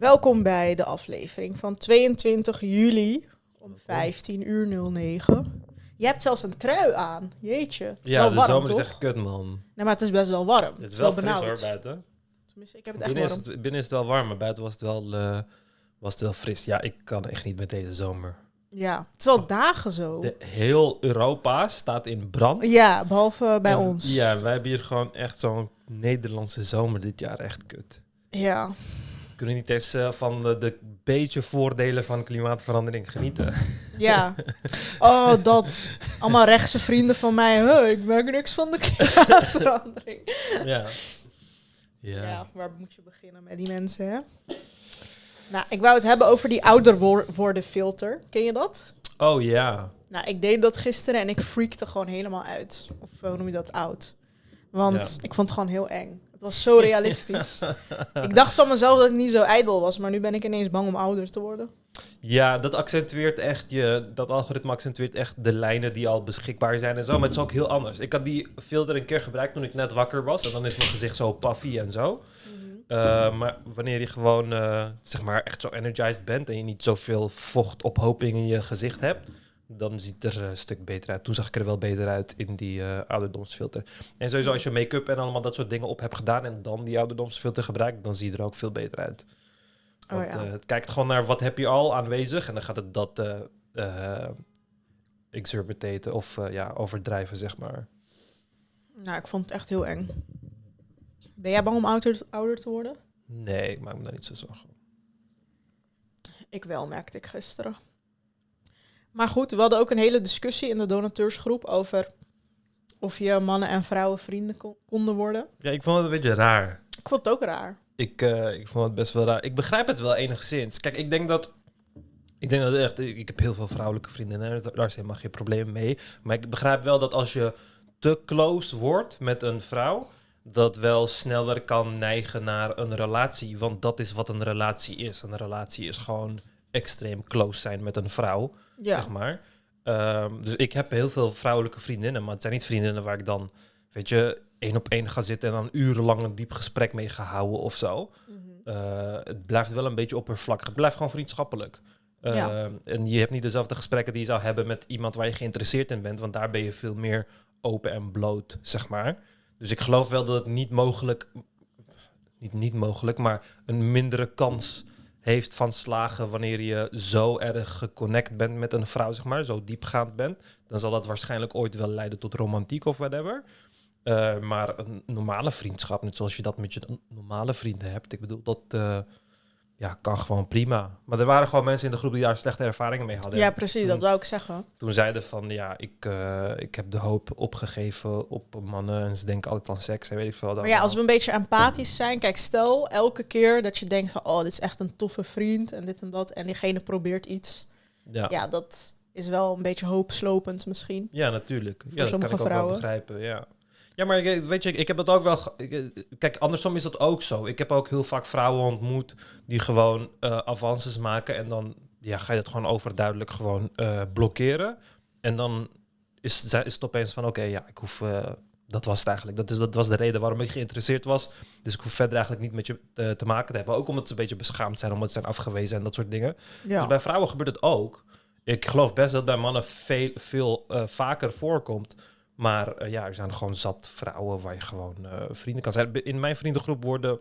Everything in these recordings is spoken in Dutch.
Welkom bij de aflevering van 22 juli om 15 uur 09. Je hebt zelfs een trui aan. Jeetje. Het is Ja, wel de warm, zomer toch? is echt kut, man. Nee, maar het is best wel warm. Het is wel fris benauwd. hoor, buiten. Tenminste, ik heb het echt Binnen is, het, binnen is het wel warm, maar buiten was het wel, eh, was het wel fris. Ja, ik kan echt niet met deze zomer. Ja, het is al dagen zo. De, heel Europa staat in brand. Ja, behalve bij En- ons. Ja, wij hebben hier gewoon echt zo'n Nederlandse zomer dit jaar. Echt kut. Ja. Kunnen niet eens van de, de beetje voordelen van klimaatverandering genieten. Ja. Oh, dat. Allemaal rechtse vrienden van mij. Huh, ik merk niks van de klimaatverandering. ja. Ja. Ja. waar moet je beginnen met die mensen, hè? Nou, ik wou het hebben over die ouder wor- worden filter. Ken je dat? Oh ja. Nou, ik deed dat gisteren en ik freakte gewoon helemaal uit. Of hoe noem je dat, oud? Want Ja. ik vond het gewoon heel eng. Het was zo realistisch. ik dacht van mezelf dat ik niet zo ijdel was, maar nu ben ik ineens bang om ouder te worden. Ja, dat accentueert echt je. Dat algoritme accentueert echt de lijnen die al beschikbaar zijn en zo. Maar het is ook heel anders. Ik had die filter een keer gebruikt toen ik net wakker was. En dan is mijn gezicht zo puffy en zo. Uh, maar wanneer je gewoon uh, zeg maar echt zo energized bent en je niet zoveel vochtophoping in je gezicht hebt, dan ziet het er een stuk beter uit. Toen zag ik er wel beter uit in die uh, ouderdomsfilter. En sowieso als je make-up en allemaal dat soort dingen op hebt gedaan en dan die ouderdomsfilter gebruikt, dan zie je er ook veel beter uit. Want, oh, ja. het kijkt gewoon naar wat heb je al aanwezig en dan gaat het dat uh, of ja, overdrijven, zeg maar. Nou, ik vond het echt heel eng. Ben jij bang om ouder, ouder te worden? Nee, ik maak me daar niet zo zorgen. Ik wel, merkte ik gisteren. Maar goed, we hadden ook een hele discussie in de donateursgroep over of je mannen en vrouwen vrienden kon, konden worden. Ja, ik vond het een beetje raar. Ik vond het ook raar. Ik, uh, ik vond het best wel raar. Ik begrijp het wel enigszins. Kijk, ik denk dat... Ik denk dat echt... Ik heb heel veel vrouwelijke vriendinnen. Daar is helemaal geen probleem mee. Maar ik begrijp wel dat als je te close wordt met een vrouw dat wel sneller kan neigen naar een relatie. Want dat is wat een relatie is. Een relatie is gewoon extreem close zijn met een vrouw, ja. zeg maar. Um, dus ik heb heel veel vrouwelijke vriendinnen, maar het zijn niet vriendinnen waar ik dan, weet je, één op één ga zitten en dan urenlang een diep gesprek mee ga houden of zo. Mhm. Uh, het blijft wel een beetje oppervlakkig. Het blijft gewoon vriendschappelijk. Uh, Ja. En je hebt niet dezelfde gesprekken die je zou hebben met iemand waar je geïnteresseerd in bent, want daar ben je veel meer open en bloot, zeg maar. Dus ik geloof wel dat het niet mogelijk, niet niet mogelijk, maar een mindere kans heeft van slagen wanneer je zo erg geconnect bent met een vrouw, zeg maar, zo diepgaand bent. Dan zal dat waarschijnlijk ooit wel leiden tot romantiek of whatever. Uh, maar een normale vriendschap, net zoals je dat met je normale vrienden hebt, ik bedoel, dat uh, ja, kan gewoon prima. Maar er waren gewoon mensen in de groep die daar slechte ervaringen mee hadden. Ja, precies, dat wou ik zeggen. Toen zeiden van, ja, ik, uh, ik heb de hoop opgegeven op mannen en ze denken altijd aan seks en weet ik veel. Maar ja, als we een beetje empathisch zijn, kijk, stel elke keer dat je denkt van, oh, dit is echt een toffe vriend en dit en dat, en diegene probeert iets. Ja, Ja, dat is wel een beetje hoopslopend misschien. ja natuurlijk. Ja, dat kan ik ook vrouwen. wel begrijpen, ja. Ja, maar ik- weet je, ik heb dat ook wel... eh, Kijk, andersom is dat ook zo. Ik heb ook heel vaak vrouwen ontmoet die gewoon eh, avances maken en dan ja, ga je dat gewoon overduidelijk gewoon eh, blokkeren. En dan is, is het opeens van, oké, ja, ik hoef... dat was het eigenlijk. Dat, is, dat was de reden waarom ik geïnteresseerd was. Dus ik hoef verder eigenlijk niet met je eh, te maken te hebben. Ook omdat ze een beetje beschaamd zijn, omdat ze zijn afgewezen en dat soort dingen. Ja. Dus bij vrouwen gebeurt het ook. Ik geloof best dat bij mannen veel, veel vaker voorkomt. Maar eh, ja, er zijn gewoon zat vrouwen waar je gewoon eh, vrienden kan zijn. In mijn vriendengroep worden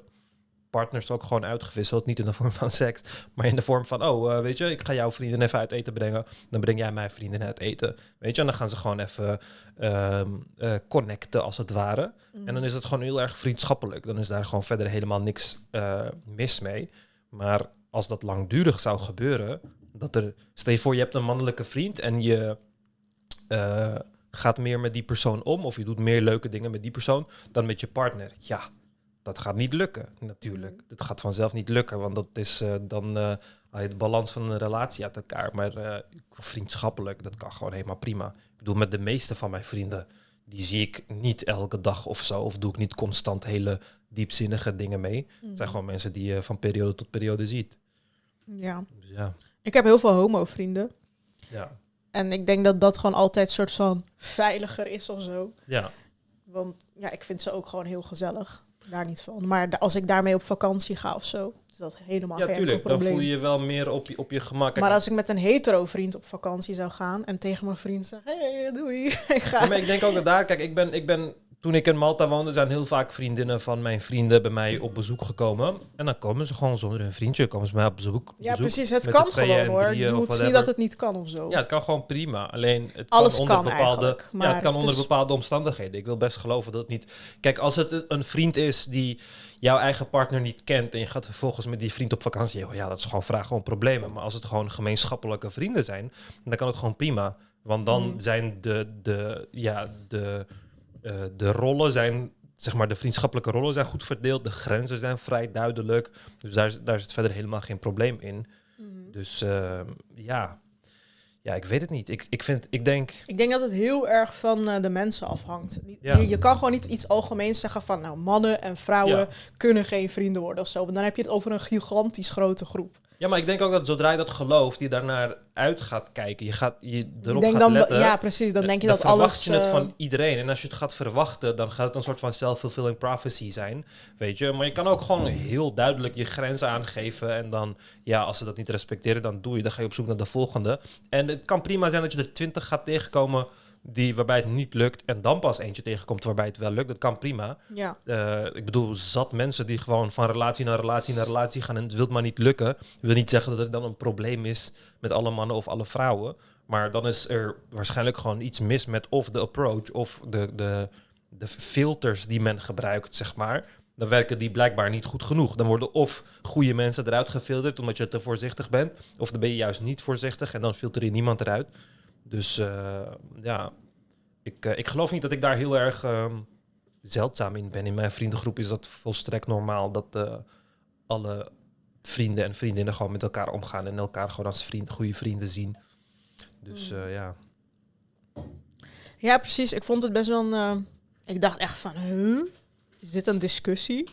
partners ook gewoon uitgewisseld. Niet in de vorm van seks, maar in de vorm van... oh, eh, weet je, ik ga jouw vrienden even uit eten brengen. Dan breng jij mijn vrienden uit eten. Weet je, en dan gaan ze gewoon even ehm, eh, connecten als het ware. En dan is het gewoon heel erg vriendschappelijk. Dan is daar gewoon verder helemaal niks mis mee. Maar als dat langdurig zou gebeuren, dat er, stel je voor je hebt een mannelijke vriend en je gaat meer met die persoon om, of je doet meer leuke dingen met die persoon dan met je partner. Ja, dat gaat niet lukken, natuurlijk. Dat gaat vanzelf niet lukken, want dat is eh, dan je de balans van een relatie uit elkaar. Maar eh, vriendschappelijk, dat kan gewoon helemaal prima. Ik bedoel, met de meeste van mijn vrienden, die zie ik niet elke dag of zo, of doe ik niet constant hele diepzinnige dingen mee. Het zijn gewoon mensen die je van periode tot periode ziet. Ja. Dus ja, Ik heb heel veel homo-vrienden. ja, En ik denk dat dat gewoon altijd een soort van veiliger is of zo. ja. Want ja, ik vind ze ook gewoon heel gezellig. daar niet van. Maar als ik daarmee op vakantie ga of zo, is dat helemaal Ja, geen tuurlijk. enkel Dan probleem. voel je je wel meer op je, op je gemak. Maar als ik met een hetero vriend op vakantie zou gaan en tegen mijn vriend zeg, hey, doei, ik ga. Ja, maar ik denk ook dat daar, kijk, ik ben, ik ben, toen ik in Malta woonde, zijn heel vaak vriendinnen van mijn vrienden bij mij op bezoek gekomen. En dan komen ze gewoon zonder hun vriendje, komen ze bij mij op bezoek. Ja, bezoek. precies. Het kan gewoon hoor. het is niet dat het niet kan of zo. Ja, het kan gewoon prima. Alleen het Alles kan onder kan bepaalde, ja, het kan onder bepaalde omstandigheden. Ik wil best geloven dat het niet. Kijk, als het een- vriend is die jouw eigen partner niet kent en je gaat vervolgens met die vriend op vakantie, joh, ja, dat is gewoon vragen om problemen. Maar als het gewoon gemeenschappelijke vrienden zijn, dan kan het gewoon prima. Want dan Mm. zijn de, de, ja, de, eh, de rollen zijn, zeg maar, de vriendschappelijke rollen zijn goed verdeeld. De grenzen zijn vrij duidelijk. Dus daar, is- daar zit verder helemaal geen probleem in. Mhm. Dus eh, ja. ja, ik weet het niet. Ik, ik, vind, ik denk, Ik denk dat het heel erg van eh, de mensen afhangt. Ja. Je, je kan gewoon niet iets algemeens zeggen van, nou, mannen en vrouwen Ja. kunnen geen vrienden worden of zo. Want dan heb je het over een gigantisch grote groep. Ja, maar ik denk ook dat zodra je dat gelooft, je daarnaar uit gaat kijken, je gaat je Ik erop denk gaat dan, letten. ja, precies. Dan denk je dan dat verwacht alles. je het eh, van iedereen. En als je het gaat verwachten, dan gaat het een soort van self-fulfilling prophecy zijn. Weet je, maar je kan ook gewoon heel duidelijk je grenzen aangeven. En dan, ja, als ze dat niet respecteren, dan doe je. Dan ga je op zoek naar de volgende. En het kan prima zijn dat je er twintig gaat tegenkomen die, waarbij het niet lukt. En dan pas eentje tegenkomt waarbij het wel lukt. Dat kan prima. ja. Eh, ik bedoel, zat mensen die gewoon van relatie naar relatie naar relatie gaan en het wil maar niet lukken. Dat wil niet zeggen dat er dan een probleem is met alle mannen of alle vrouwen. Maar dan is er waarschijnlijk gewoon iets mis met of de approach of de, de, de filters die men gebruikt, zeg maar. Dan werken die blijkbaar niet goed genoeg. Dan worden of goede mensen eruit gefilterd omdat je te voorzichtig bent. Of dan ben je juist niet voorzichtig en dan filter je niemand eruit. Dus eh, ja, ik, eh, ik geloof niet dat ik daar heel erg ehm, zeldzaam in ben. In mijn vriendengroep is dat volstrekt normaal dat eh, alle vrienden en vriendinnen gewoon met elkaar omgaan en elkaar gewoon als vriend, goede vrienden zien. Dus eh, ja. ja, precies. Ik vond het best wel een... ik dacht echt van, huh? Is dit een discussie?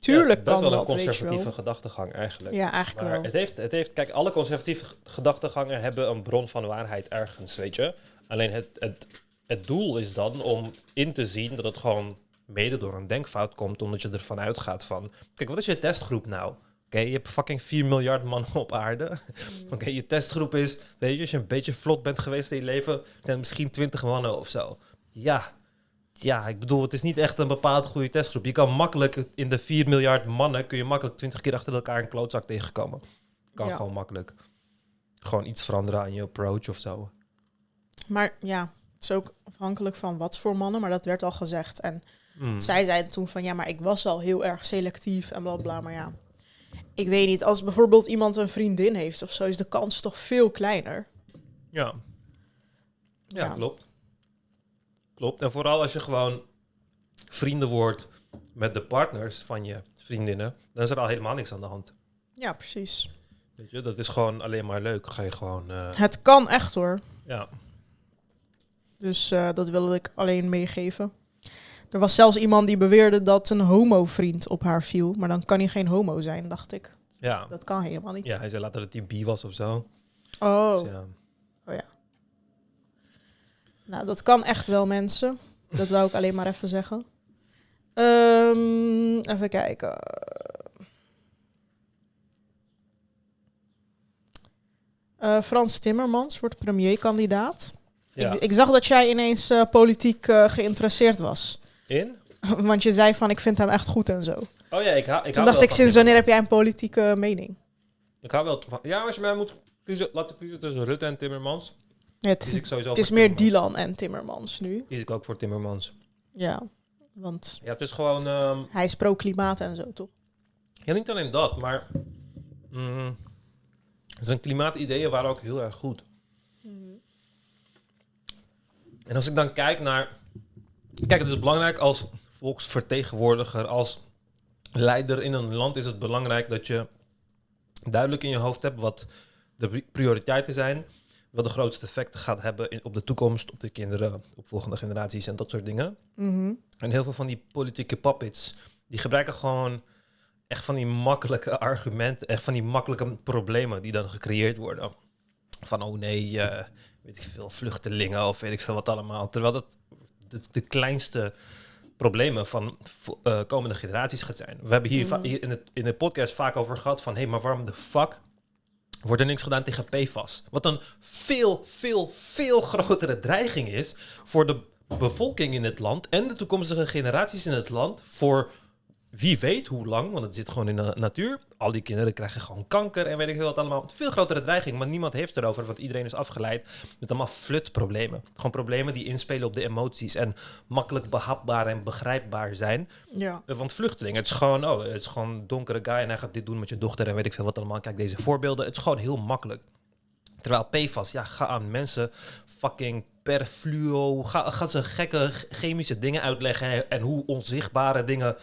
Ja, Tuurlijk het is best kan wel een dat, conservatieve gedachtegang eigenlijk. Ja, eigenlijk Maar wel. het heeft, het heeft, kijk, alle conservatieve gedachtegangen hebben een bron van waarheid ergens, weet je. Alleen het, het, het doel is dan om in te zien dat het gewoon mede door een denkfout komt, omdat je ervan uitgaat van... Kijk, wat is je testgroep nou? Oké, je hebt fucking 4 miljard mannen op aarde. Oké, je testgroep is, weet je, als je een beetje vlot bent geweest in je leven, zijn misschien 20 mannen of zo. Ja, ja, ik bedoel, het is niet echt een bepaald goede testgroep. Je kan makkelijk in de 4 miljard mannen, kun je makkelijk 20 keer achter elkaar een klootzak tegenkomen. Kan Ja. gewoon makkelijk. Gewoon iets veranderen aan je approach of zo. Maar ja, het is ook afhankelijk van wat voor mannen, maar dat werd al gezegd. En Hmm. zij zeiden toen van ja, maar ik was al heel erg selectief en bla bla. Maar ja, ik weet niet, als bijvoorbeeld iemand een vriendin heeft of zo, is de kans toch veel kleiner. Ja. ja. Ja. klopt. Klopt. En vooral als je gewoon vrienden wordt met de partners van je vriendinnen, dan is er al helemaal niks aan de hand. Ja, precies. Weet je, dat is gewoon alleen maar leuk. Ga je gewoon, eh, Het kan echt hoor. ja. Dus eh, dat wilde ik alleen meegeven. Er was zelfs iemand die beweerde dat een homo-vriend op haar viel. Maar dan kan hij geen homo zijn, dacht ik. Ja. Dat kan helemaal niet. ja, hij zei later dat hij bi was of zo. Oh, Dus ja. Nou dat kan echt wel mensen. Dat wou ik alleen maar even zeggen. Ehm, even kijken. Eh, Frans Timmermans wordt premierkandidaat. Ja. Ik, ik zag dat jij ineens eh, politiek eh, geïnteresseerd was. In? Want je zei van, ik vind hem echt goed en zo. Oh ja, ik, ha ik Toen dacht ik, sinds wanneer heb jij een politieke mening? Ik hou wel van... Ja, als je mij moet kiezen, laten kiezen tussen Rutte en Timmermans, Ja, het is, ik het is meer. Dylan en Timmermans nu. Kies ik ook voor Timmermans. Ja, want Ja, het is gewoon... ehm, hij is pro-klimaat en zo, toch? ja, niet alleen dat, maar... mm, zijn klimaatideeën waren ook heel erg goed. En als ik dan kijk naar... Kijk, het is belangrijk als volksvertegenwoordiger, als leider in een land is het belangrijk dat je duidelijk in je hoofd hebt wat de pri- prioriteiten zijn, wat de grootste effecten gaat hebben in, op de toekomst, op de kinderen, op volgende generaties en dat soort dingen. Mhm. En heel veel van die politieke puppets, die gebruiken gewoon echt van die makkelijke argumenten, echt van die makkelijke problemen die dan gecreëerd worden. Van, oh nee, eh, weet ik veel, vluchtelingen of weet ik veel wat allemaal. Terwijl dat de, de kleinste problemen van eh, komende generaties gaat zijn. We hebben hier, Mm. hier in, het, in de podcast vaak over gehad van... hé, hey, maar waarom de fuck wordt er niks gedaan tegen PFAS? Wat een veel, veel, veel grotere dreiging is... voor de bevolking in het land... en de toekomstige generaties in het land... voor wie weet hoe lang, want het zit gewoon in de natuur. Al die kinderen krijgen gewoon kanker en weet ik veel wat allemaal. Veel grotere dreiging, maar niemand heeft erover, want iedereen is afgeleid met allemaal flutproblemen. Gewoon problemen die inspelen op de emoties en makkelijk behapbaar en begrijpbaar zijn. Ja. Eh, Want vluchtelingen, het is gewoon, oh, het is gewoon een donkere guy en hij gaat dit doen met je dochter en weet ik veel wat allemaal. Kijk deze voorbeelden, het is gewoon heel makkelijk. Terwijl PFAS, ja, ga aan mensen fucking perfluo, ga, ga ze gekke ch- chemische dingen uitleggen en, en hoe onzichtbare dingen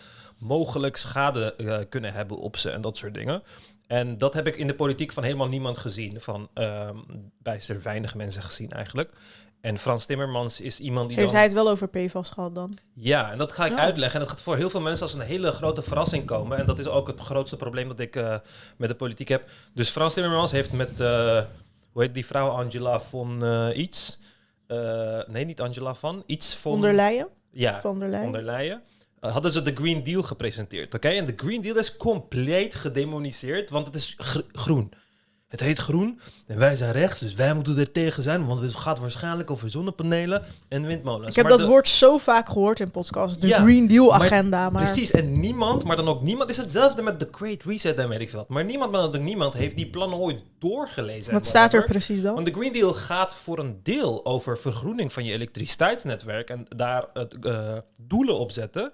mogelijk schade eh, kunnen hebben op ze en dat soort dingen. En dat heb ik in de politiek van helemaal niemand gezien, van ehm bijster weinig mensen gezien eigenlijk. En Frans Timmermans is iemand die Heeft dan... hij het wel over PFAS gehad dan? Ja, en dat ga ik Oh. uitleggen. En dat gaat voor heel veel mensen als een hele grote verrassing komen. En dat is ook het grootste probleem dat ik eh, met de politiek heb. Dus Frans Timmermans heeft met, eh, hoe heet die vrouw, Angela eh, iets? Nee, niet Angela van, iets von... Von der Leyen? Ja, Van der Leyen. von der Leyen. Hadden ze de Green Deal gepresenteerd, oké? En de Green Deal is compleet gedemoniseerd, want het is gr- groen. Het heet groen en wij zijn rechts, dus wij moeten er tegen zijn, want het gaat waarschijnlijk over zonnepanelen en windmolens. Ik heb Maar dat de- woord zo vaak gehoord in podcasts. De Ja, Green Deal agenda. Maar, Precies, en niemand, maar dan ook niemand, is hetzelfde met de Great Reset en weet ik veel wat. Maar niemand, maar dan ook niemand heeft die plannen ooit doorgelezen. en Wat staat er precies dan? Want de Green Deal gaat voor een deel over vergroening van je elektriciteitsnetwerk en daar het, eh, doelen op zetten.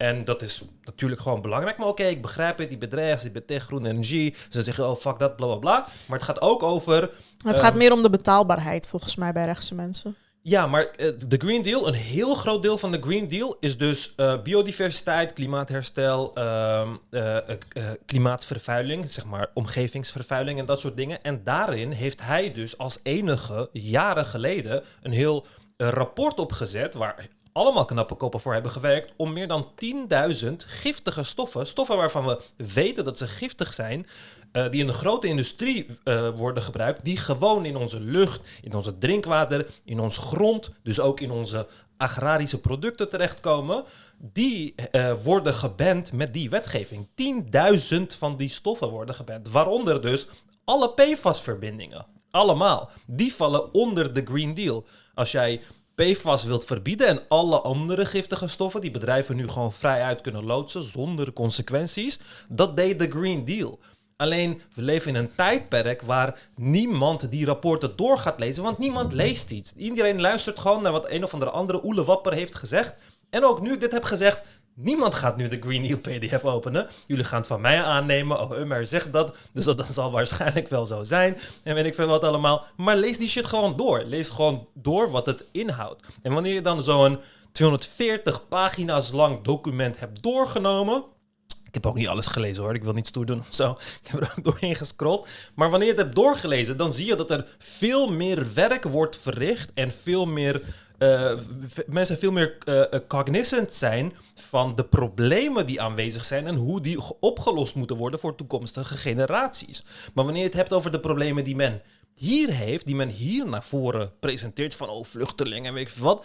En dat is natuurlijk gewoon belangrijk. Maar oké, ik begrijp het, die bedrijven, die betegen groene energie. Ze zeggen, oh fuck dat, bla bla bla. Maar het gaat ook over Het ehm, gaat meer om de betaalbaarheid volgens mij bij rechtse mensen. ja, maar eh, de Green Deal, een heel groot deel van de Green Deal is dus eh, biodiversiteit, klimaatherstel, ehm, eh, klimaatvervuiling, zeg maar omgevingsvervuiling en dat soort dingen. En daarin heeft hij dus als enige jaren geleden een heel rapport opgezet waar allemaal knappe koppen voor hebben gewerkt om meer dan 10.000 giftige stoffen, stoffen waarvan we weten dat ze giftig zijn, eh, die in de grote industrie eh, worden gebruikt, die gewoon in onze lucht, in onze drinkwater, in ons grond, dus ook in onze agrarische producten terechtkomen, die eh, worden geband met die wetgeving. 10.000 van die stoffen worden geband, waaronder dus alle PFAS-verbindingen. Allemaal. Die vallen onder de Green Deal. Als jij PFAS wilt verbieden en alle andere giftige stoffen die bedrijven nu gewoon vrij uit kunnen loodsen zonder consequenties, dat deed de Green Deal. Alleen, we leven in een tijdperk waar niemand die rapporten door gaat lezen, want niemand leest iets. Iedereen luistert gewoon naar wat een of andere andere Oele Wapper heeft gezegd. En ook nu ik dit heb gezegd, niemand gaat nu de Green Deal PDF openen. Jullie gaan het van mij aannemen, oh, Ummer zegt dat, dus dat, dat zal waarschijnlijk wel zo zijn. En weet ik veel wat allemaal. Maar lees die shit gewoon door. Lees gewoon door wat het inhoudt. En wanneer je dan zo'n 240 pagina's lang document hebt doorgenomen... Ik heb ook niet alles gelezen hoor. Ik wil niet stoer doen of zo. Ik heb er ook doorheen gescrolld. Maar wanneer je het hebt doorgelezen, dan zie je dat er veel meer werk wordt verricht. En veel meer. Eh, mensen veel meer eh, eh, cognizant zijn van de problemen die aanwezig zijn en hoe die ge- opgelost moeten worden voor toekomstige generaties. Maar wanneer je het hebt over de problemen die men hier heeft, die men hier naar voren presenteert van oh vluchtelingen en weet ik wat,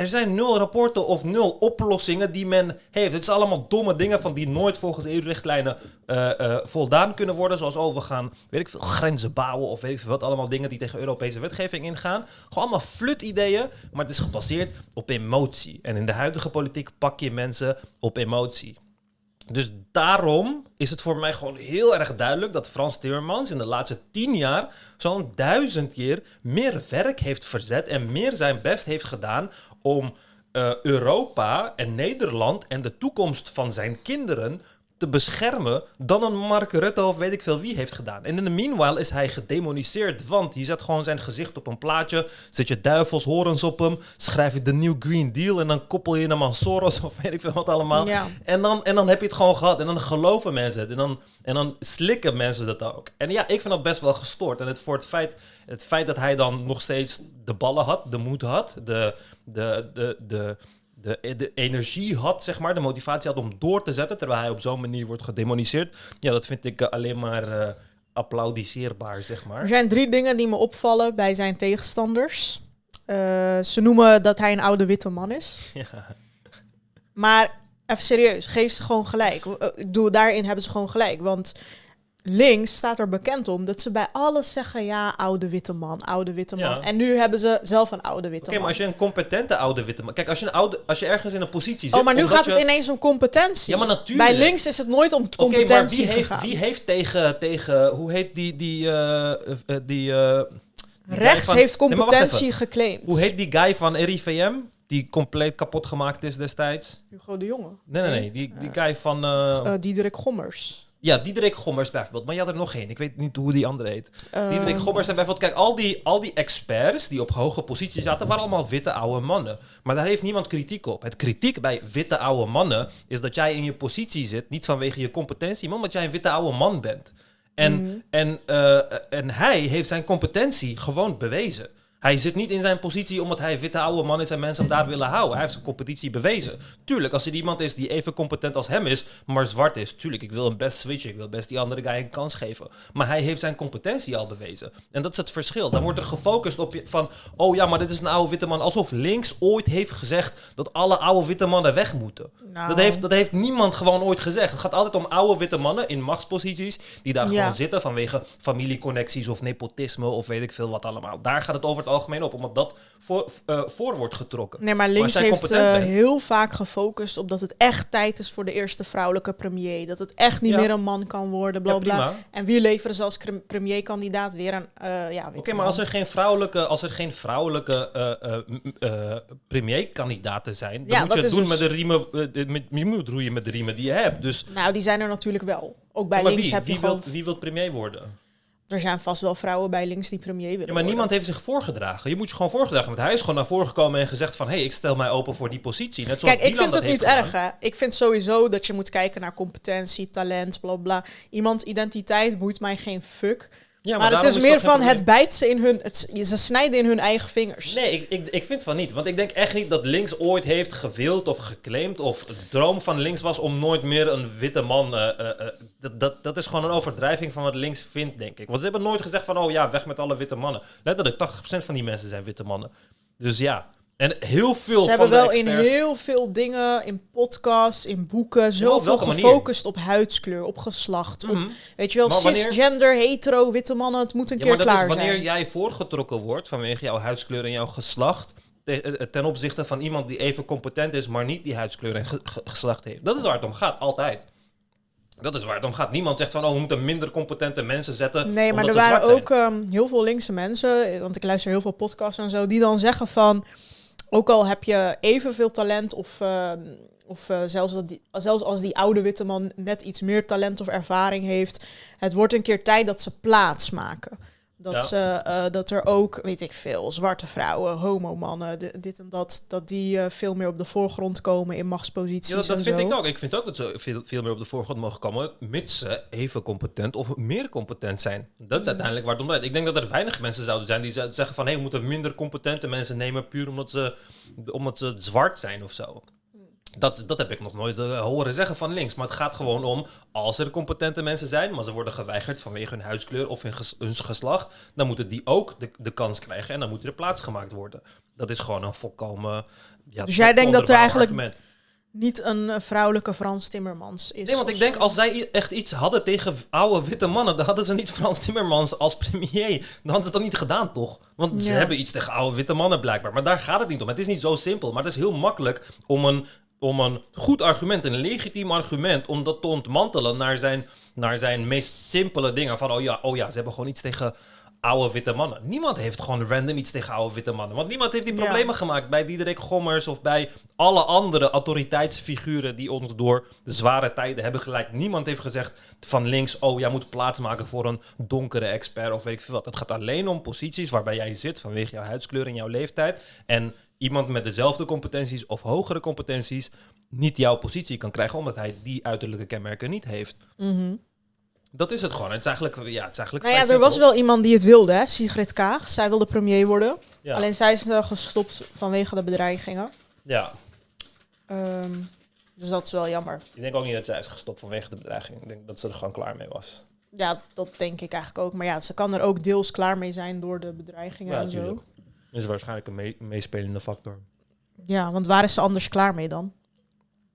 er zijn nul rapporten of nul oplossingen die men heeft. Het is allemaal domme dingen van die nooit volgens EU-richtlijnen eh, eh, voldaan kunnen worden. Zoals, oh, we gaan, weet ik veel, grenzen bouwen of weet ik veel wat. Allemaal dingen die tegen Europese wetgeving ingaan. Gewoon allemaal flut-ideeën, maar het is gebaseerd op emotie. En in de huidige politiek pak je mensen op emotie. Dus daarom is het voor mij gewoon heel erg duidelijk dat Frans Timmermans in de laatste tien jaar zo'n duizend keer meer werk heeft verzet en meer zijn best heeft gedaan om eh, Europa en Nederland en de toekomst van zijn kinderen te beschermen dan een Mark Rutte of weet ik veel wie heeft gedaan. En in de meanwhile is hij gedemoniseerd, want je zet gewoon zijn gezicht op een plaatje, zet je duivelshorens op hem, schrijf je de New Green Deal en dan koppel je hem aan Soros of weet ik veel wat allemaal. Ja. En dan, en dan heb je het gewoon gehad. En dan geloven mensen het. En dan, en dan slikken mensen dat ook. En ja, ik vind dat best wel gestoord. En het, voor het, feit, het feit dat hij dan nog steeds de ballen had, de moed had, de, de, de, de, de, de energie had, zeg maar, de motivatie had om door te zetten, terwijl hij op zo'n manier wordt gedemoniseerd. Ja, dat vind ik eh, alleen maar eh applaudisseerbaar, zeg Er maar. zijn drie dingen die me opvallen bij zijn tegenstanders. Eh, ze noemen dat hij een oude witte man is. Ja. Maar even serieus, geef ze gewoon gelijk. Ik daarin hebben ze gewoon gelijk. Want links staat er bekend om dat ze bij alles zeggen: ja, oude witte man, oude witte man. Ja. En nu hebben ze zelf een oude witte Oké, maar man. als je een competente oude witte man... Kijk, als je, een oude, als je ergens in een positie zit... Oh, maar nu gaat het ineens om competentie. Ja, maar natuurlijk. Bij links is het nooit om Oké, competentie maar wie heeft, wie heeft tegen, tegen... Hoe heet die... die, eh, eh, eh, die, Rechts van- heeft Nee, competentie geclaimd. Hoe heet die guy van RIVM? Die compleet kapot gemaakt is destijds? Hugo de Jonge. Nee, nee, nee. Die, die guy van... eh, Eh, Diederik Gommers. Ja, Diederik Gommers bijvoorbeeld. Maar je had er nog één. Ik weet niet hoe die andere heet. Diederik Ehm, Gommers en bijvoorbeeld... Kijk, al die, al die experts die op hoge posities zaten... waren allemaal witte oude mannen. Maar daar heeft niemand kritiek op. Het kritiek bij witte oude mannen... is dat jij in je positie zit... niet vanwege je competentie... maar omdat jij een witte oude man bent. En, Mhm. en, eh, en hij heeft zijn competentie gewoon bewezen. Hij zit niet in zijn positie omdat hij witte oude man is en mensen hem daar willen houden. Hij heeft zijn competitie bewezen. Tuurlijk, als er iemand is die even competent als hem is, maar zwart is. Tuurlijk, ik wil hem best switchen. Ik wil best die andere guy een kans geven. Maar hij heeft zijn competentie al bewezen. En dat is het verschil. Dan wordt er gefocust op je van, oh ja, maar dit is een oude witte man. Alsof links ooit heeft gezegd dat alle oude witte mannen weg moeten. Nou. Dat, heeft, dat heeft niemand gewoon ooit gezegd. Het gaat altijd om oude witte mannen in machtsposities die daar Ja. gewoon zitten vanwege familieconnecties of nepotisme of weet ik veel wat allemaal. Daar gaat het over het algemeen op, omdat dat voor, eh, voor wordt getrokken. Nee, maar links heeft eh, heel vaak gefocust op dat het echt tijd is voor de eerste vrouwelijke premier. Dat het echt niet Ja. meer een man kan worden, bla bla. En wie leveren ze als premierkandidaat weer een uh, ja, Oké, maar als er geen vrouwelijke, als er geen vrouwelijke eh, eh, eh, premierkandidaten zijn, dan moet je het doen dus- met de riemen, eh, met, je moet roeien met de riemen die je hebt. Dus Nou, die zijn er natuurlijk wel. Ook bij maar links wie, heb je wie, gewoon... wil, wie wil premier worden? Er zijn vast wel vrouwen bij links die premier willen Ja, maar worden. niemand heeft zich voorgedragen. Je moet je gewoon voorgedragen. Want hij is gewoon naar voren gekomen en gezegd van... hé, hey, ik stel mij open voor die positie. Net zoals Kijk, ik vind dat het niet erg, hè. Ik vind sowieso dat je moet kijken naar competentie, talent, bla bla. Iemands identiteit boeit mij geen fuck. Ja, maar, het is meer van, het bijt ze in hun... Het, ze snijden in hun eigen vingers. Nee, ik, ik, ik vind van niet. Want ik denk echt niet dat links ooit heeft gewild of geclaimd... of de droom van links was om nooit meer een witte man... eh, eh, eh, dat, dat, dat is gewoon een overdrijving van wat links vindt, denk ik. Want ze hebben nooit gezegd van... oh ja, weg met alle witte mannen. Letterlijk, 80% van die mensen zijn witte mannen. Dus ja... En heel veel Ze van hebben de wel in heel veel dingen, in podcasts, in boeken, zoveel manier? gefocust op huidskleur, op geslacht. Op, Mhm. weet je wel, wanneer- cisgender, hetero, witte mannen, het moet een Ja, keer maar dat klaar is wanneer zijn. jij voorgetrokken wordt vanwege jouw huidskleur en jouw geslacht. te- eh, ten opzichte van iemand die even competent is, maar niet die huidskleur en ge- ge- geslacht heeft. Dat is waar het om gaat, altijd. Dat is waar het om gaat. Niemand zegt van, oh, we moeten minder competente mensen zetten. Nee, maar er waren ook ehm, heel veel linkse mensen, eh, want ik luister heel veel podcasts en zo, die dan zeggen van, ook al heb je evenveel talent of, ehm, of eh, zelfs, dat zelfs als die oude witte man net iets meer talent of ervaring heeft, het wordt een keer tijd dat ze plaats maken. Dat, Ja. ze, eh, dat er ook, weet ik veel, zwarte vrouwen, homomannen, di- dit en dat, dat die eh, veel meer op de voorgrond komen in machtsposities Ja, dat, dat en vind zo. ik ook. Ik vind ook dat ze veel, veel meer op de voorgrond mogen komen, mits ze even competent of meer competent zijn. Dat is uiteindelijk waar het om. Ik denk dat er weinig mensen zouden zijn die zouden zeggen van, hé, we moeten minder competente mensen nemen, puur omdat ze, omdat ze zwart zijn of zo. Dat, dat heb ik nog nooit eh, horen zeggen van links. Maar het gaat gewoon om, als er competente mensen zijn, maar ze worden geweigerd vanwege hun huidskleur of hun, ges- hun geslacht, dan moeten die ook de, de kans krijgen en dan moet er plaats gemaakt worden. Dat is gewoon een volkomen... Ja, Dus jij denkt dat er eigenlijk argument. Niet een eh, vrouwelijke Frans Timmermans is. Nee, want ik denk als zij echt iets hadden tegen oude witte mannen, dan hadden ze niet Frans Timmermans als premier. Dan hadden ze dan niet gedaan, toch? Want ze hebben iets tegen oude witte mannen blijkbaar. Maar daar gaat het niet om. Het is niet zo simpel. Maar het is heel makkelijk om een, om een goed argument, een legitiem argument, om dat te ontmantelen naar zijn, naar zijn meest simpele dingen. Van, oh ja, oh ja, ze hebben gewoon iets tegen oude witte mannen. Niemand heeft gewoon random iets tegen oude witte mannen. Want niemand heeft die Ja. problemen gemaakt bij Diederik Gommers of bij alle andere autoriteitsfiguren die ons door de zware tijden hebben geleid. Niemand heeft gezegd van links, oh jij moet plaatsmaken voor een donkere expert of weet ik veel wat. Het gaat alleen om posities waarbij jij zit vanwege jouw huidskleur en jouw leeftijd. En iemand met dezelfde competenties of hogere competenties niet jouw positie kan krijgen omdat hij die uiterlijke kenmerken niet heeft. Mhm. Dat is het gewoon. Het is eigenlijk, ja, het is eigenlijk Nou ja, er was wel iemand die het wilde, hè? Sigrid Kaag. Zij wilde premier worden. Ja. Alleen zij is eh, gestopt vanwege de bedreigingen. ja. Ehm, dus dat is wel jammer. Ik denk ook niet dat zij is gestopt vanwege de bedreiging. Ik denk dat ze er gewoon klaar mee was. Ja, dat denk ik eigenlijk ook. Maar ja, ze kan er ook deels klaar mee zijn door de bedreigingen Ja, en zo. Is waarschijnlijk een mee- meespelende factor. Ja, want waar is ze anders klaar mee dan?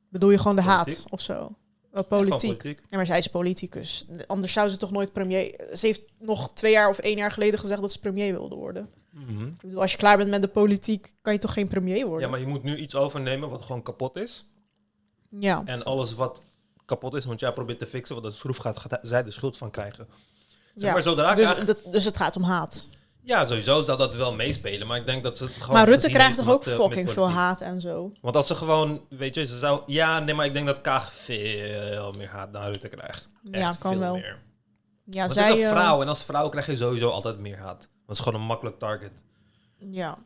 Bedoel je gewoon de haat of zo? Wel politiek. politiek. Ja, maar zij is politicus. Anders zou ze toch nooit premier... Ze heeft nog twee jaar of één jaar geleden gezegd dat ze premier wilde worden. Mhm. Ik bedoel, als je klaar bent met de politiek, kan je toch geen premier worden? Ja, maar je moet nu iets overnemen wat gewoon kapot is. Ja. En alles wat kapot is, want jij probeert te fixen, wat de schroef gaat, gaat zij de schuld van krijgen. Zeg Ja. maar zodra Dus, dat, dus het gaat om haat. Ja, sowieso zou dat wel meespelen, maar ik denk dat ze het gewoon... maar Rutte krijgt toch ook fucking veel haat en zo? Want als ze gewoon, weet je, ze zou... Ja, nee, maar ik denk dat Kaag veel meer haat naar Rutte krijgt. Echt Ja, kan veel wel. meer. Ja, Want zij... het is een eh, vrouw en als vrouw krijg je sowieso altijd meer haat. Dat is gewoon een makkelijk target. ja.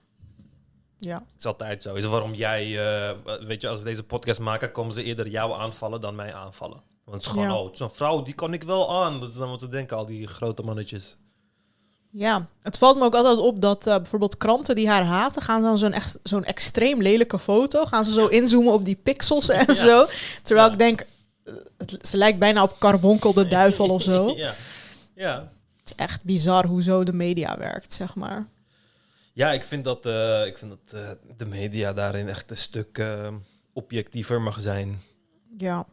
Ja. Het is altijd zo. Is waarom jij, eh, weet je, als we deze podcast maken, komen ze eerder jou aanvallen dan mij aanvallen. Want het is gewoon, Ja. oh, het een vrouw, die kan ik wel aan. Dat is dan wat ze denken, al die grote mannetjes. Ja, het valt me ook altijd op dat eh, bijvoorbeeld kranten die haar haten, gaan dan zo'n echt zo'n extreem lelijke foto, gaan ze zo inzoomen op die pixels en Ja. zo. Terwijl Ja. ik denk, eh, het, ze lijkt bijna op Carbonkel de duivel of zo. ja. Ja. Het is echt bizar hoe zo de media werkt, zeg maar. Ja, ik vind dat, eh, ik vind dat de media daarin echt een stuk objectiever mag zijn. Ja.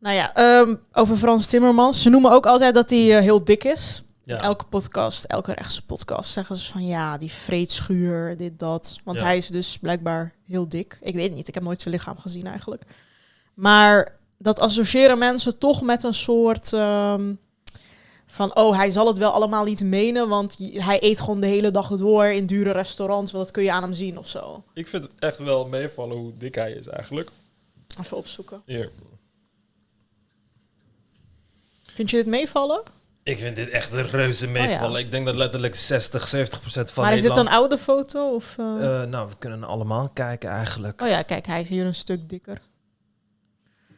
Nou ja, ehm, over Frans Timmermans. Ze noemen ook altijd dat hij heel dik is. Ja. Elke podcast, elke rechtse podcast zeggen ze van ja, die vreedschuur, dit, dat. Want Ja. hij is dus blijkbaar heel dik. Ik weet niet, ik heb nooit zijn lichaam gezien eigenlijk. Maar dat associëren mensen toch met een soort ehm, van, oh, hij zal het wel allemaal niet menen, want hij eet gewoon de hele dag door in dure restaurants, want dat kun je aan hem zien of zo. Ik vind het echt wel meevallen hoe dik hij is eigenlijk. Even opzoeken. Hier. Vind je dit meevallen? Ik vind dit echt een reuze meevallen. Oh ja. Ik denk dat letterlijk 60, 70 procent van maar is dit een oude foto? Of? Eh, nou, we kunnen allemaal kijken eigenlijk. Oh ja, kijk, hij is hier een stuk dikker.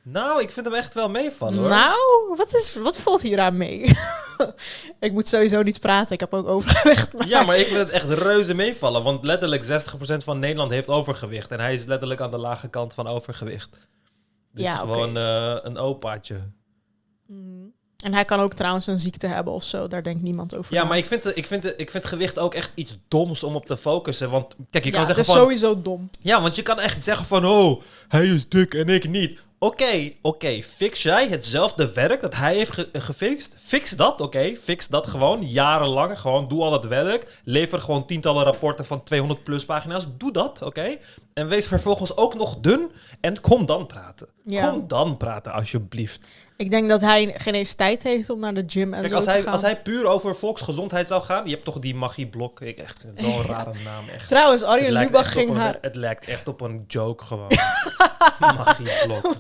Nou, ik vind hem echt wel meevallen hoor. Nou, wat, is, wat valt hier aan mee? ik moet sowieso niet praten, ik heb ook overgewicht. Maar... Ja, maar ik vind het echt reuze meevallen. Want letterlijk 60% van Nederland heeft overgewicht. En hij is letterlijk aan de lage kant van overgewicht. Dit Ja, is gewoon eh, een opaatje. Mm. En hij kan ook trouwens een ziekte hebben of zo, daar denkt niemand over Ja, na. maar ik vind, het- ik, vind, het- ik vind gewicht ook echt iets doms om op te focussen. Want kijk, je ja, kan het zeggen is van... sowieso dom. Ja, want je kan echt zeggen van... Oh, hij is dik en ik niet. Oké, oké. Fix jij hetzelfde werk dat hij heeft ge- gefixt? Fix dat, oké. Fix dat gewoon jarenlang. Gewoon doe al dat werk. Lever gewoon tientallen rapporten van 200 plus pagina's. Doe dat, oké. En wees vervolgens ook nog dun. En kom dan praten. Ja. Kom dan praten, alsjeblieft. Ik denk dat hij geen eens tijd heeft om naar de gym en Kijk, zo als te hij, gaan. als hij puur over volksgezondheid zou gaan... Je hebt toch die magieblok. Ik echt, zo'n rare naam, echt. Trouwens, Arjen Lubach ging een- haar... Het lijkt echt op een joke gewoon. Magieblok.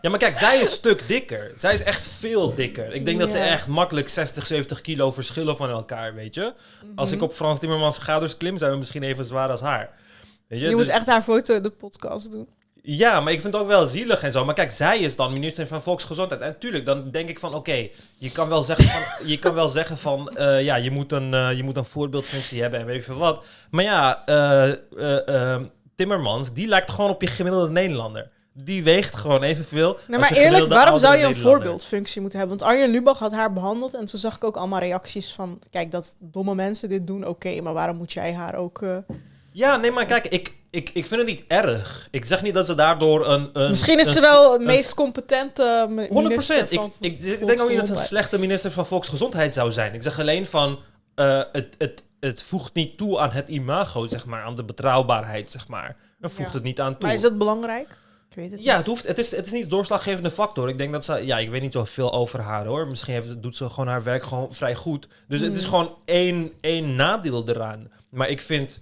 Ja, maar kijk, zij is een stuk dikker. Zij is echt veel dikker. Ik denk dat ze echt makkelijk 60, 70 kilo verschillen van elkaar, weet je. Als Mhm. ik op Frans Timmermans schouders klim, zijn we misschien even zwaar als haar. Weet je? Je moet Dus- echt haar foto in de podcast doen. Ja, maar ik vind het ook wel zielig en zo. Maar kijk, zij is dan minister van Volksgezondheid. En tuurlijk, dan denk ik van, oké, je kan wel zeggen van, je kan wel zeggen van, eh, ja, je moet, een, eh, je moet een voorbeeldfunctie hebben en weet ik veel wat. Maar ja, eh, Timmermans, die lijkt gewoon op je gemiddelde Nederlander. Die weegt gewoon evenveel. Nee, maar eerlijk, waarom zou je een voorbeeldfunctie moeten hebben? Want Arjen Lubach had haar behandeld en toen zag ik ook allemaal reacties van... Kijk, dat domme mensen dit doen, oké, maar waarom moet jij haar ook... eh, Ja, nee, maar kijk, ik, ik, ik vind het niet erg. Ik zeg niet dat ze daardoor een... een Misschien is een- ze wel het meest competente 100 minister Ik, van ik, ik denk ook niet dat ze een slechte minister van Volksgezondheid zou zijn. Ik zeg alleen van, eh, het, het, het voegt niet toe aan het imago, zeg maar, aan de betrouwbaarheid, zeg maar. Er voegt Ja. het niet aan toe. Maar is dat belangrijk? Ik weet het ja, niet. het, hoeft, het, is, het is niet de doorslaggevende factor. Ik denk dat ze, ja, ik weet niet zoveel over haar hoor. Misschien heeft, doet ze gewoon haar werk gewoon vrij goed. Dus het is Mm. gewoon één, één nadeel eraan. Maar ik vind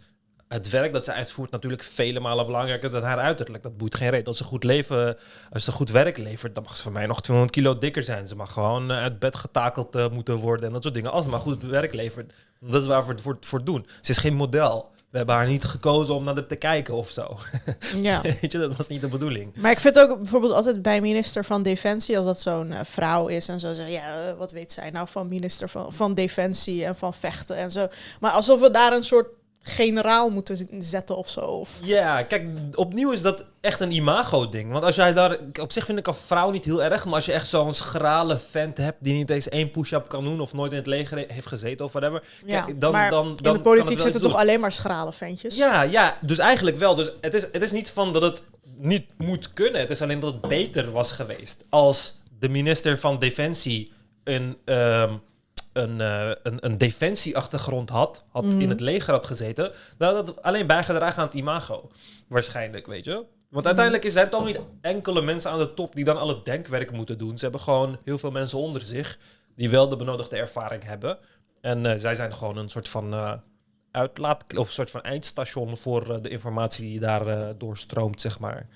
het werk dat ze uitvoert natuurlijk vele malen belangrijker dan haar uiterlijk. Dat boeit geen reet. Als ze goed leven, als ze goed werk levert, dan mag ze voor mij nog 200 kilo dikker zijn. Ze mag gewoon eh, uit bed getakeld eh, moeten worden en dat soort dingen. Als ze maar goed werk levert, dat is waar we het voor, voor doen. Ze is geen model. We hebben haar niet gekozen om naar de te kijken of zo. Ja. Weet je, dat was niet de bedoeling. Maar ik vind ook bijvoorbeeld altijd bij minister van Defensie, als dat zo'n eh, vrouw is en zo zeggen, ja, wat weet zij nou van minister van, van Defensie en van vechten en zo. Maar alsof we daar een soort generaal moeten zetten of zo. Of, Ja, kijk, opnieuw is dat echt een imago-ding. Want als jij daar... Op zich vind ik een vrouw niet heel erg, maar als je echt zo'n schrale vent hebt die niet eens één push-up kan doen of nooit in het leger he- heeft gezeten of whatever. ja, Kijk, dan, maar dan, dan in de politiek zitten toch alleen maar schrale ventjes? Ja, ja, dus eigenlijk wel. Dus het is, het is niet van dat het niet moet kunnen. Het is alleen dat het beter was geweest. Als de minister van Defensie een, ehm, een, eh, een, een defensieachtergrond had, had in het leger had gezeten, dan had het alleen bijgedragen aan het imago. Waarschijnlijk, weet je. Want uiteindelijk is- zijn het toch niet enkele mensen aan de top die dan al het denkwerk moeten doen. Ze hebben gewoon heel veel mensen onder zich die wel de benodigde ervaring hebben. En eh, zij zijn gewoon een soort van eh, uitlaat of een soort van eindstation voor de informatie die daar doorstroomt, zeg maar.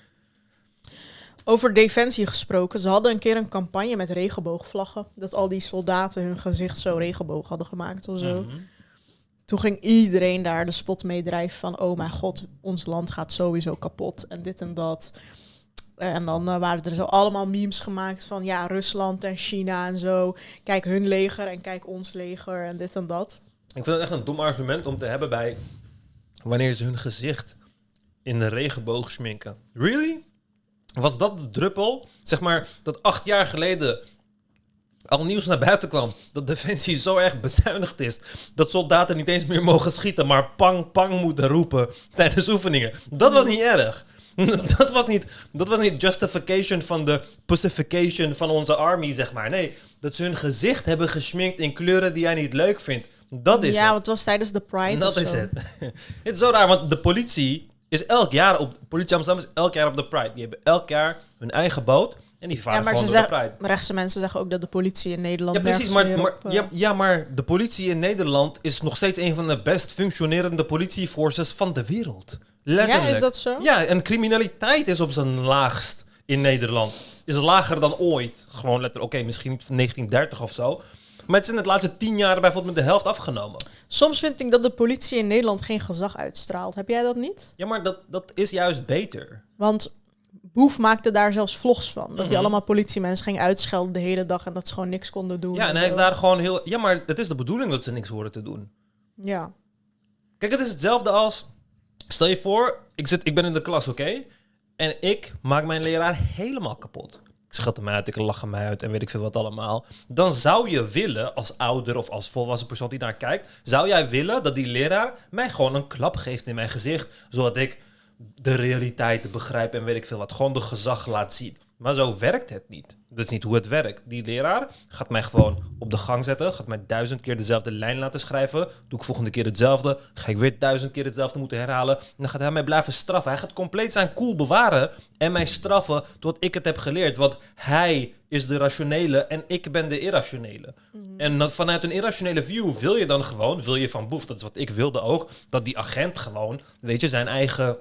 Over defensie gesproken, ze hadden een keer een campagne met regenboogvlaggen. Dat al die soldaten hun gezicht zo regenboog hadden gemaakt of zo. Mhm. Toen ging iedereen daar de spot mee drijven van... oh mijn god, ons land gaat sowieso kapot en dit en dat. En dan eh, waren er zo allemaal memes gemaakt van... ja, Rusland en China en zo. Kijk hun leger en kijk ons leger en dit en dat. Ik vind het echt een dom argument om te hebben bij wanneer ze hun gezicht in de regenboog schminken. Really? Was dat de druppel? Zeg maar dat acht jaar geleden al nieuws naar buiten kwam dat Defensie zo erg bezuinigd is dat soldaten niet eens meer mogen schieten, maar pang pang moeten roepen tijdens oefeningen. Dat was niet erg. Dat was niet, dat was niet justification van de pacification van onze army, zeg maar. Nee, dat ze hun gezicht hebben geschminkt in kleuren die jij niet leuk vindt. Dat is ja, het. het was tijdens de Pride Dat is zo. het. het is zo raar, want de politie is elk jaar op... Politie Amsterdam is elk jaar op de Pride. Die hebben elk jaar hun eigen boot en die Ja, varen maar ze gewoon door de Pride. rechtse mensen zeggen ook dat de politie in Nederland Ja, precies. Maar, maar, op, eh, ja, ja, maar de politie in Nederland is nog steeds een van de best functionerende politieforces van de wereld. Letterlijk. Ja, is dat zo? Ja, en criminaliteit is op zijn laagst in Nederland. Is lager dan ooit. Gewoon letterlijk, oké, misschien niet van 1930 of zo. Maar het is in de laatste tien jaar bijvoorbeeld met de helft afgenomen. Soms vind ik dat de politie in Nederland geen gezag uitstraalt. Heb jij dat niet? Ja, maar dat, dat is juist beter. Want Boef maakte daar zelfs vlogs van. Dat hij Mhm. allemaal politiemensen ging uitschelden de hele dag en dat ze gewoon niks konden doen. Ja, en hij is daar gewoon heel... Ja, maar het is de bedoeling dat ze niks horen te doen. Ja. Kijk, het is hetzelfde als... Stel je voor, ik, zit, ik ben in de klas, oké? En ik maak mijn leraar helemaal kapot. Schat hem uit, ik lach hem uit en weet ik veel wat allemaal. Dan zou je willen, als ouder of als volwassen persoon die naar kijkt... zou jij willen dat die leraar mij gewoon een klap geeft in mijn gezicht... zodat ik de realiteit begrijp en weet ik veel wat. Gewoon de gezag laat zien. Maar zo werkt het niet. Dat is niet hoe het werkt. Die leraar gaat mij gewoon op de gang zetten. Gaat mij duizend keer dezelfde lijn laten schrijven. Doe ik volgende keer hetzelfde. Ga ik weer duizend keer hetzelfde moeten herhalen. En dan gaat hij mij blijven straffen. Hij gaat compleet zijn cool bewaren. En mij straffen tot ik het heb geleerd. Want hij is de rationele en ik ben de irrationele. En dat vanuit een irrationele view wil je dan gewoon, wil je van boef, dat is wat ik wilde ook, dat die agent gewoon, weet je, zijn eigen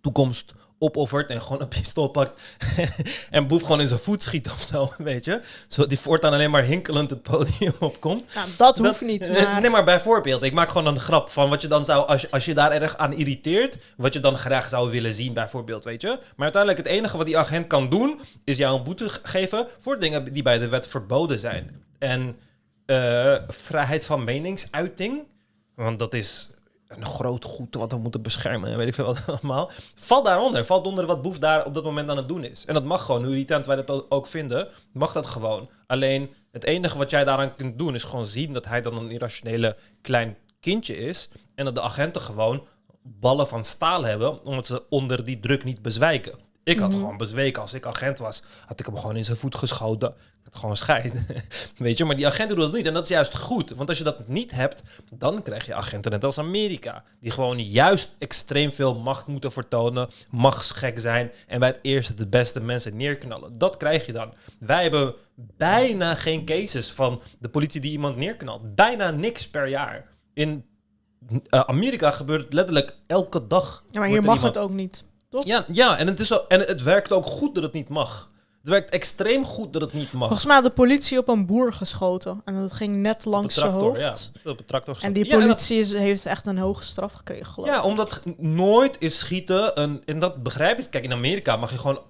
toekomst opoffert en gewoon een pistool pakt en Boef gewoon in zijn voet schiet of zo, weet je. Zodat die voortaan alleen maar hinkelend het podium opkomt. Nou, dat hoeft Dat- niet, maar... Nee, maar bijvoorbeeld, ik maak gewoon een grap van wat je dan zou, als je, als je daar erg aan irriteert, wat je dan graag zou willen zien, bijvoorbeeld, weet je. Maar uiteindelijk, het enige wat die agent kan doen, is jou een boete geven voor dingen die bij de wet verboden zijn. En eh, vrijheid van meningsuiting, want dat is een groot goed wat we moeten beschermen en weet ik veel wat allemaal, valt daaronder. Valt onder wat Boef daar op dat moment aan het doen is. En dat mag gewoon, hoe irritant wij dat ook vinden, mag dat gewoon. Alleen, het enige wat jij daaraan kunt doen is gewoon zien dat hij dan een irrationele klein kindje is. En dat de agenten gewoon ballen van staal hebben, omdat ze onder die druk niet bezwijken. Ik had gewoon bezweken. Als ik agent was, had ik hem gewoon in zijn voet geschoten. Ik had gewoon scheid. Weet je, maar die agenten doen dat niet. En dat is juist goed. Want als je dat niet hebt, dan krijg je agenten net als Amerika. Die gewoon juist extreem veel macht moeten vertonen. Machtsgek zijn. En bij het eerste de beste mensen neerknallen. Dat krijg je dan. Wij hebben bijna geen cases van de politie die iemand neerknalt. Bijna niks per jaar. In eh, Amerika gebeurt het letterlijk elke dag. Ja, maar hier er mag iemand- het ook niet. Toch? ja, ja en, het is zo, en het werkt ook goed dat het niet mag. Het werkt extreem goed dat het niet mag. Volgens mij had de politie op een boer geschoten. En dat ging net langs zijn hoofd. Ja, op een tractor En die Ja, dat- politie heeft echt een hoge straf gekregen, geloof ik. Ja, omdat nooit is schieten een... En dat begrijp ik. Kijk, in Amerika mag je gewoon...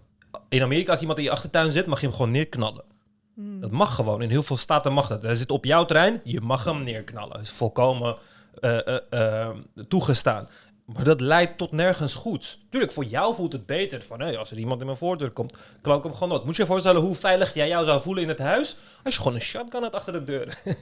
In Amerika, als iemand in je achtertuin zit, mag je hem gewoon neerknallen. Hmm. Dat mag gewoon. In heel veel staten mag dat. Hij zit op jouw terrein, je mag hem neerknallen. Dat is volkomen eh, eh, eh, toegestaan. Maar dat leidt tot nergens goeds. Tuurlijk, voor jou voelt het beter. Van, hé, als er iemand in mijn voordeur komt, klonk hem gewoon wat. Moet je je voorstellen hoe veilig jij jou zou voelen in het huis... als je gewoon een shotgun had achter de deur.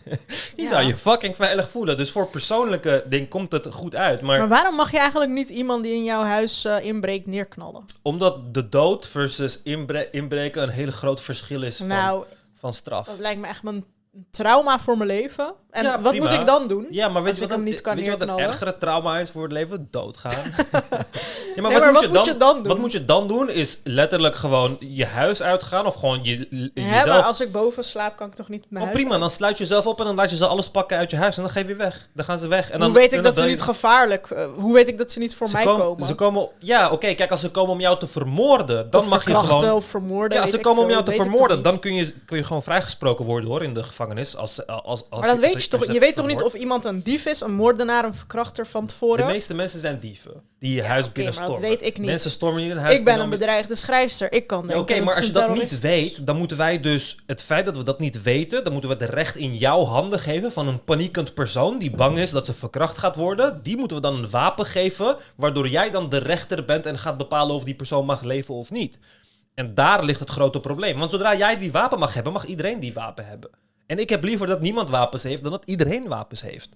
Ja. zou je fucking veilig voelen. Dus voor persoonlijke ding komt het goed uit. Maar, Maar waarom mag je eigenlijk niet iemand die in jouw huis eh, inbreekt neerknallen? omdat de dood versus inbre- inbreken een heel groot verschil is van, Nou, van straf. dat lijkt me echt mijn trauma voor mijn leven. En Ja, wat prima. moet ik dan doen? Ja, maar weet je ik wat, hem een, niet kan weet je wat een ergere trauma is voor het leven? Doodgaan. ja, Nee, maar wat moet je dan doen? Wat moet je dan doen? Is letterlijk gewoon je huis uitgaan of gewoon je, jezelf... maar als ik boven slaap, kan ik toch niet mijn Oh, prima, dan sluit je jezelf op en dan laat je ze alles pakken uit je huis en dan geef je weg. Dan gaan ze weg. En dan, hoe weet ik dan dat ze je- niet gevaarlijk... eh, hoe weet ik dat ze niet voor ze mij komen, komen? Ze komen, ja, oké, kijk, als ze komen om jou te vermoorden, dan of mag je gewoon... of vermoorden. Ja, als ze komen om jou te vermoorden, dan kun je, kun je gewoon vrijgesproken worden hoor in de gevangenis. Als, als, als, Maar dat weet je toch? Je weet toch niet of iemand een dief is, een moordenaar, een verkrachter van tevoren? De meeste mensen zijn dieven die je huis oké, binnen maar dat weet ik niet. Mensen stormen je een huis ik ben een bedreigde schrijfster. Ik kan Ja, Oké, maar als je dat niet weet, dan moeten wij dus het feit dat we dat niet weten, dan moeten we het recht in jouw handen geven van een paniekend persoon die bang is dat ze verkracht gaat worden. Die moeten we dan een wapen geven, waardoor jij dan de rechter bent en gaat bepalen of die persoon mag leven of niet. En daar ligt het grote probleem. Want zodra jij die wapen mag hebben, mag iedereen die wapen hebben. En ik heb liever dat niemand wapens heeft dan dat iedereen wapens heeft.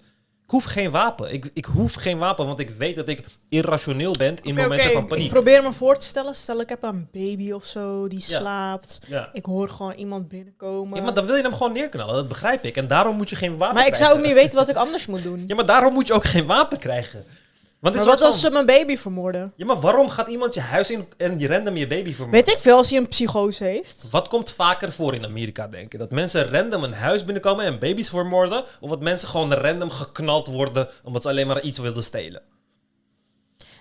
Ik hoef geen wapen. Ik, ik hoef geen wapen, want ik weet dat ik irrationeel ben in momenten van paniek. Ik probeer me voor te stellen. Stel, ik heb een baby of zo die Ja. slaapt. Ja. Ik hoor gewoon iemand binnenkomen. Ja, maar dan wil je hem gewoon neerknallen, dat begrijp ik. En daarom moet je geen wapen Maar ik zou ook krijgen. niet weten wat ik anders moet doen. Ja, maar daarom moet je ook geen wapen krijgen. Want maar wat als van- ze mijn baby vermoorden? Ja, maar waarom gaat iemand je huis in en je random je baby vermoorden? Weet ik veel als hij een psychose heeft? Wat komt vaker voor in Amerika, denk je? Dat mensen random een huis binnenkomen en baby's vermoorden? Of dat mensen gewoon random geknald worden omdat ze alleen maar iets wilden stelen?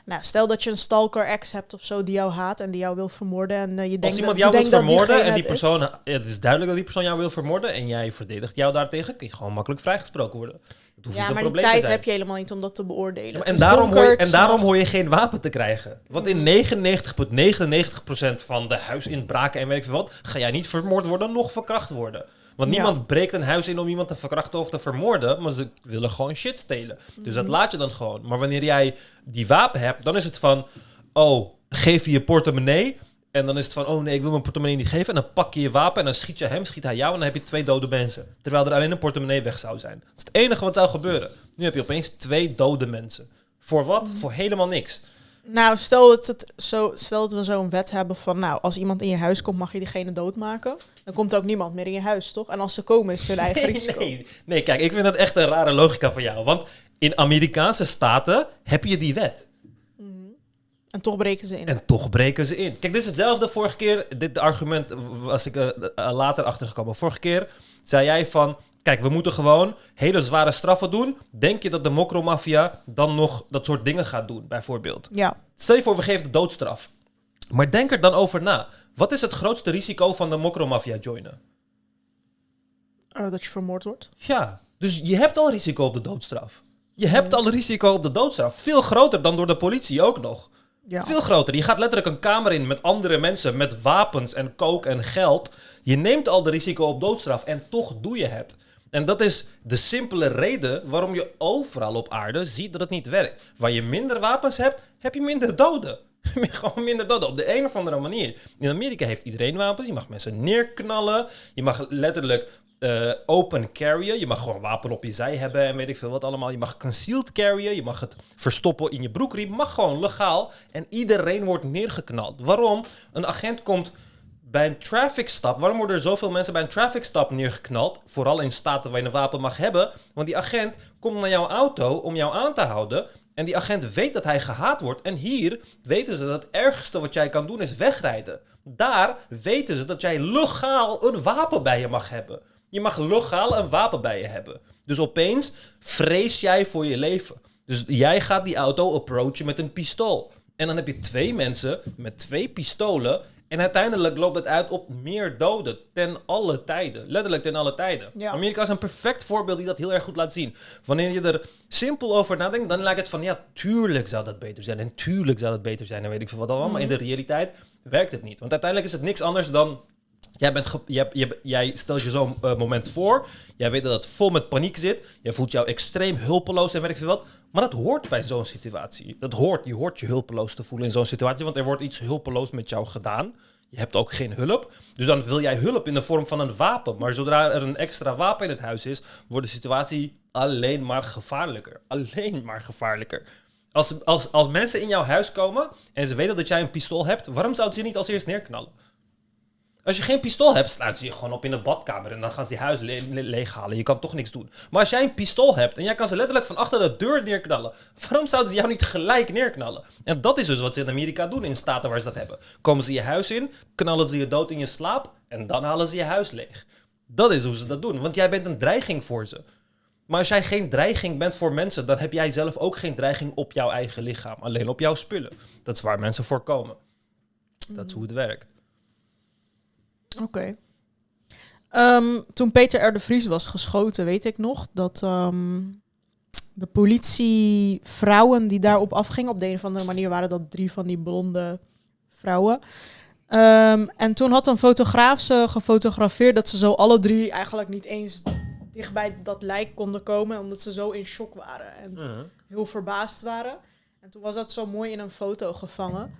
Nou, stel dat je een stalker ex hebt of zo die jou haat en die jou wil vermoorden. En eh, je denkt Als iemand jou wil vermoorden en die is. persoon... Het is duidelijk dat die persoon jou wil vermoorden en jij verdedigt jou daartegen, kun je gewoon makkelijk vrijgesproken worden. Hoeft Ja, niet een maar die tijd heb je helemaal niet om dat te beoordelen. Ja, maar en, daarom donker, hoor je, en daarom hoor je geen wapen te krijgen. Want in 99,99% van de huisinbraken en weet ik veel wat, ga jij niet vermoord worden, nog verkracht worden. Want Ja. niemand breekt een huis in om iemand te verkrachten of te vermoorden, maar ze willen gewoon shit stelen. Dus dat laat je dan gewoon. Maar wanneer jij die wapen hebt, dan is het van, oh, geef je je portemonnee. En dan is het van, oh nee, ik wil mijn portemonnee niet geven. En dan pak je je wapen en dan schiet je hem, schiet hij jou en dan heb je twee dode mensen. Terwijl er alleen een portemonnee weg zou zijn. Dat is het enige wat zou gebeuren. Nu heb je opeens twee dode mensen. Voor wat? Voor helemaal niks. Nou, stel dat, het zo, stel dat we zo'n wet hebben van... Nou, als iemand in je huis komt, mag je diegene doodmaken. Dan komt er ook niemand meer in je huis, toch? En als ze komen, is het hun eigen Nee, risico. nee, nee, kijk, ik vind dat echt een rare logica van jou. Want in Amerikaanse staten heb je die wet. En toch breken ze in. En toch breken ze in. Kijk, dit is hetzelfde vorige keer. Dit argument was ik eh, later achtergekomen. Vorige keer zei jij van... Kijk, we moeten gewoon hele zware straffen doen. Denk je dat de mokromafia dan nog dat soort dingen gaat doen, bijvoorbeeld? Ja. Stel je voor, we geven de doodstraf. Maar denk er dan over na. Wat is het grootste risico van de mokromafia joinen? Eh, dat je vermoord wordt. Ja, dus je hebt al risico op de doodstraf. Je hebt al risico op de doodstraf. Veel groter dan door de politie ook nog. Veel groter. Je gaat letterlijk een kamer in met andere mensen, met wapens en kook en geld. Je neemt al de risico op doodstraf en toch doe je het. En dat is de simpele reden waarom je overal op aarde ziet dat het niet werkt. Waar je minder wapens hebt, heb je minder doden. Gewoon minder doden. Op de een of andere manier. In Amerika heeft iedereen wapens. Je mag mensen neerknallen. Je mag letterlijk eh, open carryen. Je mag gewoon wapen op je zij hebben en weet ik veel wat allemaal. Je mag concealed carryen. Je mag het verstoppen in je broekriem. Mag gewoon legaal. En iedereen wordt neergeknald. Waarom? Een agent komt bij een traffic stop. Waarom worden er zoveel mensen bij een traffic stop neergeknald? Vooral in staten waar je een wapen mag hebben. Want die agent komt naar jouw auto om jou aan te houden. En die agent weet dat hij gehaat wordt. En hier weten ze dat het ergste wat jij kan doen is wegrijden. Daar weten ze dat jij legaal een wapen bij je mag hebben. Je mag legaal een wapen bij je hebben. Dus opeens vrees jij voor je leven. Dus jij gaat die auto approachen met een pistool. En dan heb je twee mensen met twee pistolen. En uiteindelijk loopt het uit op meer doden ten alle tijden. Letterlijk ten alle tijden. Ja. Amerika is een perfect voorbeeld die dat heel erg goed laat zien. Wanneer je er simpel over nadenkt, dan lijkt het van ja, tuurlijk zou dat beter zijn. En tuurlijk zou dat beter zijn. En weet ik veel wat allemaal. Maar in de realiteit werkt het niet. Want uiteindelijk is het niks anders dan Jij, bent jij, stelt je zo'n eh, moment voor. Jij weet dat het vol met paniek zit. Jij voelt jou extreem hulpeloos en weet ik veel wat. Maar dat hoort bij zo'n situatie. Dat hoort. Je hoort je hulpeloos te voelen in zo'n situatie. Want er wordt iets hulpeloos met jou gedaan. Je hebt ook geen hulp. Dus dan wil jij hulp in de vorm van een wapen. Maar zodra er een extra wapen in het huis is, wordt de situatie alleen maar gevaarlijker. Alleen maar gevaarlijker. Als, als, als mensen in jouw huis komen en ze weten dat jij een pistool hebt, waarom zouden ze niet als eerst neerknallen? Als je geen pistool hebt, sluiten ze je gewoon op in de badkamer en dan gaan ze je huis le- le- leeghalen. Je kan toch niks doen. Maar als jij een pistool hebt en jij kan ze letterlijk van achter de deur neerknallen, waarom zouden ze jou niet gelijk neerknallen? En dat is dus wat ze in Amerika doen in staten waar ze dat hebben. Komen ze je huis in, knallen ze je dood in je slaap en dan halen ze je huis leeg. Dat is hoe ze dat doen, want jij bent een dreiging voor ze. Maar als jij geen dreiging bent voor mensen, dan heb jij zelf ook geen dreiging op jouw eigen lichaam. Alleen op jouw spullen. Dat is waar mensen voor komen. Dat is hoe het werkt. Oké. Ehm, toen Peter R. de Vries was geschoten, weet ik nog dat ehm, de politie vrouwen die daarop afgingen, op de een of andere manier waren dat drie van die blonde vrouwen. Ehm, en toen had een fotograaf ze gefotografeerd dat ze zo alle drie eigenlijk niet eens dichtbij dat lijk konden komen, omdat ze zo in shock waren en heel verbaasd waren. En toen was dat zo mooi in een foto gevangen.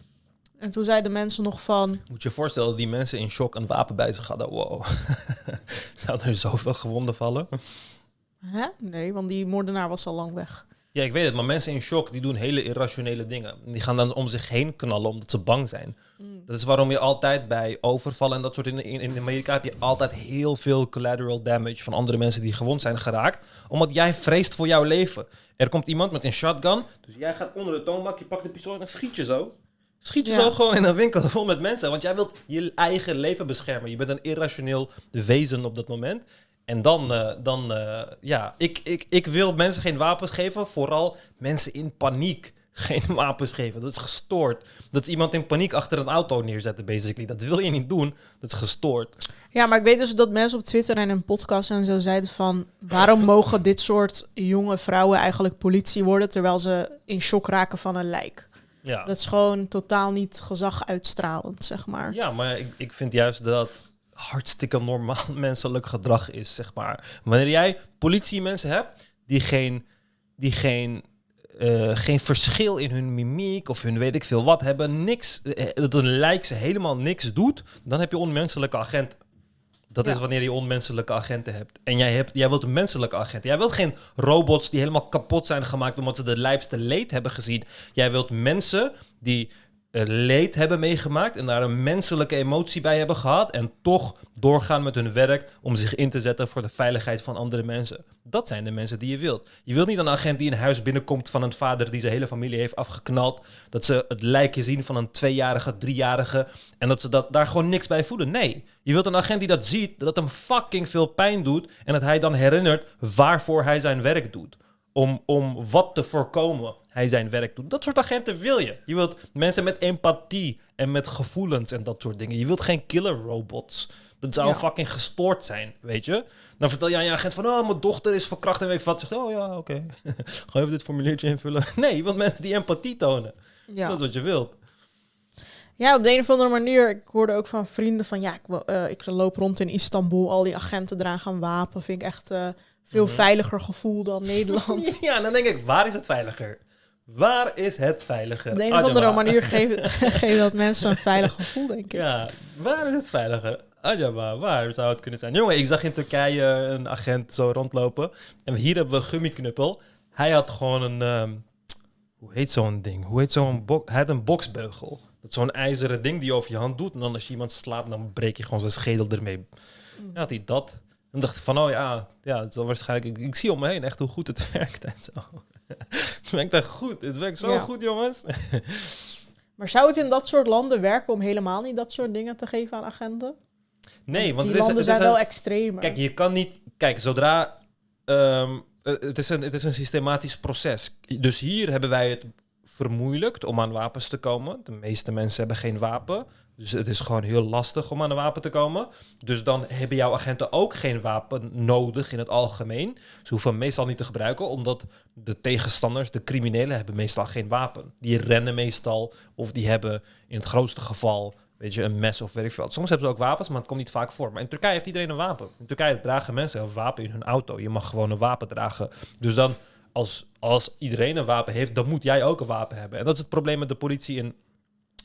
En toen zeiden mensen nog van, Moet je je voorstellen dat die mensen in shock een wapen bij zich hadden. Wow. Zouden er zoveel gewonden vallen? Hè? Nee, want die moordenaar was al lang weg. Ja, ik weet het, maar mensen in shock die doen hele irrationele dingen. Die gaan dan om zich heen knallen omdat ze bang zijn. Dat is waarom je altijd bij overvallen en dat soort in, in, in Amerika heb je altijd heel veel collateral damage van andere mensen die gewond zijn geraakt. Omdat jij vreest voor jouw leven. Er komt iemand met een shotgun, dus jij gaat onder de toonbank, je pakt de pistool en dan schiet je zo. Schiet je Ja. zo gewoon in een winkel vol met mensen, want jij wilt je eigen leven beschermen. Je bent een irrationeel wezen op dat moment. En dan, eh, dan eh, ja, ik, ik, ik wil mensen geen wapens geven, vooral mensen in paniek geen wapens geven. Dat is gestoord. Dat is iemand in paniek achter een auto neerzetten, basically. Dat wil je niet doen. Dat is gestoord. Ja, maar ik weet dus dat mensen op Twitter en in podcasts en zo zeiden van... waarom mogen dit soort jonge vrouwen eigenlijk politie worden... terwijl ze in shock raken van een lijk? Ja, Dat is gewoon totaal niet gezag uitstralend, zeg maar. ja maar ik, ik vind juist dat hartstikke normaal menselijk gedrag is, zeg maar. Wanneer jij politiemensen hebt die geen, die geen, eh, geen verschil in hun mimiek of hun weet ik veel wat hebben, niks, eh, dat een lijk ze helemaal niks doet, dan heb je onmenselijke agenten. Dat is wanneer je onmenselijke agenten hebt. En jij, hebt, jij wilt een menselijke agent. Jij wilt geen robots die helemaal kapot zijn gemaakt omdat ze de lijpste leed hebben gezien. Jij wilt mensen die eh, leed hebben meegemaakt en daar een menselijke emotie bij hebben gehad en toch doorgaan met hun werk om zich in te zetten voor de veiligheid van andere mensen. Dat zijn de mensen die je wilt. Je wilt niet een agent die in huis binnenkomt van een vader die zijn hele familie heeft afgeknald, dat ze het lijkje zien van een tweejarige, driejarige en dat ze dat, daar gewoon niks bij voelen. Nee, je wilt een agent die dat ziet, dat hem fucking veel pijn doet en dat hij dan herinnert waarvoor hij zijn werk doet om, om wat te voorkomen hij zijn werk doet. Dat soort agenten wil je. Je wilt mensen met empathie en met gevoelens en dat soort dingen. Je wilt geen killer robots. Dat zou Ja. fucking gestoord zijn, weet je? Dan vertel je aan je agent van, oh, mijn dochter is verkracht en weet ik wat. Zegt, oh ja, oké. Ga even dit formuliertje invullen. Nee, je wilt mensen die empathie tonen. Ja. Dat is wat je wilt. ja, op de een of andere manier. Ik hoorde ook van vrienden van... ja, ik, eh, ik loop rond in Istanbul. Al die agenten dragen een wapen. Vind ik echt eh, veel Mhm. veiliger gevoel dan Nederland. Ja, dan denk ik, waar is het veiliger? Waar is het veiliger? Op de een of andere manier geven, geven dat mensen een veilig gevoel, denk ik. Ja, waar is het veiliger? Ajaba, waar zou het kunnen zijn? Jongen, ik zag in Turkije een agent zo rondlopen. En hier hebben we een gummiknuppel. Hij had gewoon een... ehm, hoe heet zo'n ding? Hoe heet zo'n... Bo hij had een boksbeugel. Dat zo'n ijzeren ding die je over je hand doet. En dan als je iemand slaat, dan breek je gewoon zijn schedel ermee. Ja, had hij dat. En dacht van, oh ja, ja het waarschijnlijk... Ik, ik zie om me heen echt hoe goed het werkt en zo. het werkt echt goed. Het werkt zo Ja. goed, jongens. Maar zou het in dat soort landen werken om helemaal niet dat soort dingen te geven aan agenten? Nee, want die het is, landen het is zijn een- wel extremer. Kijk, je kan niet... Kijk, zodra... ehm, eh, het, is een, het is een systematisch proces. Dus hier hebben wij het vermoeilijkt om aan wapens te komen. De meeste mensen hebben geen wapen. Dus het is gewoon heel lastig om aan een wapen te komen. Dus dan hebben jouw agenten ook geen wapen nodig in het algemeen. Ze hoeven meestal niet te gebruiken, omdat de tegenstanders, de criminelen, hebben meestal geen wapen. Die rennen meestal of die hebben in het grootste geval weet je, een mes of weet ik veel. Soms hebben ze ook wapens, maar het komt niet vaak voor. Maar in Turkije heeft iedereen een wapen. In Turkije dragen mensen een wapen in hun auto. Je mag gewoon een wapen dragen. Dus dan, als, als iedereen een wapen heeft, dan moet jij ook een wapen hebben. En dat is het probleem met de politie in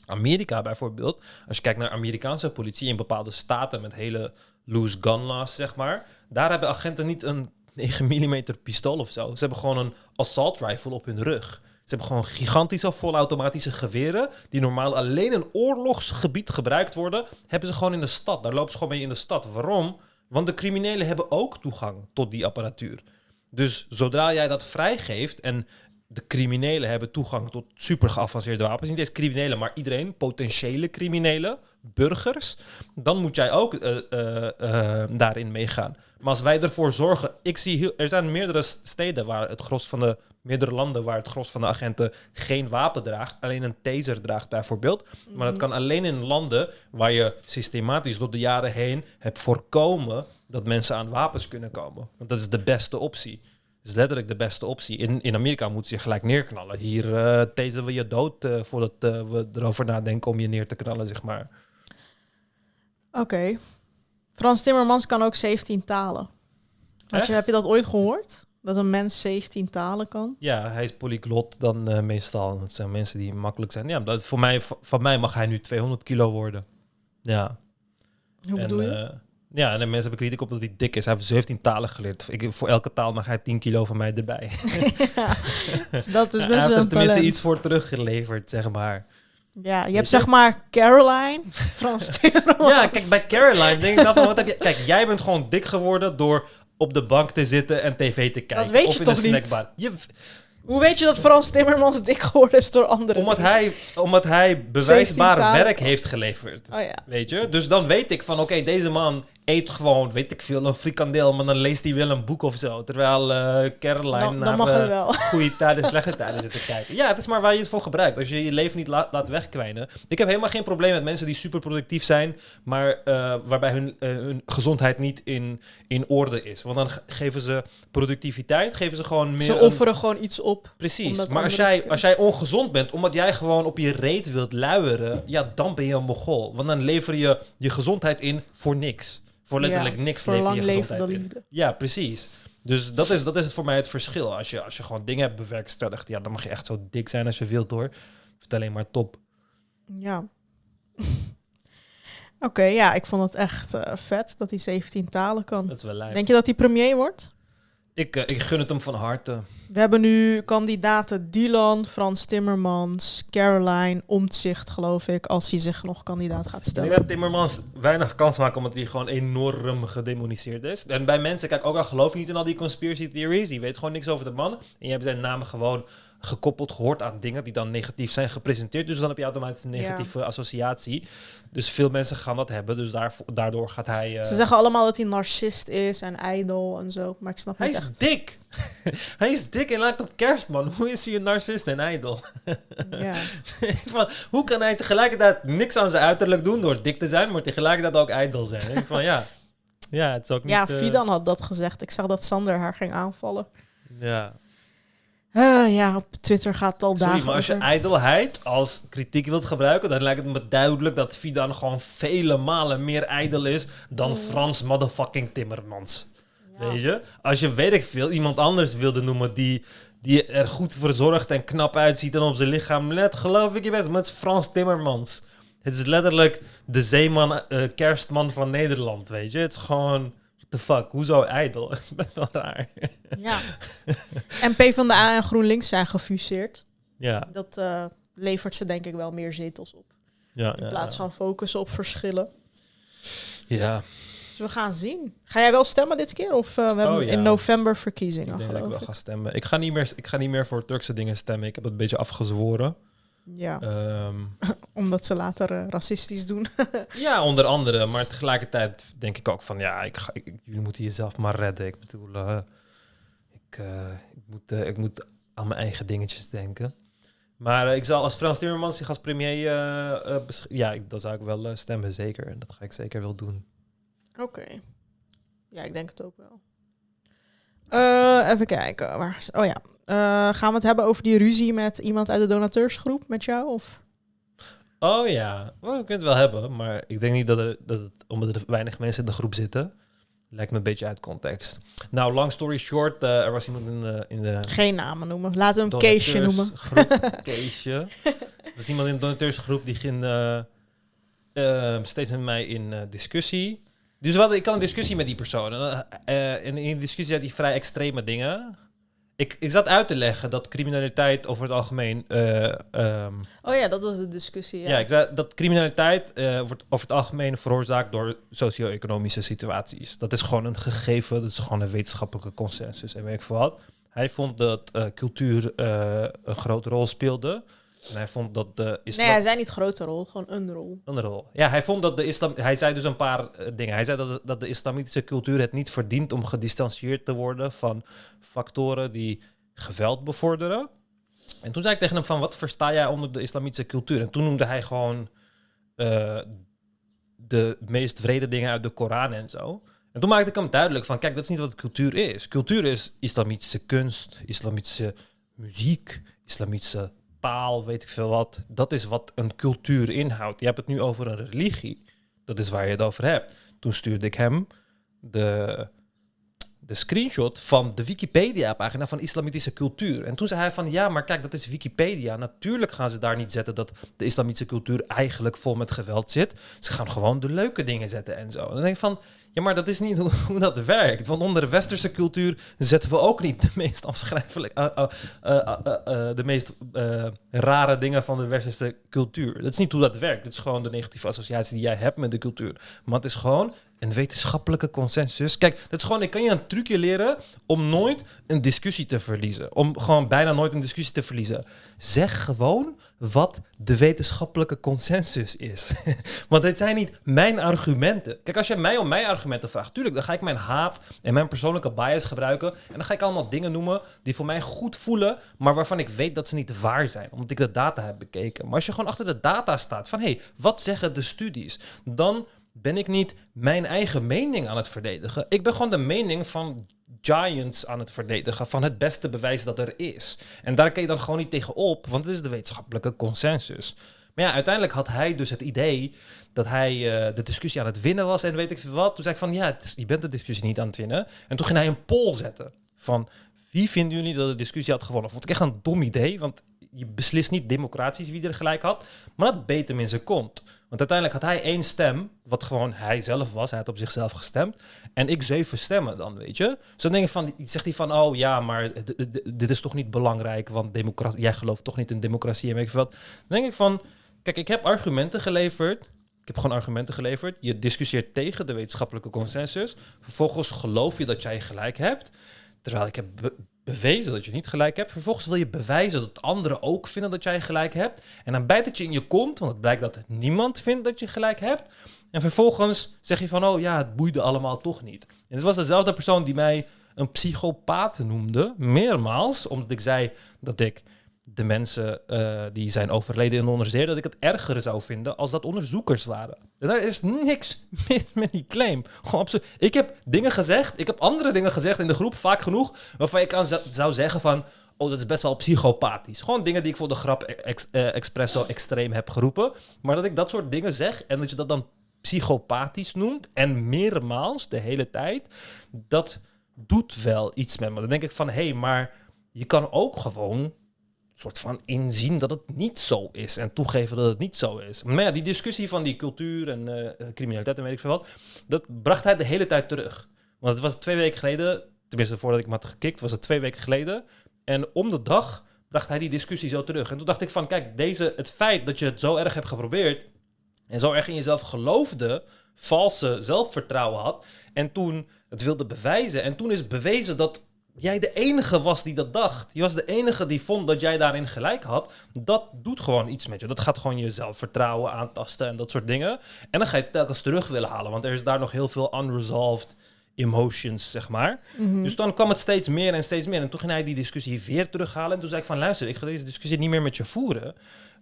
Amerika bijvoorbeeld. Als je kijkt naar Amerikaanse politie in bepaalde staten met hele loose gun laws, zeg maar. Daar hebben agenten niet een 9 mm pistool of zo. Ze hebben gewoon een assault rifle op hun rug. Hebben gewoon gigantische volautomatische geweren... die normaal alleen in oorlogsgebied gebruikt worden... hebben ze gewoon in de stad. Daar lopen ze gewoon mee in de stad. Waarom? Want de criminelen hebben ook toegang tot die apparatuur. Dus zodra jij dat vrijgeeft en de criminelen hebben toegang tot super geavanceerde wapens, niet eens criminelen, maar iedereen, potentiële criminelen, burgers, dan moet jij ook eh, eh, eh, daarin meegaan. Maar als wij ervoor zorgen, ik zie heel, er zijn meerdere steden waar het gros van de meerdere landen waar het gros van de agenten geen wapen draagt, alleen een taser draagt bijvoorbeeld. Maar dat kan alleen in landen waar je systematisch door de jaren heen hebt voorkomen dat mensen aan wapens kunnen komen. Want dat is de beste optie. Is letterlijk de beste optie. In, in Amerika moet je gelijk neerknallen. Hier uh, tasen we je dood eh, voordat eh, we erover nadenken om je neer te knallen, zeg maar. Oké. Frans Timmermans kan ook 17 talen. Had Echt? je, heb je dat ooit gehoord? Dat een mens 17 talen kan? Ja, hij is polyglot dan eh, meestal. Dat zijn mensen die makkelijk zijn. Ja, dat, voor mij, van mij mag hij nu 200 kilo worden. Ja. Hoe en, bedoel je? Ja, en de mensen hebben kritiek op dat hij dik is. Hij heeft 17 talen geleerd. Ik, voor elke taal mag hij 10 kilo van mij erbij. ja. Dus dat is hij best heeft wel er tenminste iets voor teruggeleverd, zeg maar. Ja, je hebt zeg maar Caroline, Frans Timmermans. Ja, kijk, bij Caroline denk ik dan van, wat heb je... Kijk, jij bent gewoon dik geworden door op de bank te zitten en tv te kijken. weet of je in toch niet? Je, Hoe weet je dat Frans Timmermans dik geworden is door anderen? omdat, hij, omdat hij bewijsbaar werk heeft geleverd. Oh ja. Weet je? Dus dan weet ik van, oké, deze man eet gewoon, weet ik veel, een frikandel, maar dan leest hij wel een boek of zo. Terwijl eh, Caroline Dan, naar eh, goede tijden, slechte tijden zit te kijken. Ja, het is maar waar je het voor gebruikt. Als je je leven niet laat, laat wegkwijnen. Ik heb helemaal geen probleem met mensen die super productief zijn, maar eh, waarbij hun, hun gezondheid niet in, in orde is. Want dan ge- geven ze productiviteit, geven ze gewoon meer... Ze een- offeren gewoon iets op. Precies, maar als jij, als jij ongezond bent, omdat jij gewoon op je reet wilt luieren, ja, dan ben je een mogol. Want dan lever je je gezondheid in voor niks. Voor letterlijk Ja, niks Voor lang je leven liefde. Ja, precies. Dus dat is, dat is het voor mij het verschil. Als je, als je gewoon dingen hebt bewerkstelligd, ja, dan mag je echt zo dik zijn als je wilt hoor. Het alleen maar top. Ja. Oké, ja, ik vond het echt eh, vet dat hij 17 talen kan. Dat is wel lijp. Denk je dat hij premier wordt? Ik, eh, ik gun het hem van harte. We hebben nu kandidaten Dylan, Frans Timmermans, Caroline, Omtzigt, geloof ik, als hij zich nog kandidaat gaat Ik denk stellen. dat Timmermans weinig kans maakt omdat hij gewoon enorm gedemoniseerd is. En bij mensen, kijk, ook al geloof je niet in al die conspiracy theories, die weet gewoon niks over de man. En je hebt zijn namen gewoon gekoppeld gehoord aan dingen die dan negatief zijn gepresenteerd. Dus dan heb je automatisch een Ja. negatieve associatie. Dus veel mensen gaan dat hebben. Dus daardoor gaat hij... eh, Ze zeggen allemaal dat hij narcist is en ijdel en zo, maar ik snap hij niet is echt. dik. hij is dik en lijkt op kerstman. Hoe is hij een narcist en ijdel? Ja. van, hoe kan hij tegelijkertijd niks aan zijn uiterlijk doen door dik te zijn, maar tegelijkertijd ook ijdel zijn? Ik van ja, ja, het is ook niet. ja, eh, Fidan had dat gezegd. Ik zag dat Sander haar ging aanvallen. Ja. Eh, ja, op Twitter gaat het al Sorry, dagen maar als je over. ijdelheid als kritiek wilt gebruiken, dan lijkt het me duidelijk dat Fidan gewoon vele malen meer ijdel is dan Frans motherfucking Timmermans. Ja. Weet je? Als je, weet ik veel, iemand anders wilde noemen die, die er goed verzorgd en knap uitziet en op zijn lichaam let, geloof ik je best, maar het is Frans Timmermans. Het is letterlijk de zeeman, eh, kerstman van Nederland, weet je? Het is gewoon, the fuck, hoezo ijdel? Het is best wel raar. Ja. En PvdA en GroenLinks zijn gefuseerd. ja, Dat eh, levert ze denk ik wel meer zetels op. ja, In ja. plaats van focussen op verschillen. Ja, Dus we gaan zien. Ga jij wel stemmen dit keer? Of eh, we hebben Oh, in november verkiezingen, Ik denk dat ik wel ga stemmen. Ik ga, niet meer, ik ga niet meer voor Turkse dingen stemmen. Ik heb het een beetje afgezworen. Ja, Ehm, omdat ze later eh, racistisch doen. ja, onder andere. Maar tegelijkertijd denk ik ook van... Ja, ik ga, ik- jullie moeten jezelf maar redden. Ik bedoel, eh, ik, eh, ik, moet, ik moet aan mijn eigen dingetjes denken. Maar ik zal als Frans Timmermans zich als premier... ja, ik, dan zou ik wel stemmen, zeker. En dat ga ik zeker wel doen. Oké. Ja, ik denk het ook wel. Even kijken. Waar oh ja. Gaan we het hebben over die ruzie met iemand uit de donateursgroep met jou? Of? Oh ja, well, we kunnen het wel hebben, maar ik denk niet dat, er, dat het, omdat er weinig mensen in de groep zitten, lijkt me een beetje uit context. Nou, long story short, eh, er was iemand in de, in de Geen namen noemen. Laten we hem Keesje noemen. Keesje. Er was iemand in de donateursgroep die ging eh, eh, steeds met mij in discussie. Dus we hadden, ik had een discussie met die persoon. En, in die discussie zei hij vrij extreme dingen. Ik, ik zat uit te leggen dat criminaliteit over het algemeen... eh, ehm, Oh ja, dat was de discussie. Ja, ja, ik zei dat criminaliteit eh, wordt over het algemeen veroorzaakt door socio-economische situaties. Dat is gewoon een gegeven, dat is gewoon een wetenschappelijke consensus en weet ik veel wat. Hij vond dat eh, cultuur eh, een grote rol speelde. En hij vond dat de islam... Nee, hij zei niet grote rol, gewoon een rol. Een rol. Ja, hij vond dat de islam. Hij zei dus een paar eh, dingen. Hij zei dat, de- dat de islamitische cultuur het niet verdient om gedistanceerd te worden van factoren die geweld bevorderen. En toen zei ik tegen hem van, wat versta jij onder de islamitische cultuur? En toen noemde hij gewoon eh, de meest vrede dingen uit de Koran en zo. En toen maakte ik hem duidelijk van, kijk, dat is niet wat cultuur is. Cultuur is islamitische kunst, islamitische muziek, islamitische taal, weet ik veel wat. Dat is wat een cultuur inhoudt. Je hebt het nu over een religie. Dat is waar je het over hebt. Toen stuurde ik hem de, de screenshot van de Wikipedia-pagina van islamitische cultuur. En toen zei hij van, ja, maar kijk, dat is Wikipedia. Natuurlijk gaan ze daar niet zetten dat de islamitische cultuur eigenlijk vol met geweld zit. Ze gaan gewoon de leuke dingen zetten en zo. En dan denk ik van, ja, maar dat is niet hoe, dat werkt. Want onder de westerse cultuur zetten we ook niet de meest afschrijfelijke, eh, eh, eh, de meest rare dingen van de westerse cultuur. Dat is niet hoe dat werkt. Het is gewoon de negatieve associatie die jij hebt met de cultuur. Maar het is gewoon een wetenschappelijke consensus. Kijk, dat is gewoon, ik kan je een trucje leren om nooit een discussie te verliezen. Om gewoon bijna nooit een discussie te verliezen. Zeg gewoon wat de wetenschappelijke consensus is. Want het zijn niet mijn argumenten. Kijk, als je mij om mijn argumenten vraagt, tuurlijk, dan ga ik mijn haat en mijn persoonlijke bias gebruiken. En dan ga ik allemaal dingen noemen die voor mij goed voelen, maar waarvan ik weet dat ze niet waar zijn, omdat ik de data heb bekeken. Maar als je gewoon achter de data staat van, hé, hey, wat zeggen de studies? Dan ben ik niet mijn eigen mening aan het verdedigen. Ik ben gewoon de mening van giants aan het verdedigen, van het beste bewijs dat er is. En daar kun je dan gewoon niet tegen op, want het is de wetenschappelijke consensus. Maar ja, uiteindelijk had hij dus het idee dat hij eh, de discussie aan het winnen was en weet ik veel wat. Toen zei ik van, ja, je bent de discussie niet aan het winnen. En toen ging hij een poll zetten van, wie vinden jullie dat de discussie had gewonnen? Vond ik echt een dom idee, want je beslist niet democratisch wie er gelijk had. Maar dat beet hem in zijn kont. Want uiteindelijk had hij één stem, wat gewoon hij zelf was. Hij had op zichzelf gestemd. En ik zeven stemmen dan, weet je. Dus dan denk ik van, zegt hij van, oh ja, maar dit is toch niet belangrijk, want democratie, jij gelooft toch niet in democratie en weet ik wat. Dan denk ik van, kijk, ik heb argumenten geleverd. Ik heb gewoon argumenten geleverd. Je discussieert tegen de wetenschappelijke consensus. Vervolgens geloof je dat jij gelijk hebt. Terwijl ik heb bewezen dat je niet gelijk hebt. Vervolgens wil je bewijzen dat anderen ook vinden dat jij gelijk hebt. En dan bijt het je in je kont, want het blijkt dat niemand vindt dat je gelijk hebt. En vervolgens zeg je van, oh ja, het boeide allemaal toch niet. En het was dezelfde persoon die mij een psychopaat noemde, meermaals, omdat ik zei dat ik de mensen eh, die zijn overleden in onderzeer, dat ik het erger zou vinden als dat onderzoekers waren. En daar is niks mis met die claim. Gewoon. Ik heb dingen gezegd, ik heb andere dingen gezegd in de groep, vaak genoeg, waarvan ik aan zou zeggen van, oh, dat is best wel psychopathisch. Gewoon dingen die ik voor de grap ex, eh, extreem heb geroepen. Maar dat ik dat soort dingen zeg en dat je dat dan psychopathisch noemt en meermaals de hele tijd, dat doet wel iets met me. Dan denk ik van, hé, hey, maar je kan ook gewoon soort van inzien dat het niet zo is en toegeven dat het niet zo is. Maar ja, die discussie van die cultuur en eh, criminaliteit en weet ik veel wat, dat bracht hij de hele tijd terug. Want het was twee weken geleden, tenminste voordat ik me had gekikt, was het twee weken geleden. En om de dag bracht hij die discussie zo terug. En toen dacht ik van, kijk, deze, het feit dat je het zo erg hebt geprobeerd en zo erg in jezelf geloofde, valse zelfvertrouwen had en toen het wilde bewijzen en toen is bewezen dat jij de enige was die dat dacht. Je was de enige die vond dat jij daarin gelijk had. Dat doet gewoon iets met je. Dat gaat gewoon je zelfvertrouwen aantasten en dat soort dingen. En dan ga je het telkens terug willen halen, want er is daar nog heel veel unresolved emotions, zeg maar. Dus dan kwam het steeds meer en steeds meer. En toen ging hij die discussie weer terughalen. En toen zei ik van, luister, ik ga deze discussie niet meer met je voeren.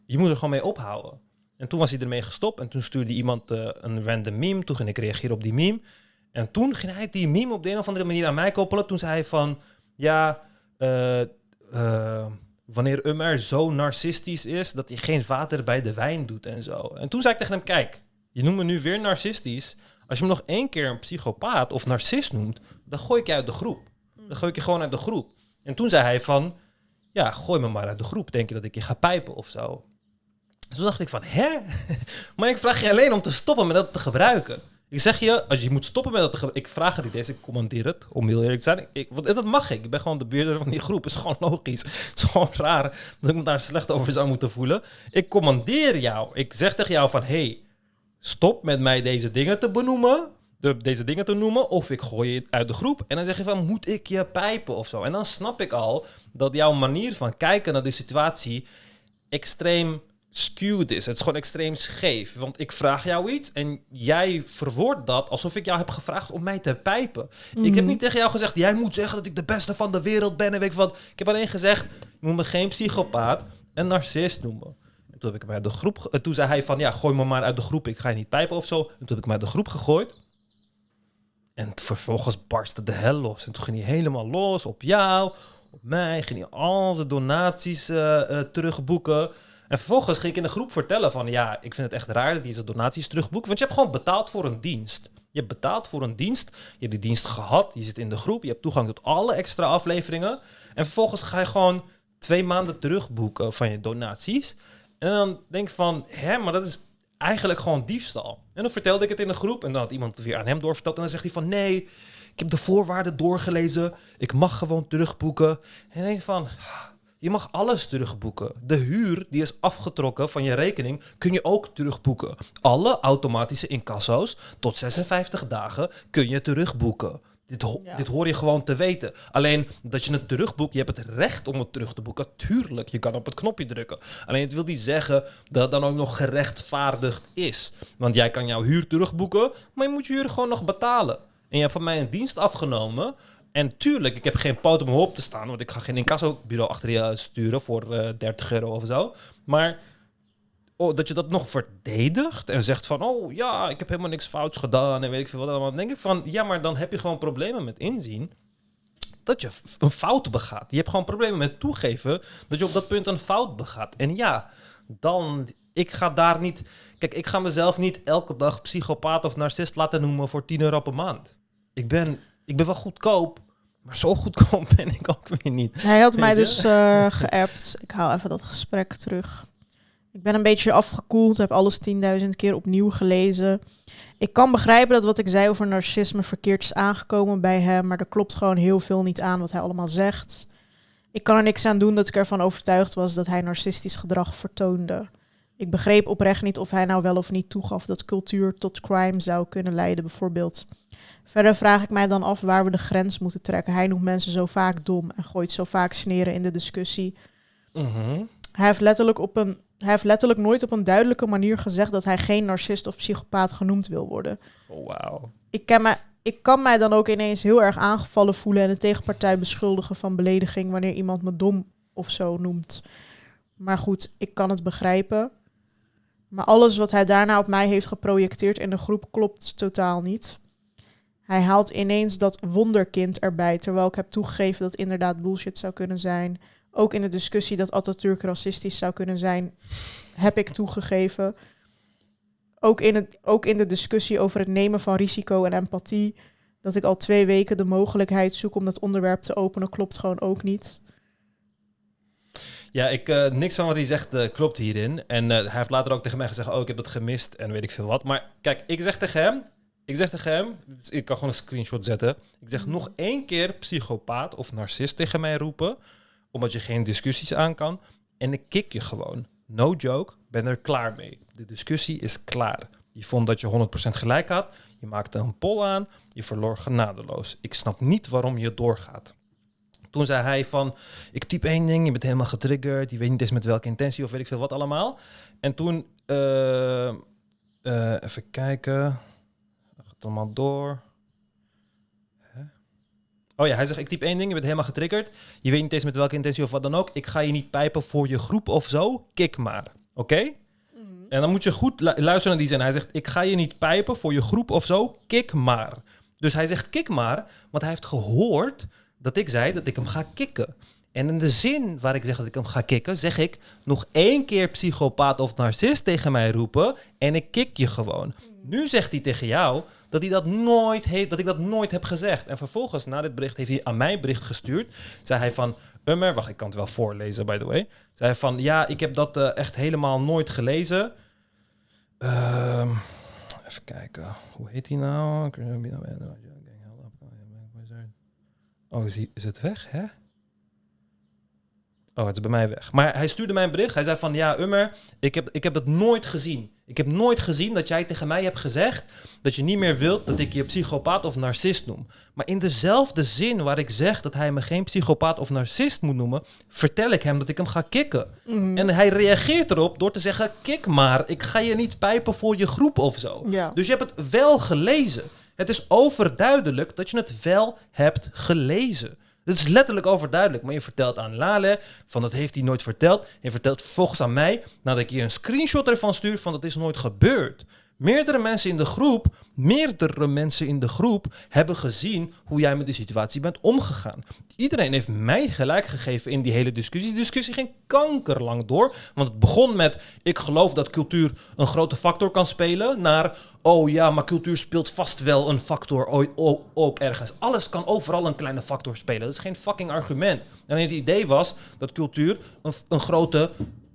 Je moet er gewoon mee ophouden. En toen was hij ermee gestopt. En toen stuurde iemand eh, een random meme. Toen ging ik reageren op die meme. En toen ging hij die meme op de een of andere manier aan mij koppelen. Toen zei hij van, ja, eh, eh, wanneer Umer zo narcistisch is dat hij geen water bij de wijn doet en zo. En toen zei ik tegen hem, kijk, je noemt me nu weer narcistisch. Als je me nog één keer een psychopaat of narcist noemt, dan gooi ik je uit de groep. Dan gooi ik je gewoon uit de groep. En toen zei hij van, ja, gooi me maar uit de groep. Denk je dat ik je ga pijpen of zo? Toen dacht ik van, hè? maar ik vraag je alleen om te stoppen met dat te gebruiken. Ik zeg je, als je moet stoppen met dat. Ik vraag het niet eens, ik commandeer het, om heel eerlijk te zijn. Ik, want dat mag ik. Ik ben gewoon de beheerder van die groep. Is gewoon logisch. Het is gewoon raar dat ik me daar slecht over zou moeten voelen. Ik commandeer jou. Ik zeg tegen jou van, hey, stop met mij deze dingen te benoemen. De, deze dingen te noemen. Of ik gooi je uit de groep. En dan zeg je van, moet ik je pijpen of zo? En dan snap ik al dat jouw manier van kijken naar de situatie extreem skewed is. Het is gewoon extreem scheef. Want ik vraag jou iets en jij verwoordt dat alsof ik jou heb gevraagd om mij te pijpen. Ik heb niet tegen jou gezegd, jij moet zeggen dat ik de beste van de wereld ben en weet ik wat. Ik heb alleen gezegd, je moet me geen psychopaat en narcist noemen. En toen heb ik hem uit de groep... Toen zei hij van, ja, gooi me maar uit de groep. Ik ga je niet pijpen of zo. En toen heb ik hem uit de groep gegooid. En vervolgens barstte de hel los. En toen ging hij helemaal los op jou, op mij. Ging hij al zijn donaties eh, eh, terugboeken. En vervolgens ging ik in de groep vertellen van... ja, ik vind het echt raar dat hij zijn donaties terugboekt. Want je hebt gewoon betaald voor een dienst. Je hebt betaald voor een dienst. Je hebt die dienst gehad. Je zit in de groep. Je hebt toegang tot alle extra afleveringen. En vervolgens ga je gewoon twee maanden terugboeken van je donaties. En dan denk ik van... hè, maar dat is eigenlijk gewoon diefstal. En dan vertelde ik het in de groep. En dan had iemand het weer aan hem doorverteld. En dan zegt hij van... nee, ik heb de voorwaarden doorgelezen. Ik mag gewoon terugboeken. En dan denk ik van... Je mag alles terugboeken. De huur die is afgetrokken van je rekening kun je ook terugboeken. Alle automatische incasso's tot 56 dagen kun je terugboeken. Dit, ho- Ja. dit hoor je gewoon te weten. Alleen dat je het terugboekt, je hebt het recht om het terug te boeken. Tuurlijk, je kan op het knopje drukken. Alleen het wil niet zeggen dat het dan ook nog gerechtvaardigd is. Want jij kan jouw huur terugboeken, maar je moet je huur gewoon nog betalen. En je hebt van mij een dienst afgenomen. En tuurlijk, ik heb geen poot om op te staan, want ik ga geen incassobureau achter je sturen voor eh 30 euro of zo. Maar oh, dat je dat nog verdedigt en zegt van, oh ja, ik heb helemaal niks fouts gedaan en weet ik veel wat allemaal. Dan denk ik van, ja, maar dan heb je gewoon problemen met inzien dat je een fout begaat. Je hebt gewoon problemen met toegeven dat je op dat punt een fout begaat. En ja, dan, ik ga daar niet, kijk, ik ga mezelf niet elke dag psychopaat of narcist laten noemen voor 10 euro per maand. Ik ben, ik ben wel goedkoop, maar zo goedkoop ben ik ook weer niet. Hij had mij dus eh geappt. Ik haal even dat gesprek terug. Ik ben een beetje afgekoeld, heb alles 10.000 keer opnieuw gelezen. Ik kan begrijpen dat wat ik zei over narcisme verkeerd is aangekomen bij hem, maar er klopt gewoon heel veel niet aan wat hij allemaal zegt. Ik kan er niks aan doen dat ik ervan overtuigd was dat hij narcistisch gedrag vertoonde. Ik begreep oprecht niet of hij nou wel of niet toegaf dat cultuur tot crime zou kunnen leiden, bijvoorbeeld. Verder vraag ik mij dan af waar we de grens moeten trekken. Hij noemt mensen zo vaak dom en gooit zo vaak sneren in de discussie. Mhm. Hij heeft letterlijk, op een, hij heeft letterlijk nooit op een duidelijke manier gezegd dat hij geen narcist of psychopaat genoemd wil worden. Oh, wauw. Ik, ken mij, ik kan mij dan ook ineens heel erg aangevallen voelen en de tegenpartij beschuldigen van belediging wanneer iemand me dom of zo noemt. Maar goed, ik kan het begrijpen. Maar alles wat hij daarna op mij heeft geprojecteerd in de groep klopt totaal niet. Hij haalt ineens dat wonderkind erbij, terwijl ik heb toegegeven dat inderdaad bullshit zou kunnen zijn. Ook in de discussie dat Atatürk racistisch zou kunnen zijn, heb ik toegegeven. Ook in, het, ook in de discussie over het nemen van risico en empathie, dat ik al twee weken de mogelijkheid zoek om dat onderwerp te openen, klopt gewoon ook niet. Ja, ik, eh, niks van wat hij zegt eh, klopt hierin. En eh, hij heeft later ook tegen mij gezegd, oh, ik heb dat gemist en weet ik veel wat. Maar kijk, ik zeg tegen hem, ik zeg tegen hem, ik kan gewoon een screenshot zetten. Ik zeg nog één keer psychopaat of narcist tegen mij roepen, omdat je geen discussies aan kan. En ik kick je gewoon. No joke, ben er klaar mee. De discussie is klaar. Je vond dat je 100% gelijk had. Je maakte een poll aan. Je verloor genadeloos. Ik snap niet waarom je doorgaat. Toen zei hij van, ik typ één ding, je bent helemaal getriggerd, je weet niet eens met welke intentie of weet ik veel wat allemaal. En toen, eh, eh, even kijken, gaat allemaal door. Oh ja, hij zegt, ik typ één ding, je bent helemaal getriggerd, je weet niet eens met welke intentie of wat dan ook. Ik ga je niet pijpen voor je groep of zo, kik maar, oké? En dan moet je goed lu- luisteren naar die zin. Hij zegt, ik ga je niet pijpen voor je groep of zo, kik maar. Dus hij zegt, kik maar, want hij heeft gehoord dat ik zei dat ik hem ga kicken. En in de zin waar ik zeg dat ik hem ga kicken, zeg ik nog één keer psychopaat of narcist tegen mij roepen en ik kick je gewoon. Nu zegt hij tegen jou dat hij dat nooit heeft, dat ik dat nooit heb gezegd. En vervolgens, na dit bericht, heeft hij aan mij bericht gestuurd. Zei hij van, Ummer, wacht, ik kan het wel voorlezen, by the way. Zei hij van, ja, ik heb dat eh, echt helemaal nooit gelezen. Ehm, even kijken, hoe heet hij nou? Oh, is, hij, is het weg, hè? Oh, het is bij mij weg. Maar hij stuurde mij een bericht. Hij zei van, ja, Ummer, ik heb, ik heb het nooit gezien. Ik heb nooit gezien dat jij tegen mij hebt gezegd dat je niet meer wilt dat ik je psychopaat of narcist noem. Maar in dezelfde zin waar ik zeg dat hij me geen psychopaat of narcist moet noemen, vertel ik hem dat ik hem ga kicken. Mhm. En hij reageert erop door te zeggen, kik maar, ik ga je niet pijpen voor je groep of zo. Ja. Dus je hebt het wel gelezen. Het is overduidelijk dat je het wel hebt gelezen. Het is letterlijk overduidelijk. Maar je vertelt aan Lale van dat heeft hij nooit verteld. Je vertelt vervolgens aan mij nadat ik je een screenshot ervan stuur van dat is nooit gebeurd. Meerdere mensen in de groep, meerdere mensen in de groep hebben gezien hoe jij met die situatie bent omgegaan. Iedereen heeft mij gelijk gegeven in die hele discussie. Die discussie ging kankerlang door. Want het begon met: ik geloof dat cultuur een grote factor kan spelen. Naar: oh ja, maar cultuur speelt vast wel een factor ook ergens. Alles kan overal een kleine factor spelen. Dat is geen fucking argument. En het idee was dat cultuur een, een grote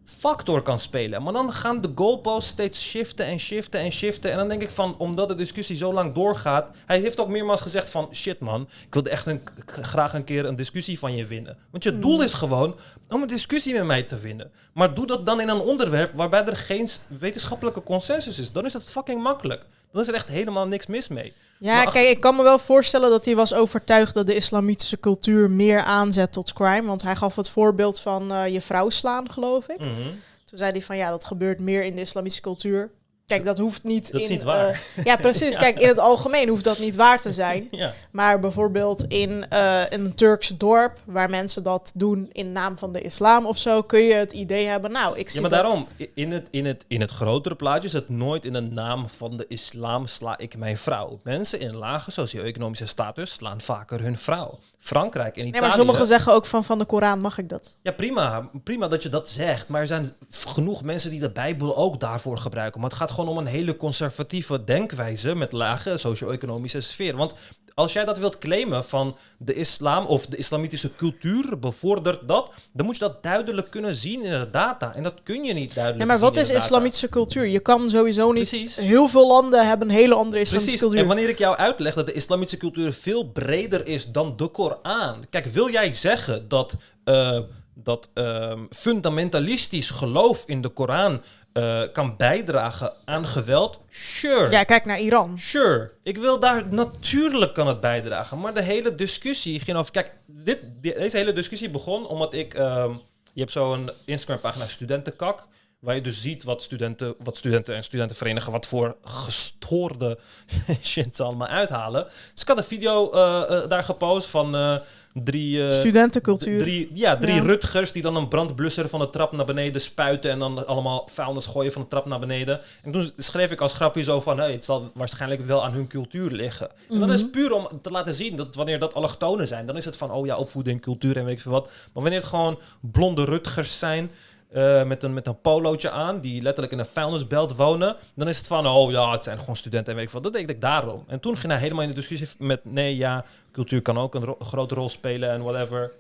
factor kan spelen. Maar dan gaan de goalposts steeds shiften en shiften en shiften. En dan denk ik van, omdat de discussie zo lang doorgaat... Hij heeft ook meermaals gezegd van, shit man, ik wilde echt een, graag een keer een discussie van je winnen. Want je doel is gewoon om een discussie met mij te winnen. Maar doe dat dan in een onderwerp waarbij er geen wetenschappelijke consensus is. Dan is het fucking makkelijk. Dan is er echt helemaal niks mis mee. Ja, Maar kijk, ik kan me wel voorstellen dat hij was overtuigd dat de islamitische cultuur meer aanzet tot crime. Want hij gaf het voorbeeld van eh, je vrouw slaan, geloof ik. Mhm. Toen zei hij van ja, dat gebeurt meer in de islamitische cultuur. Kijk, dat hoeft niet Dat is in... niet waar. eh, ja, precies. Kijk, in het algemeen hoeft dat niet waar te zijn. Ja. Maar bijvoorbeeld in eh, een Turks dorp, waar mensen dat doen in naam van de islam of zo, kun je het idee hebben, nou, ik zie Ja, maar dat... daarom, in het, in, het, in het grotere plaatje is het nooit in de naam van de islam sla ik mijn vrouw. Mensen in lage socio-economische status slaan vaker hun vrouw. Frankrijk en Nee, Italië... maar sommigen zeggen ook van van de Koran mag ik dat. Ja, prima. Prima dat je dat zegt. Maar er zijn genoeg mensen die de Bijbel ook daarvoor gebruiken. Maar het gaat gewoon om een hele conservatieve denkwijze met lage socio-economische sfeer. Want als jij dat wilt claimen van de islam of de islamitische cultuur bevordert dat, dan moet je dat duidelijk kunnen zien in de data. En dat kun je niet duidelijk Ja, maar zien wat is islamitische cultuur? Je kan sowieso niet... Precies. Heel veel landen hebben een hele andere islamitische Precies. cultuur. En wanneer ik jou uitleg dat de islamitische cultuur veel breder is dan de Koran. Kijk, wil jij zeggen dat, eh, dat ehm, fundamentalistisch geloof in de Koran eh, kan bijdragen aan geweld? Sure. Ja, kijk naar Iran. Sure, ik wil daar natuurlijk kan het bijdragen, maar de hele discussie ging over. Kijk, dit, deze hele discussie begon omdat ik. ehm, je hebt zo'n Instagram-pagina Studentenkak. Waar je dus ziet wat studenten, wat studenten en studentenverenigingen wat voor gestoorde shit ze allemaal uithalen. Dus ik had een video eh, eh, daar gepost van drie. eh, Studentencultuur. Drie, ja, drie Ja. Rutgers die dan een brandblusser van de trap naar beneden spuiten en dan allemaal vuilnis gooien van de trap naar beneden. En toen schreef ik als grapje zo van, hey, het zal waarschijnlijk wel aan hun cultuur liggen. En dat is puur om te laten zien dat wanneer dat allochtonen zijn, dan is het van, oh ja, opvoeding, cultuur en weet ik veel wat. Maar wanneer het gewoon blonde Rutgers zijn, eh, met, een, met een polootje aan, die letterlijk in een vuilnisbelt wonen, dan is het van, oh ja, het zijn gewoon studenten en weet ik veel. Dat deed ik daarom. En toen ging hij helemaal in de discussie met, nee, ja, cultuur kan ook een ro- grote rol spelen en whatever.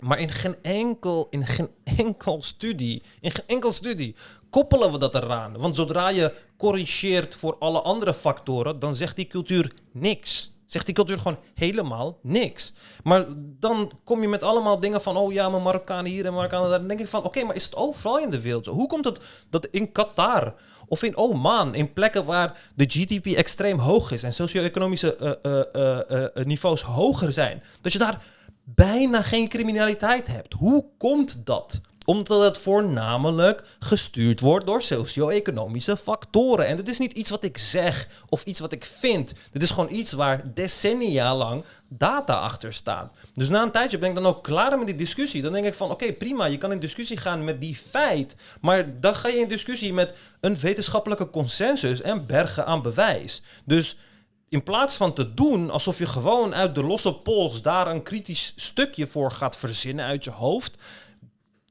Maar in geen enkel, in geen enkel studie, in geen enkel studie koppelen we dat eraan. Want zodra je corrigeert voor alle andere factoren, dan zegt die cultuur niks. Zegt die cultuur gewoon helemaal niks. Maar dan kom je met allemaal dingen van, oh ja, maar Marokkanen hier en Marokkanen daar. Dan denk ik van, oké, maar is het overal in de wereld zo? Hoe komt het dat in Qatar of in Oman, in plekken waar de GDP extreem hoog is en socio-economische eh, eh, eh, niveaus hoger zijn, dat je daar bijna geen criminaliteit hebt. Hoe komt dat? Omdat het voornamelijk gestuurd wordt door socio-economische factoren. En dit is niet iets wat ik zeg of iets wat ik vind. Dit is gewoon iets waar decennia lang data achter staat. Dus na een tijdje ben ik dan ook klaar met die discussie. Dan denk ik van, oké, prima, je kan in discussie gaan met die feit. Maar dan ga je in discussie met een wetenschappelijke consensus en bergen aan bewijs. Dus in plaats van te doen alsof je gewoon uit de losse pols daar een kritisch stukje voor gaat verzinnen uit je hoofd,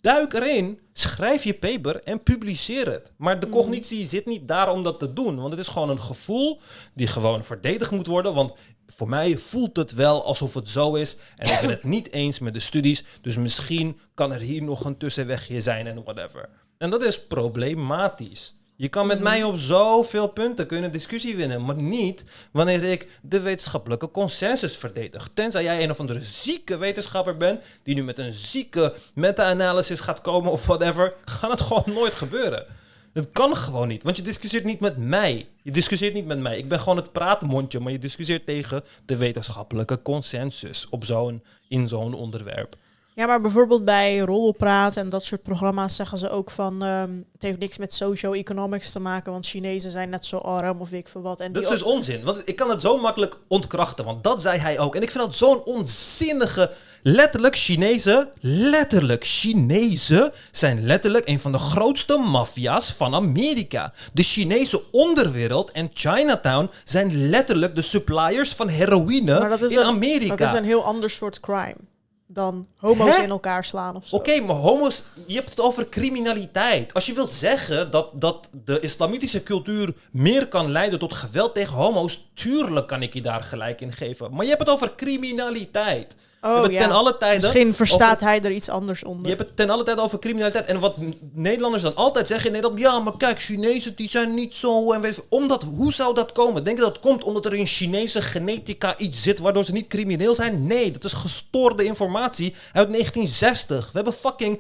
duik erin, schrijf je paper en publiceer het. Maar de cognitie zit niet daar om dat te doen, want het is gewoon een gevoel die gewoon verdedigd moet worden, want voor mij voelt het wel alsof het zo is. En ik ben het niet eens met de studies. Dus misschien kan er hier nog een tussenwegje zijn en whatever. En dat is problematisch. Je kan met mij op zoveel punten kunnen discussie winnen, maar niet wanneer ik de wetenschappelijke consensus verdedig. Tenzij jij een of andere zieke wetenschapper bent, die nu met een zieke meta-analysis gaat komen of whatever, gaat het gewoon nooit gebeuren. Het kan gewoon niet, want je discussieert niet met mij. Je discussieert niet met mij. Ik ben gewoon het praatmondje, maar je discussieert tegen de wetenschappelijke consensus op zo'n, in zo'n onderwerp. Ja, maar bijvoorbeeld bij Roddelpraat en dat soort programma's zeggen ze ook van... ehm, het heeft niks met socio-economics te maken, want Chinezen zijn net zo arm of weet ik veel wat. En Dat is dus onzin, want ik kan het zo makkelijk ontkrachten, want dat zei hij ook. En ik vind dat zo'n onzinnige... Letterlijk Chinezen, letterlijk Chinezen zijn letterlijk een van de grootste maffia's van Amerika. De Chinese onderwereld en Chinatown zijn letterlijk de suppliers van heroïne Maar dat is in een- Amerika. Dat is een heel ander soort crime dan homo's Hè? in elkaar slaan of zo. Oké, maar homo's, je hebt het over criminaliteit. Als je wilt zeggen dat, dat de islamitische cultuur meer kan leiden tot geweld tegen homo's, tuurlijk kan ik je daar gelijk in geven. Maar je hebt het over criminaliteit. Je hebt Oh ja, ten alle tijde misschien verstaat over- hij er iets anders Je onder. hebt het ten alle tijde over criminaliteit. En wat Nederlanders dan altijd zeggen in Nederland... Ja, maar kijk, Chinezen die zijn niet zo... En weet, je- omdat, hoe zou dat komen? Denk je dat het komt omdat er in Chinese genetica iets zit... waardoor ze niet crimineel zijn? Nee, dat is gestoorde informatie uit 1960. We hebben fucking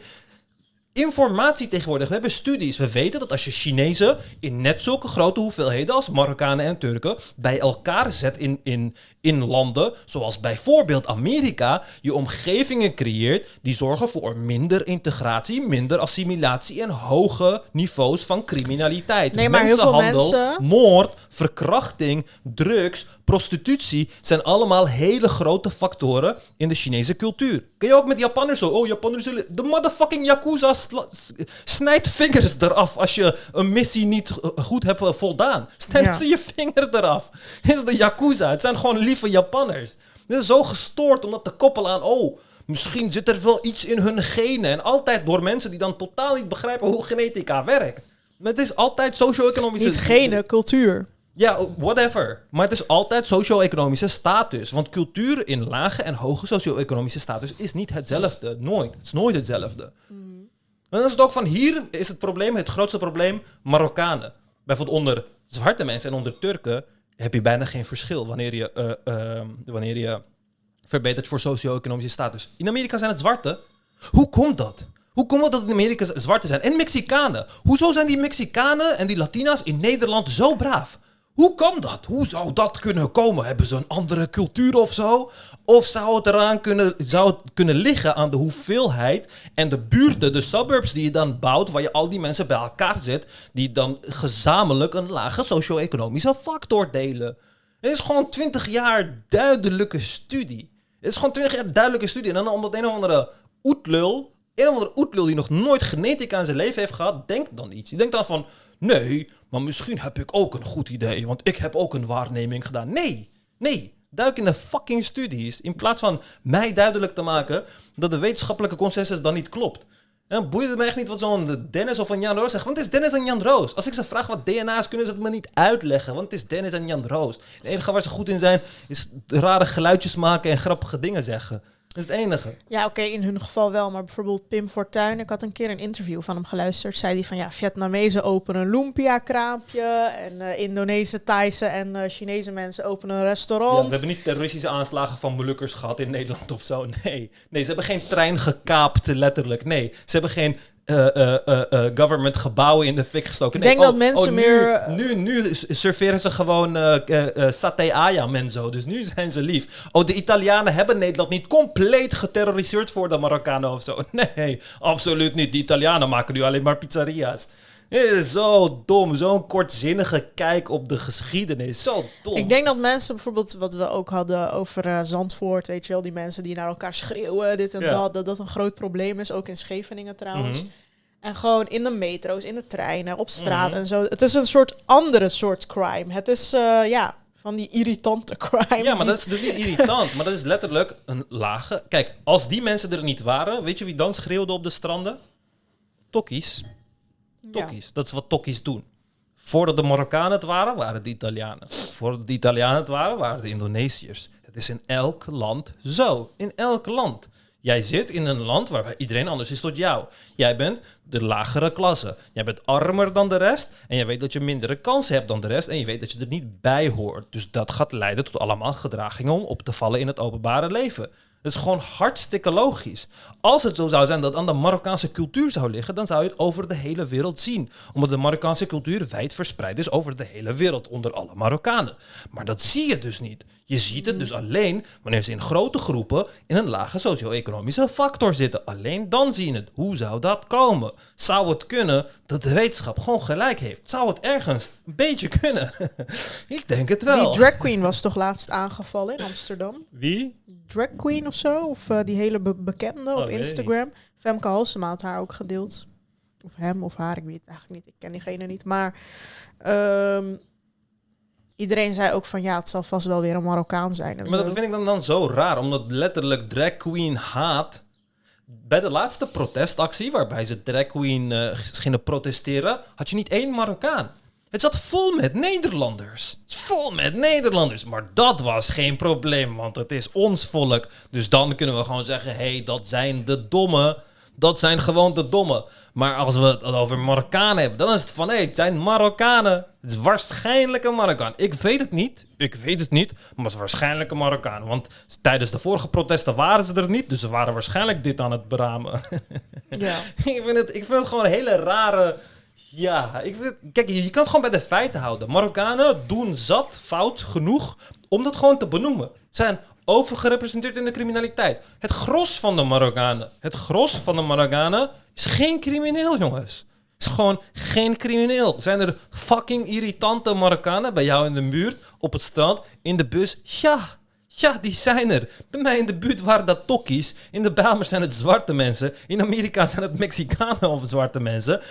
informatie tegenwoordig. We hebben studies. We weten dat als je Chinezen in net zulke grote hoeveelheden als Marokkanen en Turken bij elkaar zet in, in, in landen, zoals bijvoorbeeld Amerika, je omgevingen creëert die zorgen voor minder integratie, minder assimilatie en hoge niveaus van criminaliteit. Nee, maar heel veel Mensenhandel, mensen- moord, verkrachting, drugs, prostitutie zijn allemaal hele grote factoren in de Chinese cultuur. Kun je ook met Japanners zo? Oh, Japanners zullen... De motherfucking Yakuza snijdt vingers eraf als je een missie niet goed hebt eh, voldaan. Snijden Ja. ze je vinger eraf. Is de Yakuza. Het zijn gewoon lieve Japanners. Dit is zo gestoord om dat te koppelen aan... Oh, misschien zit er wel iets in hun genen. En altijd door mensen die dan totaal niet begrijpen hoe genetica werkt. Maar het is altijd socio-economische... Niet gene, cultuur. Ja, whatever. Maar het is altijd socio-economische status. Want cultuur in lage en hoge socio-economische status is niet hetzelfde. Nooit. Het is nooit hetzelfde. En dan is het ook van hier is het probleem, het grootste probleem, Marokkanen. Bijvoorbeeld onder zwarte mensen en onder Turken heb je bijna geen verschil wanneer je, eh, eh, wanneer je verbetert voor socio-economische status. In Amerika zijn het zwarte. Hoe komt dat? Hoe komt het dat in Amerika zwarte zijn? En Mexicanen. Hoezo zijn die Mexicanen en die Latina's in Nederland zo braaf? Hoe kan dat? Hoe zou dat kunnen komen? Hebben ze een andere cultuur of zo? Of zou het eraan kunnen, zou het kunnen liggen aan de hoeveelheid en de buurten, de suburbs die je dan bouwt, waar je al die mensen bij elkaar zet, die dan gezamenlijk een lage socio-economische factor delen? Het is gewoon 20 jaar duidelijke studie. Het is gewoon 20 jaar duidelijke studie. En dan omdat een of andere oetlul, een of andere oetlul die nog nooit genetica in zijn leven heeft gehad, denkt dan iets. Die denkt dan van, nee, maar misschien heb ik ook een goed idee, want ik heb ook een waarneming gedaan. Nee, nee. Duik in de fucking studies in plaats van mij duidelijk te maken dat de wetenschappelijke consensus dan niet klopt. En boeit het me echt niet wat zo'n Dennis of een Jan Roos zegt. Want het is Dennis en Jan Roos. Als ik ze vraag wat DNA is, kunnen ze het me niet uitleggen. Want het is Dennis en Jan Roos. Het enige waar ze goed in zijn, is rare geluidjes maken en grappige dingen zeggen. Dat is het enige. Ja, oké, in hun geval wel. Maar bijvoorbeeld Pim Fortuyn, ik had een keer een interview van hem geluisterd. Zei hij van ja, Vietnamezen openen een lumpia-kraampje. En eh Indonesische, Thaise en eh, Chinese mensen openen een Ja, restaurant. we hebben niet terroristische aanslagen van Molukkers gehad in Nederland of zo. Nee. nee, ze hebben geen trein gekaapt, letterlijk. Nee, ze hebben geen eh, government gebouwen in de fik gestoken. Ik Nee, denk dat mensen nu, meer- Nu, nu serveren ze gewoon saté ayam en zo. Dus nu zijn ze lief. Oh, de Italianen hebben Nederland niet compleet geterroriseerd voor de Marokkanen of zo. Nee, absoluut niet. De Italianen maken nu alleen maar pizzeria's. Zo dom. Zo'n kortzinnige kijk op de geschiedenis. Zo dom. Ik denk dat mensen bijvoorbeeld, wat we ook hadden over eh, Zandvoort, weet je wel, die mensen die naar elkaar schreeuwen, dit en Ja. dat, dat dat een groot probleem is, ook in Scheveningen trouwens. Mhm. En gewoon in de metro's, in de treinen, op straat Mhm. en zo. Het is een soort andere soort crime. Het is, eh, ja, Van die irritante crime. Ja, maar dat is dus niet irritant. maar dat is letterlijk een lage... Kijk, als die mensen er niet waren... Weet je wie dan schreeuwde op de stranden? Tokkies. Tokkies. Dat is wat tokkies doen. Voordat de Marokkanen het waren, waren de Italianen. Voordat de Italianen het waren, waren de Indonesiërs. Het is in elk land zo. In elk land. Jij zit in een land waar iedereen anders is tot jou. Jij bent de lagere klasse. Jij bent armer dan de rest. En je weet dat je mindere kansen hebt dan de rest. En je weet dat je er niet bij hoort. Dus dat gaat leiden tot allemaal gedragingen om op te vallen in het openbare leven. Dat is gewoon hartstikke logisch. Als het zo zou zijn dat aan de Marokkaanse cultuur zou liggen, dan zou je het over de hele wereld zien. Omdat de Marokkaanse cultuur wijd verspreid is over de hele wereld, onder alle Marokkanen. Maar dat zie je dus niet. Je ziet het dus alleen wanneer ze in grote groepen in een lage socio-economische factor zitten. Alleen dan zie je het. Hoe zou dat komen? Zou het kunnen dat de wetenschap gewoon gelijk heeft? Zou het ergens een beetje kunnen? Ik denk het wel. Die drag queen was toch laatst aangevallen in Amsterdam? Wie? Drag queen of zo? Of eh, die hele be- bekende op ik Instagram. Femke Halsema had haar ook gedeeld. Of hem of haar, ik weet het eigenlijk niet. Ik ken diegene niet. Maar ehm, iedereen zei ook van ja, het zal vast wel weer een Marokkaan zijn. en Maar zo. dat vind ik dan, dan zo raar, omdat letterlijk drag queen haat. Bij de laatste protestactie, waarbij ze drag queen eh, gingen protesteren, had je niet één Marokkaan. Het zat vol met Nederlanders. Vol met Nederlanders. Maar dat was geen probleem, want het is ons volk. Dus dan kunnen we gewoon zeggen: hé, hey, dat zijn de domme. Dat zijn gewoon de domme. Maar als we het over Marokkanen hebben, dan is het van hé, hey, het zijn Marokkanen. Het is waarschijnlijk een Marokkaan. Ik weet het niet. Ik weet het niet. Maar het is waarschijnlijk een Marokkaan. Want tijdens de vorige protesten waren ze er niet. Dus ze waren waarschijnlijk dit aan het beramen. Ja. ik, vind het, ik vind het gewoon een hele rare. Ja, ik vind, kijk, je, je kan het gewoon bij de feiten houden. Marokkanen doen zat fout genoeg om dat gewoon te benoemen. Zijn overgerepresenteerd in de criminaliteit. Het gros van de Marokkanen, het gros van de Marokkanen is geen crimineel, jongens. Is gewoon geen crimineel. Zijn er fucking irritante Marokkanen bij jou in de buurt, op het strand, in de bus? Ja, ja, die zijn er. Bij mij in de buurt waren dat tokkies. In de Bijlmer zijn het zwarte mensen. In Amerika zijn het Mexicanen of zwarte mensen.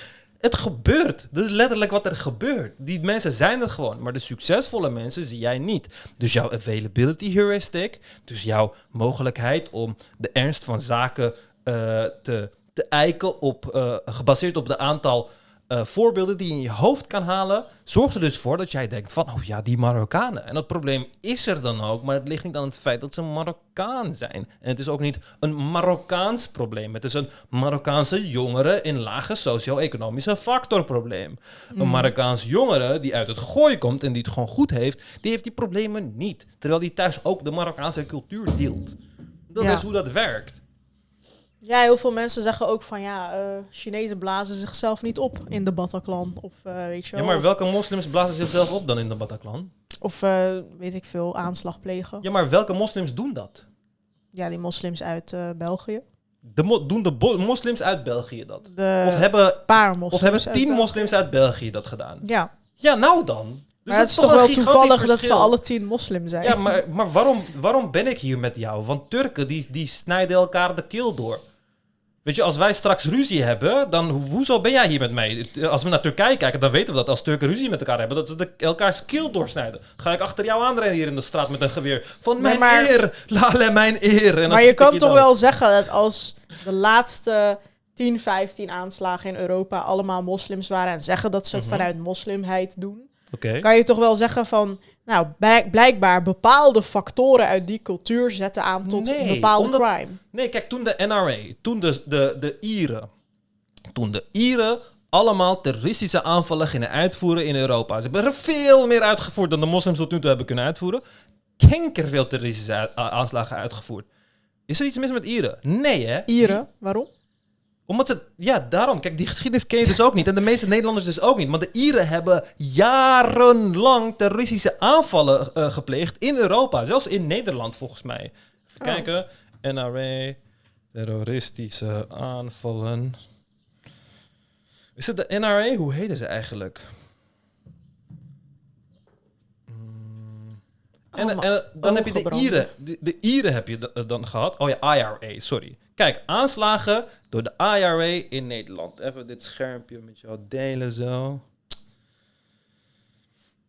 Het gebeurt. Dat is letterlijk wat er gebeurt. Die mensen zijn er gewoon. Maar de succesvolle mensen zie jij niet. Dus jouw availability heuristic, dus jouw mogelijkheid om de ernst van zaken eh, te, te eiken op, eh, gebaseerd op de aantal eh, voorbeelden die je in je hoofd kan halen, zorgt er dus voor dat jij denkt van, oh ja, die Marokkanen. En dat probleem is er dan ook, maar het ligt niet aan het feit dat ze Marokkaan zijn. En het is ook niet een Marokkaans probleem. Het is een Marokkaanse jongere in lage socio-economische factor probleem. Een Marokkaans jongere die uit het gooi komt en die het gewoon goed heeft, die heeft die problemen niet. Terwijl die thuis ook de Marokkaanse cultuur deelt. Dat Ja. is hoe dat werkt. Ja, heel veel mensen zeggen ook van ja, eh Chinezen blazen zichzelf niet op in de Bataclan. Of eh, weet je Ja, wel. maar of- welke moslims blazen zichzelf op dan in de Bataclan? Of eh, weet ik veel, aanslag plegen. Ja, Ja, maar welke moslims doen dat? die moslims uit België. De mo- doen de moslims uit België dat? De Of hebben, paar moslims. of hebben uit tien België. moslims uit België dat gedaan? Ja, Ja, nou dan. Dus maar het is toch wel toevallig dat ze alle tien moslim zijn. Ja, maar, maar waarom, waarom ben ik hier met jou? Want Turken die, die snijden elkaar de keel door. Weet je, als wij straks ruzie hebben, dan ho- hoezo ben jij hier met mij? Als we naar Turkije kijken, dan weten we dat als Turken ruzie met elkaar hebben, dat ze de, elkaars keel doorsnijden. Ga ik achter jou aanrennen hier in de straat met een geweer. Van mijn maar- eer, lale mijn eer. En maar je kan toch wel zeggen dat als de laatste 10, 15 aanslagen in Europa allemaal moslims waren en zeggen dat ze het Mhm. vanuit moslimheid doen, kan je toch wel zeggen van, nou, blijk- blijkbaar bepaalde factoren uit die cultuur zetten aan tot Nee, een bepaalde omdat- crime. Nee, kijk, toen de NRA, toen de, de, de Ieren, toen de Ieren allemaal terroristische aanvallen gingen uitvoeren in Europa. Ze hebben er veel meer uitgevoerd dan de moslims tot nu toe hebben kunnen uitvoeren. Kenker veel terroristische aanslagen uitgevoerd. Is er iets mis met Ieren? Nee, hè? Ieren, waarom? Omdat ze, ja, daarom. Kijk, die geschiedenis ken je dus ook niet. En de meeste Nederlanders dus ook niet. Maar de Ieren hebben jarenlang terroristische aanvallen eh, gepleegd in Europa. Zelfs in Nederland, volgens mij. Even Oh. kijken. NRA, terroristische aanvallen. Is het de NRA? Hoe heette ze eigenlijk? En, en dan heb je de Ieren. De, de Ieren heb je eh, dan gehad. Oh ja, IRA, sorry. Kijk, aanslagen door de IRA in Nederland. Even dit schermpje met jou delen zo.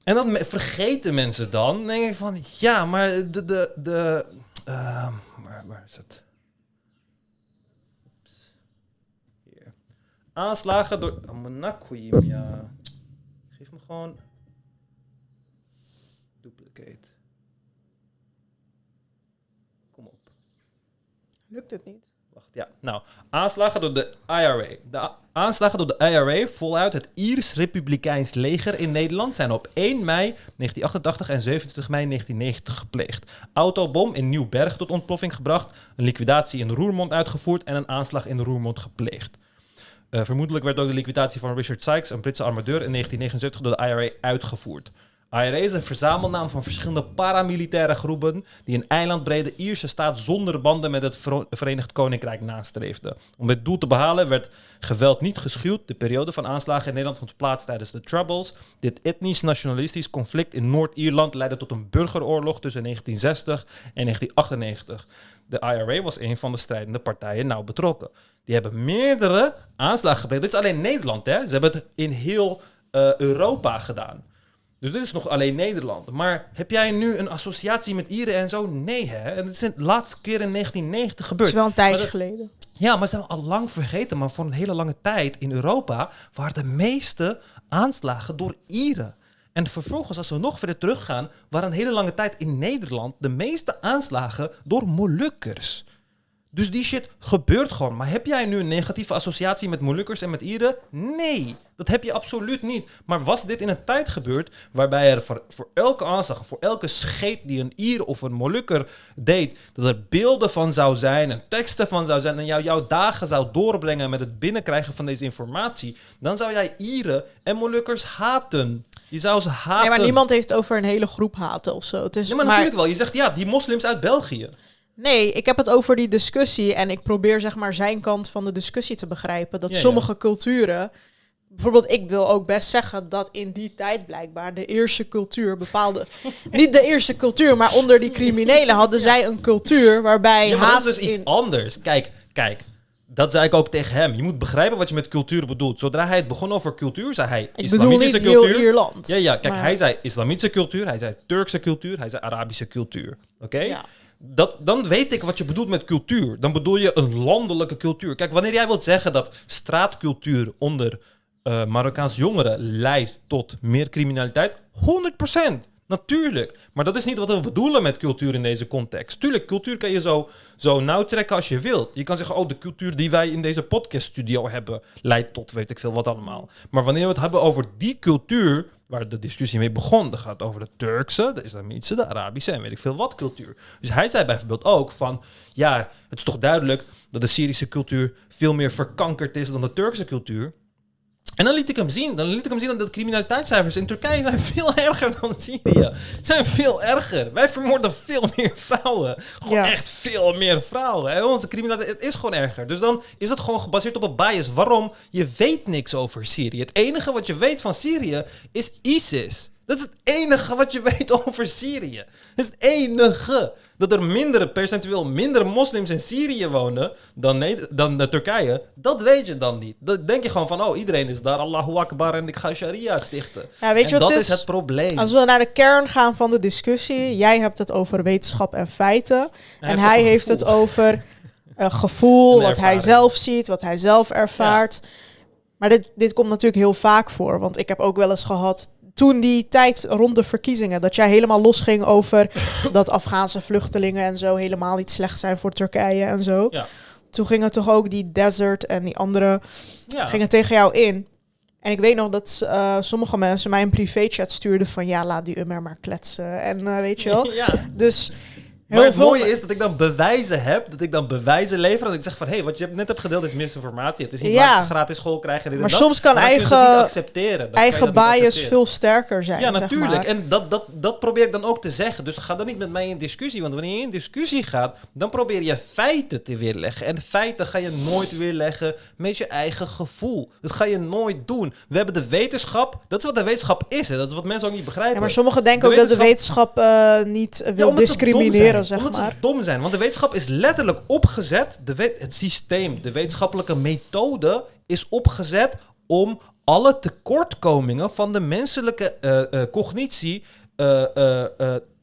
En dat me- vergeten mensen dan. Dan denk ik van, ja, maar de... de, de ehm, waar, waar is het? Hier. Aanslagen door... Geef me gewoon... Duplicate. Kom op. Lukt het niet? Wacht, ja. Nou, aanslagen door de IRA. De aanslagen door de IRA voluit het Iers Republikeins leger in Nederland zijn op 1 mei 1988 en 27 mei 1990 gepleegd. Autobom in Nieuwberg tot ontploffing gebracht, een liquidatie in Roermond uitgevoerd en een aanslag in Roermond gepleegd. Eh, vermoedelijk werd ook de liquidatie van Richard Sykes, een Britse armadeur, in 1979 door de IRA uitgevoerd. IRA is een verzamelnaam van verschillende paramilitaire groepen die een eilandbrede Ierse staat zonder banden met het Verenigd Koninkrijk nastreefden. Om dit doel te behalen werd geweld niet geschuwd. De periode van aanslagen in Nederland vond plaats tijdens de Troubles. Dit etnisch-nationalistisch conflict in Noord-Ierland leidde tot een burgeroorlog tussen 1960 en 1998. De IRA was een van de strijdende partijen nauw betrokken. Die hebben meerdere aanslagen gepleegd. Dit is alleen Nederland, hè? Ze hebben het in heel eh, Europa gedaan. Dus dit is nog alleen Nederland. Maar heb jij nu een associatie met Ieren en zo? Nee, hè? En het is de laatste keer in 1990 Het gebeurd. is wel een tijdje dat- geleden. Ja, maar ze zijn al lang vergeten. Maar voor een hele lange tijd in Europa waren de meeste aanslagen door Ieren. En vervolgens, als we nog verder teruggaan, waren een hele lange tijd in Nederland de meeste aanslagen door Molukkers. Dus die shit gebeurt gewoon. Maar heb jij nu een negatieve associatie met Molukkers en met Ieren? Nee, dat heb je absoluut niet. Maar was dit in een tijd gebeurd waarbij er voor, voor elke aanslag, voor elke scheet die een Ier of een Molukker deed, dat er beelden van zou zijn en teksten van zou zijn en jou jouw dagen zou doorbrengen met het binnenkrijgen van deze informatie, dan zou jij Ieren en Molukkers haten. Je zou ze haten. Nee, maar niemand heeft over een hele groep haten of zo. Het is, Ja, maar, natuurlijk wel. Je zegt ja, die moslims uit België. Nee, ik heb het over die discussie en ik probeer zeg maar zijn kant van de discussie te begrijpen. Dat Ja, ja. sommige culturen, bijvoorbeeld ik wil ook best zeggen dat in die tijd blijkbaar de eerste cultuur bepaalde, niet de eerste cultuur, maar onder die criminelen hadden zij een cultuur waarbij Ja, haat dat is dus iets anders. Kijk, kijk. Dat zei ik ook tegen hem. Je moet begrijpen wat je met cultuur bedoelt. Zodra hij het begon over cultuur, zei hij Ik bedoel niet islamitische heel cultuur. Ierland. Ja, ja, kijk, maar- hij zei islamitische cultuur, hij zei Turkse cultuur, hij zei Arabische cultuur. Oké? Ja. Dat, dan weet ik wat je bedoelt met cultuur. Dan bedoel je een landelijke cultuur. Kijk, wanneer jij wilt zeggen dat straatcultuur onder eh Marokkaanse jongeren leidt tot meer criminaliteit, 100%. Natuurlijk. Maar dat is niet wat we bedoelen met cultuur in deze context. Tuurlijk, cultuur kan je zo, zo nauw trekken als je wilt. Je kan zeggen, oh, de cultuur die wij in deze podcaststudio hebben, leidt tot weet ik veel wat allemaal. Maar wanneer we het hebben over die cultuur, waar de discussie mee begon, dan gaat over de Turkse, de Islamitische, de Arabische en weet ik veel wat cultuur. Dus hij zei bijvoorbeeld ook van, ja, het is toch duidelijk dat de Syrische cultuur veel meer verkankerd is dan de Turkse cultuur. En dan liet ik hem zien, dan liet ik hem zien dat de criminaliteitscijfers in Turkije zijn veel erger dan Syrië. Zijn veel erger. Wij vermoorden veel meer vrouwen. Gewoon Ja. echt veel meer vrouwen. En onze criminaliteit het is gewoon erger. Dus dan is het gewoon gebaseerd op een bias. Waarom? Je weet niks over Syrië. Het enige wat je weet van Syrië is ISIS. Dat is het enige wat je weet over Syrië. Dat is het enige. Dat er minder, percentueel minder moslims in Syrië wonen dan, dan de Turkije, dat weet je dan niet. Dan denk je gewoon van, oh, iedereen is daar, Allahu Akbar, en ik ga Sharia stichten. Ja, weet je en wat dat is is? het probleem. Als we naar de kern gaan van de discussie, jij hebt het over wetenschap en feiten. en heeft hij heeft het over een gevoel, wat hij zelf ziet, wat hij zelf ervaart. Maar dit, dit komt natuurlijk heel vaak voor. Want ik heb ook wel eens gehad, toen die tijd rond de verkiezingen, dat jij helemaal losging over dat Afghaanse vluchtelingen en zo helemaal niet slecht zijn voor Turkije en zo. Ja. Toen gingen toch ook die Desert en die andere Ja. gingen tegen jou in. En ik weet nog dat eh, sommige mensen mij een privéchat stuurden van ja, laat die Ummer maar kletsen. En eh, weet je wel. Ja. Dus Maar het mooie is dat ik dan bewijzen heb, dat ik dan bewijzen lever, dat ik zeg van, hé, hey, wat je net hebt gedeeld is misinformatie. Het is niet Ja. waar ze gratis school krijgen. en Maar dat. soms kan Maar je eigen- accepteren. Dan eigen bias accepteren. veel sterker zijn. Ja, zeg natuurlijk. maar. En dat, dat, dat probeer ik dan ook te zeggen. Dus ga dan niet met mij in discussie. Want wanneer je in discussie gaat, dan probeer je feiten te weerleggen. En feiten ga je nooit weerleggen met je eigen gevoel. Dat ga je nooit doen. We hebben de wetenschap. Dat is wat de wetenschap is. Hè. Dat is wat mensen ook niet begrijpen. Ja, maar sommigen denken De ook dat de wetenschap eh, niet eh, wil Ja, discrimineren, zijn. zeg omdat maar. ze dom zijn. Want de wetenschap is letterlijk opgezet. De wet, het systeem, de wetenschappelijke methode is opgezet om alle tekortkomingen van de menselijke eh, eh, cognitie eh,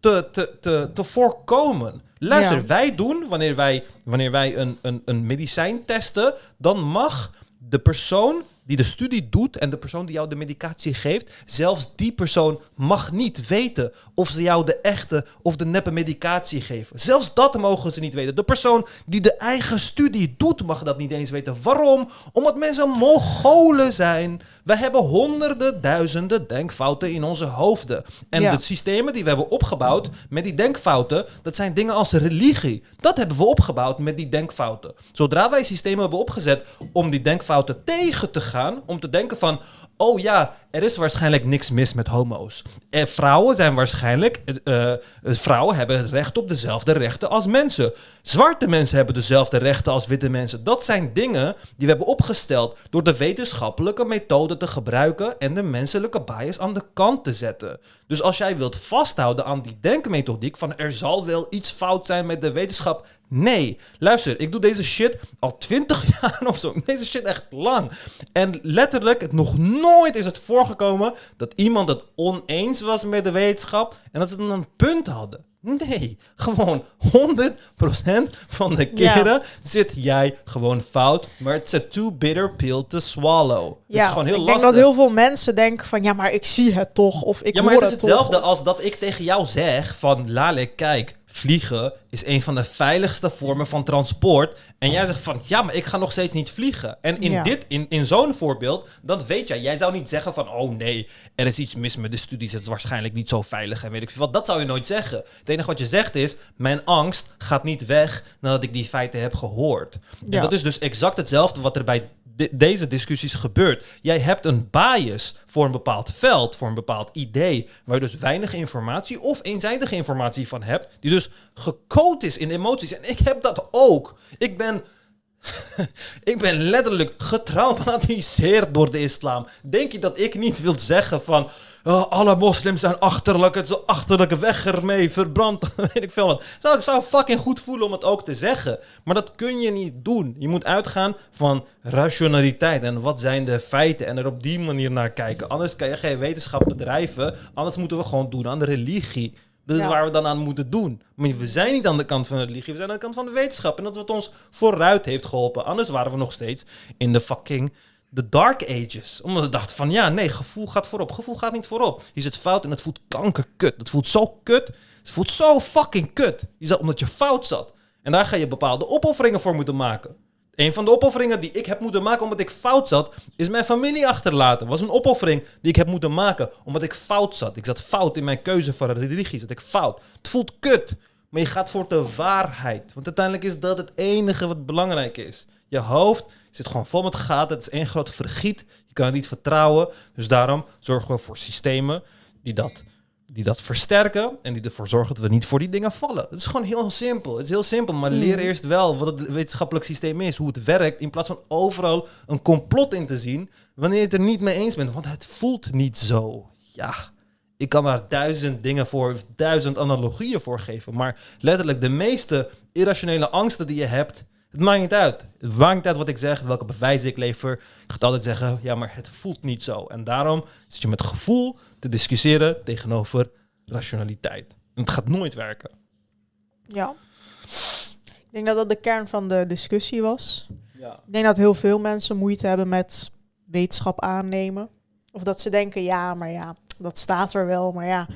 te, te, te, te voorkomen. Luister, Ja. wij doen, wanneer wij, wanneer wij een, een, een medicijn testen, dan mag de persoon die de studie doet en de persoon die jou de medicatie geeft, zelfs die persoon mag niet weten of ze jou de echte of de neppe medicatie geven. Zelfs dat mogen ze niet weten. De persoon die de eigen studie doet, mag dat niet eens weten. Waarom? Omdat mensen Mongolen zijn. We hebben honderden, duizenden denkfouten in onze hoofden. En Ja. de systemen die we hebben opgebouwd met die denkfouten, dat zijn dingen als religie. Dat hebben we opgebouwd met die denkfouten. Zodra wij systemen hebben opgezet om die denkfouten tegen te gaan, om te denken van, oh ja, er is waarschijnlijk niks mis met homo's. En vrouwen zijn waarschijnlijk, eh, eh, vrouwen hebben het recht op dezelfde rechten als mensen. Zwarte mensen hebben dezelfde rechten als witte mensen. Dat zijn dingen die we hebben opgesteld door de wetenschappelijke methode te gebruiken en de menselijke bias aan de kant te zetten. Dus als jij wilt vasthouden aan die denkmethodiek van er zal wel iets fout zijn met de wetenschap. Nee, luister, ik doe deze shit al 20 jaar of zo. Deze shit echt lang. En letterlijk, nog nooit is het voorgekomen dat iemand het oneens was met de wetenschap en dat ze dan een punt hadden. Nee, gewoon 100% van de Ja. keren zit jij gewoon fout. Maar it's a too bitter pill to swallow. het Ja, is gewoon heel ik lastig. denk dat heel veel mensen denken van ja, maar ik zie het toch of ik Ja, maar hoor het is het hetzelfde toch. als dat ik tegen jou zeg van Lale, kijk, vliegen is een van de veiligste vormen van transport. En jij zegt van ja, maar ik ga nog steeds niet vliegen. En in Ja. dit, in, in zo'n voorbeeld, dan weet jij, jij zou niet zeggen van oh nee, er is iets mis met de studies, het is waarschijnlijk niet zo veilig en weet ik veel wat. Dat zou je nooit zeggen. Het enige wat je zegt is, mijn angst gaat niet weg nadat ik die feiten heb gehoord. Ja. En dat is dus exact hetzelfde wat er bij de- deze discussies gebeurt. Jij hebt een bias voor een bepaald veld, voor een bepaald idee, waar je dus weinig informatie of eenzijdige informatie van hebt, die dus gecode is in emoties. En ik heb dat ook. Ik ben ik ben letterlijk getraumatiseerd door de islam. Denk je dat ik niet wil zeggen van... "Oh, alle moslims zijn achterlijk, het is een achterlijke weg ermee, verbrand, weet ik veel wat. Zou, ik zou fucking goed voelen om het ook te zeggen. Maar dat kun je niet doen. Je moet uitgaan van rationaliteit en wat zijn de feiten en er op die manier naar kijken. Anders kan je geen wetenschap bedrijven, anders moeten we gewoon doen aan de religie. Dat is Ja. waar we dan aan moeten doen. Maar we zijn niet aan de kant van de religie, we zijn aan de kant van de wetenschap. En dat is wat ons vooruit heeft geholpen. Anders waren we nog steeds in de fucking de dark ages. Omdat we dachten van, ja, nee, gevoel gaat voorop. Gevoel gaat niet voorop. Je zit fout en het voelt kankerkut. Het voelt zo kut. Het voelt zo fucking kut. Je omdat je fout zat. En daar ga je bepaalde opofferingen voor moeten maken. Een van de opofferingen die ik heb moeten maken omdat ik fout zat, is mijn familie achterlaten. Was een opoffering die ik heb moeten maken omdat ik fout zat. Ik zat fout in mijn keuze voor een religie. Zat ik fout. Het voelt kut. Maar je gaat voor de waarheid. Want uiteindelijk is dat het enige wat belangrijk is. Je hoofd zit gewoon vol met gaten. Het is één groot vergiet. Je kan het niet vertrouwen. Dus daarom zorgen we voor systemen die dat, die dat versterken. En die ervoor zorgen dat we niet voor die dingen vallen. Het is gewoon heel simpel. Het is heel simpel. Maar leer eerst wel wat het wetenschappelijk systeem is. Hoe het werkt. In plaats van overal een complot in te zien. Wanneer je het er niet mee eens bent. Want het voelt niet zo. Ja. Ik kan daar duizend dingen voor, duizend analogieën voor geven. Maar letterlijk, de meeste irrationele angsten die je hebt, het maakt niet uit. Het maakt niet uit wat ik zeg, welke bewijzen ik lever. Ik ga het altijd zeggen, ja, maar het voelt niet zo. En daarom zit je met gevoel te discussiëren tegenover rationaliteit. En het gaat nooit werken. Ja. Ik denk dat dat de kern van de discussie was. Ja. Ik denk dat heel veel mensen moeite hebben met wetenschap aannemen. Of dat ze denken, ja, maar ja, dat staat er wel. Maar ja,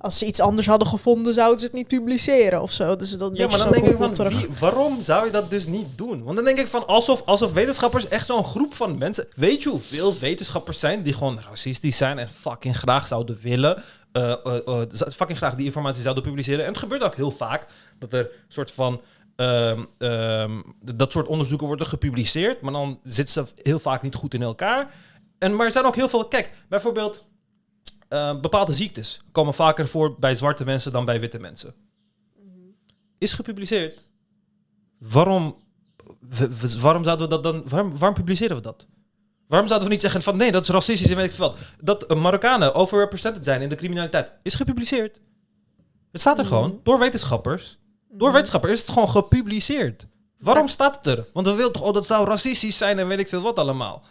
als ze iets anders hadden gevonden, zouden ze het niet publiceren of zo. Dus dat Ja, maar dan denk ik van, wie, waarom zou je dat dus niet doen? Want dan denk ik van, alsof, alsof wetenschappers echt zo'n groep van mensen... Weet je hoeveel wetenschappers zijn die gewoon racistisch zijn en fucking graag zouden willen... eh, eh, eh, fucking graag die informatie zouden publiceren. En het gebeurt ook heel vaak dat er soort van... ehm, ehm, dat soort onderzoeken worden gepubliceerd, maar dan zitten ze heel vaak niet goed in elkaar. En, maar er zijn ook heel veel... Kijk, bijvoorbeeld... eh, bepaalde ziektes komen vaker voor bij zwarte mensen dan bij witte mensen is gepubliceerd. Waarom, waarom zouden we dat dan... Waarom, waarom publiceren we dat? Waarom zouden we niet zeggen van nee, dat is racistisch en weet ik veel wat. Dat eh, Marokkanen overrepresented zijn in de criminaliteit is gepubliceerd. Het staat er Mhm. gewoon door wetenschappers. Door wetenschappers is het gewoon gepubliceerd. Waarom staat het er? Want we willen toch, oh, dat zou racistisch zijn en weet ik veel wat allemaal.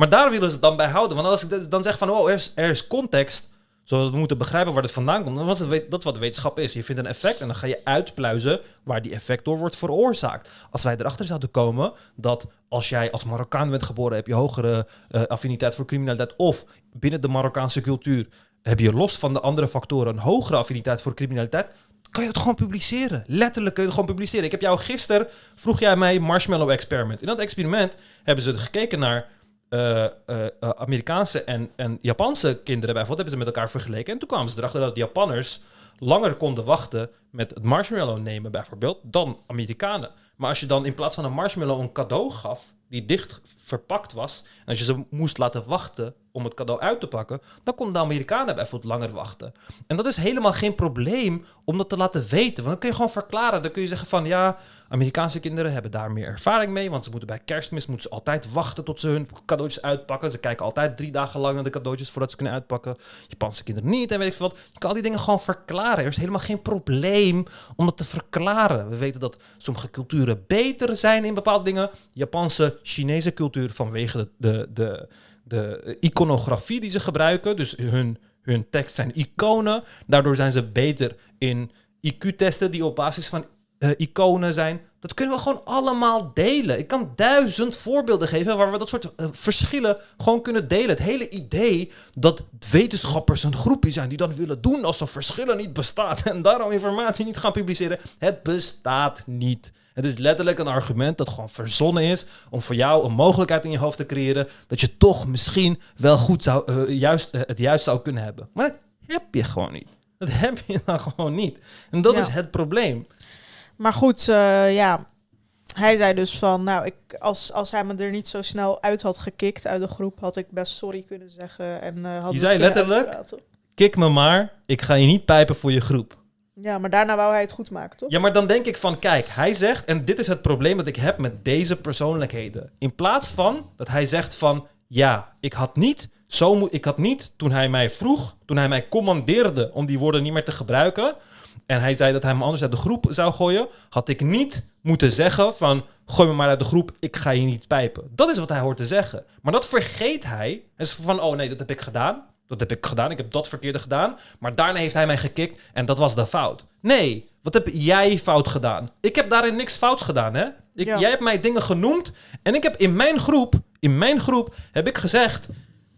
Maar daar willen ze het dan bij houden. Want als ik dan zeg van, oh, er is, er is context, zodat we moeten begrijpen waar het vandaan komt, dan was het dat wat wetenschap is. Je vindt een effect en dan ga je uitpluizen waar die effect door wordt veroorzaakt. Als wij erachter zouden komen dat als jij als Marokkaan bent geboren, heb je hogere eh, affiniteit voor criminaliteit, of binnen de Marokkaanse cultuur heb je los van de andere factoren een hogere affiniteit voor criminaliteit, kan je het gewoon publiceren. Letterlijk kun je het gewoon publiceren. Ik heb jou gisteren, vroeg jij mij Marshmallow Experiment. In dat experiment hebben ze gekeken naar eh, eh, eh, Amerikaanse en, en Japanse kinderen bijvoorbeeld, hebben ze met elkaar vergeleken. En toen kwamen ze erachter dat Japanners langer konden wachten met het marshmallow nemen bijvoorbeeld, dan Amerikanen. Maar als je dan in plaats van een marshmallow een cadeau gaf, die dicht verpakt was, en als je ze moest laten wachten om het cadeau uit te pakken, dan konden de Amerikanen bijvoorbeeld langer wachten. En dat is helemaal geen probleem om dat te laten weten. Want dan kun je gewoon verklaren. Dan kun je zeggen van ja, Amerikaanse kinderen hebben daar meer ervaring mee. Want ze moeten bij kerstmis moeten ze altijd wachten tot ze hun cadeautjes uitpakken. Ze kijken altijd drie dagen lang naar de cadeautjes voordat ze kunnen uitpakken. Japanse kinderen niet en weet ik veel wat. Je kan al die dingen gewoon verklaren. Er is helemaal geen probleem om dat te verklaren. We weten dat sommige culturen beter zijn in bepaalde dingen. Japanse, Chinese cultuur vanwege de, de, de, iconografie die ze gebruiken. Dus hun, hun tekst zijn iconen. Daardoor zijn ze beter in IQ-testen die op basis van eh, iconen zijn. Dat kunnen we gewoon allemaal delen. Ik kan duizend voorbeelden geven waar we dat soort eh, verschillen gewoon kunnen delen. Het hele idee dat wetenschappers een groepje zijn die dan willen doen alsof verschillen niet bestaat en daarom informatie niet gaan publiceren. Het bestaat niet. Het is letterlijk een argument dat gewoon verzonnen is om voor jou een mogelijkheid in je hoofd te creëren dat je toch misschien wel goed zou, eh, juist, eh, het juist zou kunnen hebben. Maar dat heb je gewoon niet. Dat heb je dan gewoon niet. En dat Ja. is het probleem. Maar goed, eh, ja. Hij zei dus van, nou, ik, als, als hij me er niet zo snel uit had gekikt uit de groep, had ik best sorry kunnen zeggen. En, had Je zei letterlijk? uitpraten. Kik me maar, ik ga je niet pijpen voor je groep. Ja, maar daarna wou hij het goed maken, toch? Ja, maar dan denk ik van, kijk, hij zegt, en dit is het probleem dat ik heb met deze persoonlijkheden. In plaats van dat hij zegt van, ja, ik had niet, zo ik had niet, toen hij mij vroeg, toen hij mij commandeerde om die woorden niet meer te gebruiken, en hij zei dat hij me anders uit de groep zou gooien, had ik niet moeten zeggen van, gooi me maar uit de groep, ik ga je niet pijpen. Dat is wat hij hoort te zeggen. Maar dat vergeet hij. En is van, oh nee, dat heb ik gedaan. Dat heb ik gedaan. Ik heb dat verkeerde gedaan. Maar daarna heeft hij mij gekikt en dat was de fout. Nee, wat heb jij fout gedaan? Ik heb daarin niks fouts gedaan, hè? Ik, Ja. Jij hebt mij dingen genoemd en ik heb in mijn groep, in mijn groep, heb ik gezegd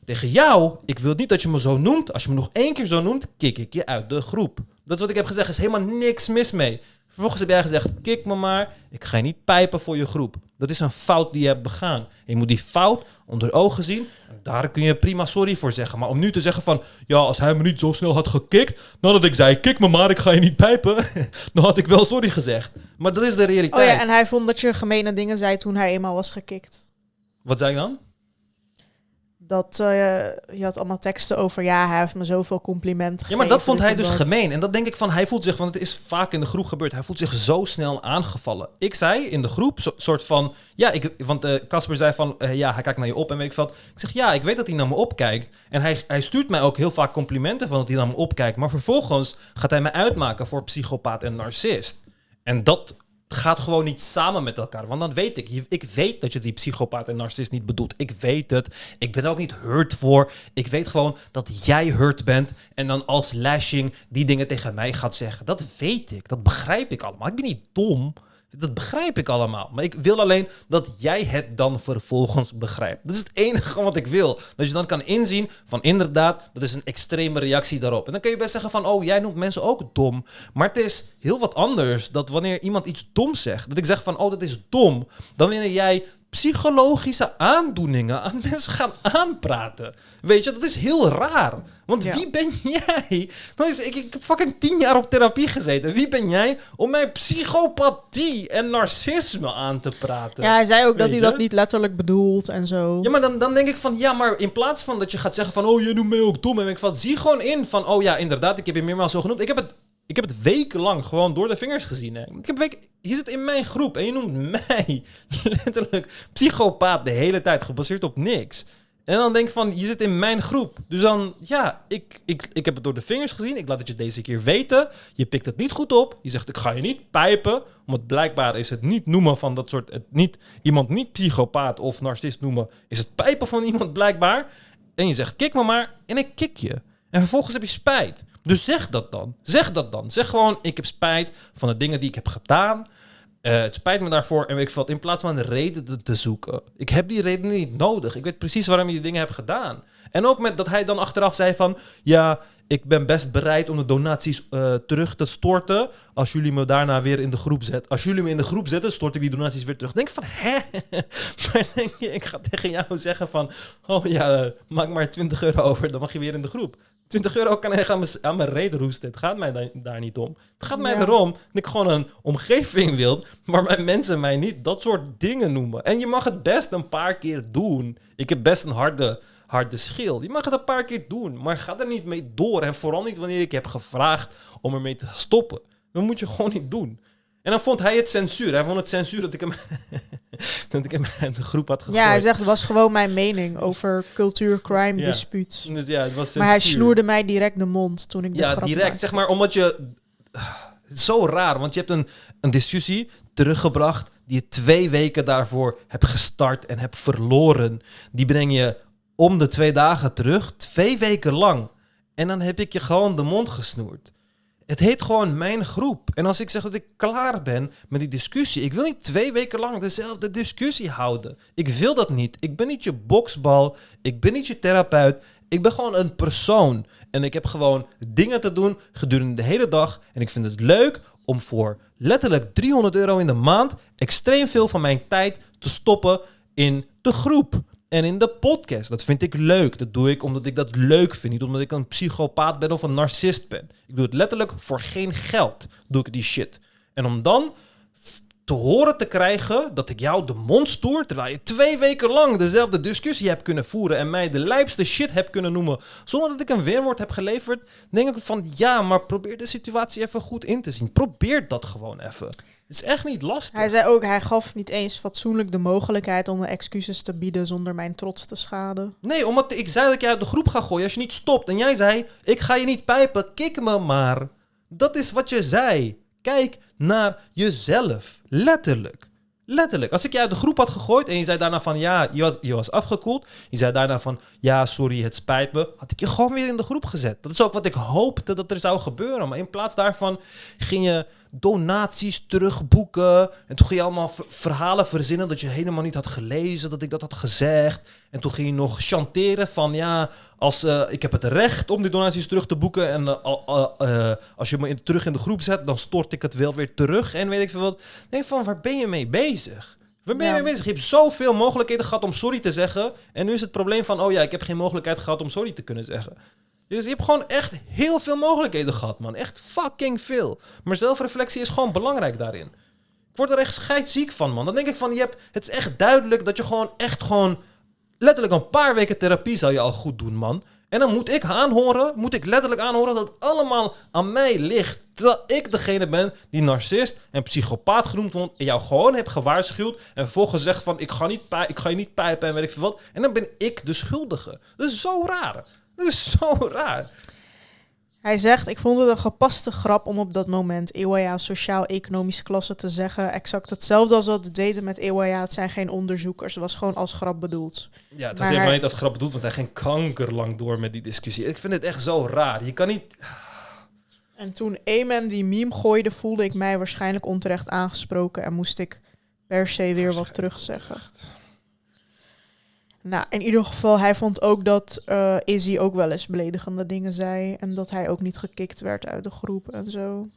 tegen jou, ik wil niet dat je me zo noemt. Als je me nog één keer zo noemt, kik ik je uit de groep. Dat is wat ik heb gezegd. Er is helemaal niks mis mee. Vervolgens heb jij gezegd, kik me maar. Ik ga je niet pijpen voor je groep. Dat is een fout die je hebt begaan. Je moet die fout onder ogen zien. En daar kun je prima sorry voor zeggen. Maar om nu te zeggen van, ja, als hij me niet zo snel had gekikt, nadat ik zei, kik me maar, ik ga je niet pijpen, dan had ik wel sorry gezegd. Maar dat is de realiteit. Oh ja, en hij vond dat je gemene dingen zei toen hij eenmaal was gekikt. Wat zei ik dan? Dat eh, je had allemaal teksten over, ja, hij heeft me zoveel complimenten Ja, maar dat vond hij dus dat. gemeen. En dat denk ik van, hij voelt zich, want het is vaak in de groep gebeurd, hij voelt zich zo snel aangevallen. Ik zei in de groep, zo, soort van, ja, ik, want eh, Casper zei van, eh, ja, hij kijkt naar je op en weet ik wat. Ik zeg, ja, ik weet dat hij naar me opkijkt. En hij, hij stuurt mij ook heel vaak complimenten van dat hij naar me opkijkt. Maar vervolgens gaat hij me uitmaken voor psychopaat en narcist. En dat gaat gewoon niet samen met elkaar. Want dan weet ik, ik weet dat je die psychopaat en narcist niet bedoelt. Ik weet het. Ik ben er ook niet hurt voor. Ik weet gewoon dat jij hurt bent. En dan als lashing die dingen tegen mij gaat zeggen. Dat weet ik. Dat begrijp ik allemaal. Ik ben niet dom. Dat begrijp ik allemaal. Maar ik wil alleen dat jij het dan vervolgens begrijpt. Dat is het enige wat ik wil. Dat je dan kan inzien van inderdaad, dat is een extreme reactie daarop. En dan kun je best zeggen van, oh, jij noemt mensen ook dom. Maar het is heel wat anders dat wanneer iemand iets doms zegt, dat ik zeg van, oh, dat is dom. Dan wanneer jij psychologische aandoeningen aan mensen gaat aanpraten. Weet je, dat is heel raar. Want Ja. wie ben jij? Nou, is- ik, ik heb fucking tien jaar op therapie gezeten. Wie ben jij om mij psychopathie en narcisme aan te praten? Ja, hij zei ook dat hij dat niet letterlijk bedoelt en zo. Ja, maar dan, dan denk ik van, ja, maar in plaats van dat je gaat zeggen van, oh, je noemt mij ook dom. En ik van, zie gewoon in van, oh ja, inderdaad, ik heb je meermaals zo genoemd. Ik heb het, ik heb het wekenlang gewoon door de vingers gezien. Hè. Ik heb week, je zit in mijn groep en je noemt mij letterlijk psychopaat de hele tijd, gebaseerd op niks. En dan denk ik van, je zit in mijn groep. Dus dan, ja, ik, ik, ik heb het door de vingers gezien. Ik laat het je deze keer weten. Je pikt het niet goed op. Je zegt, ik ga je niet pijpen. Omdat blijkbaar is het niet noemen van dat soort... Het niet, iemand niet psychopaat of narcist noemen... is het pijpen van iemand blijkbaar. En je zegt, kik me maar. En ik kik je. En vervolgens heb je spijt. Dus zeg dat dan. Zeg dat dan. Zeg gewoon, ik heb spijt van de dingen die ik heb gedaan. Eh, het spijt me daarvoor en ik wat. In plaats van een reden te, te zoeken. Ik heb die reden niet nodig. Ik weet precies waarom je die dingen hebt gedaan. En ook met dat hij dan achteraf zei van... Ja, ik ben best bereid om de donaties eh, terug te storten... als jullie me daarna weer in de groep zetten. Als jullie me in de groep zetten, stort ik die donaties weer terug. Denk van, hè? maar denk je, ik ga tegen jou zeggen van... Oh ja, eh, maak maar 20 euro over, dan mag je weer in de groep. 20 euro kan ik aan mijn, reet roesten. Het gaat mij daar, daar niet om. Het gaat mij Ja. erom dat ik gewoon een omgeving wil... waar mijn mensen mij niet dat soort dingen noemen. En je mag het best een paar keer doen. Ik heb best een harde, harde schil. Je mag het een paar keer doen, maar ga er niet mee door. En vooral niet wanneer ik heb gevraagd om ermee te stoppen. Dat moet je gewoon niet doen. En dan vond hij het censuur. Hij vond het censuur dat ik hem, dat ik hem uit de groep had gegooid. Ja, hij zegt, het was gewoon mijn mening over cultuur-crime Ja. dispuut. Dus ja, het was Maar hij censuur. snoerde mij direct de mond toen ik de Ja, direct. maakte. Zeg maar, omdat je... Het is zo raar, want je hebt een, een discussie teruggebracht... die je twee weken daarvoor hebt gestart en hebt verloren. Die breng je om de twee dagen terug, twee weken lang. En dan heb ik je gewoon de mond gesnoerd. Het heet gewoon mijn groep. En als ik zeg dat ik klaar ben met die discussie... ik wil niet twee weken lang dezelfde discussie houden. Ik wil dat niet. Ik ben niet je boksbal. Ik ben niet je therapeut. Ik ben gewoon een persoon. En ik heb gewoon dingen te doen gedurende de hele dag. En ik vind het leuk om voor letterlijk 300 euro in de maand... extreem veel van mijn tijd te stoppen in de groep. En in de podcast. Dat vind ik leuk. Dat doe ik omdat ik dat leuk vind. Niet omdat ik een psychopaat ben of een narcist ben. Ik doe het letterlijk voor geen geld. Doe ik die shit. En om dan te horen te krijgen dat ik jou de mond stoer... terwijl je twee weken lang dezelfde discussie hebt kunnen voeren... en mij de lijpste shit hebt kunnen noemen... zonder dat ik een weerwoord heb geleverd... denk ik van ja, maar probeer de situatie even goed in te zien. Probeer dat gewoon even. Het is echt niet lastig. Hij zei ook, hij gaf niet eens fatsoenlijk de mogelijkheid om me excuses te bieden zonder mijn trots te schaden. Nee, omdat ik zei dat ik je uit de groep ga gooien als je niet stopt. En jij zei, ik ga je niet pijpen, kik me maar. Dat is wat je zei. Kijk naar jezelf. Letterlijk. Letterlijk. Als ik je uit de groep had gegooid en je zei daarna van, ja, je was, je was afgekoeld. Je zei daarna van, ja, sorry, het spijt me. Had ik je gewoon weer in de groep gezet. Dat is ook wat ik hoopte dat er zou gebeuren. Maar in plaats daarvan ging je donaties terugboeken. En toen ging je allemaal ver- verhalen verzinnen dat je helemaal niet had gelezen, dat ik dat had gezegd. En toen ging je nog chanteren van ja, als, eh, ik heb het recht om die donaties terug te boeken. En eh, eh, als je me in, terug in de groep zet, dan stort ik het wel weer terug. En weet ik veel wat. Ik Denk van, waar ben je mee bezig? Waar ben je Ja. mee bezig? Je hebt zoveel mogelijkheden gehad om sorry te zeggen. En nu is het probleem van, oh ja, ik heb geen mogelijkheid gehad om sorry te kunnen zeggen. Dus je hebt gewoon echt heel veel mogelijkheden gehad, man. Echt fucking veel. Maar zelfreflectie is gewoon belangrijk daarin. Ik word er echt scheidziek van, man. Dan denk ik van, je hebt, het is echt duidelijk dat je gewoon echt gewoon... Letterlijk een paar weken therapie zou je al goed doen, man. En dan moet ik aanhoren, moet ik letterlijk aanhoren dat het allemaal aan mij ligt. Terwijl ik degene ben die narcist en psychopaat genoemd wordt en jou gewoon heb gewaarschuwd. En vervolgens zegt van, ik ga, niet ik ga je niet pijpen en weet ik veel wat. En dan ben ik de schuldige. Dat is zo raar. Dat is zo raar. Hij zegt, ik vond het een gepaste grap om op dat moment Eeuwaya sociaal-economische klasse te zeggen. Exact hetzelfde als wat het deden met Eeuwaya. Het zijn geen onderzoekers. Het was gewoon als grap bedoeld. Ja, het was Maar helemaal hij- niet als grap bedoeld, want hij ging kankerlang door met die discussie. Ik vind het echt zo raar. Je kan niet... En toen Eamon die meme gooide, voelde ik mij waarschijnlijk onterecht aangesproken. En moest ik per se weer wat terugzeggen. Nou, in ieder geval, hij vond ook dat eh, Izzy ook wel eens beledigende dingen zei. En dat hij ook niet gekikt werd uit de groep en zo.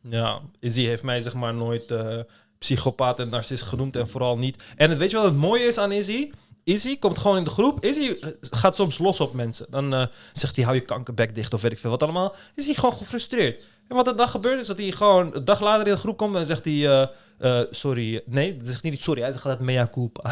Ja, Izzy heeft mij zeg maar nooit eh, psychopaat en narcist genoemd en vooral niet. En weet je wat het mooie is aan Izzy? Izzy komt gewoon in de groep. Izzy eh, gaat soms los op mensen. Dan zegt hij, hou je kankerbek dicht of weet ik veel wat allemaal. Is hij gewoon gefrustreerd. En wat er dan gebeurt is dat hij gewoon een dag later in de groep komt en zegt hij... eh, eh, sorry, nee, zegt hij niet sorry, hij zegt altijd mea culpa.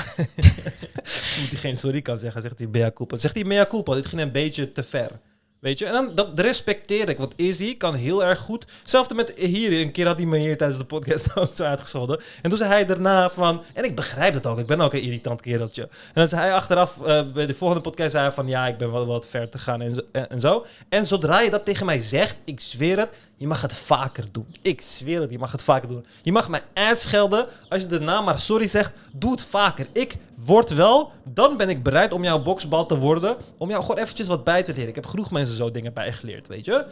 Moet hij geen sorry kan zeggen, zegt hij mea culpa. Zegt hij mea culpa, dit ging een beetje te ver. Weet je, en dan, dat respecteer ik. Want Izzy kan heel erg goed. Hetzelfde met hier. Een keer had hij me hier tijdens de podcast ook zo uitgescholden. En toen zei hij daarna van. En ik begrijp het ook. Ik ben ook een irritant kereltje. En dan zei hij achteraf. eh, bij de volgende podcast zei hij van. Ja, ik ben wel wat ver te gaan en zo, en, zo. En zodra je dat tegen mij zegt. Ik zweer het. Je mag het vaker doen. Ik zweer het, je mag het vaker doen. Je mag mij uitschelden. Als je daarna maar sorry zegt, doe het vaker. Ik word wel, dan ben ik bereid om jouw boksbal te worden. Om jou gewoon eventjes wat bij te leren. Ik heb genoeg mensen zo dingen bijgeleerd, weet je.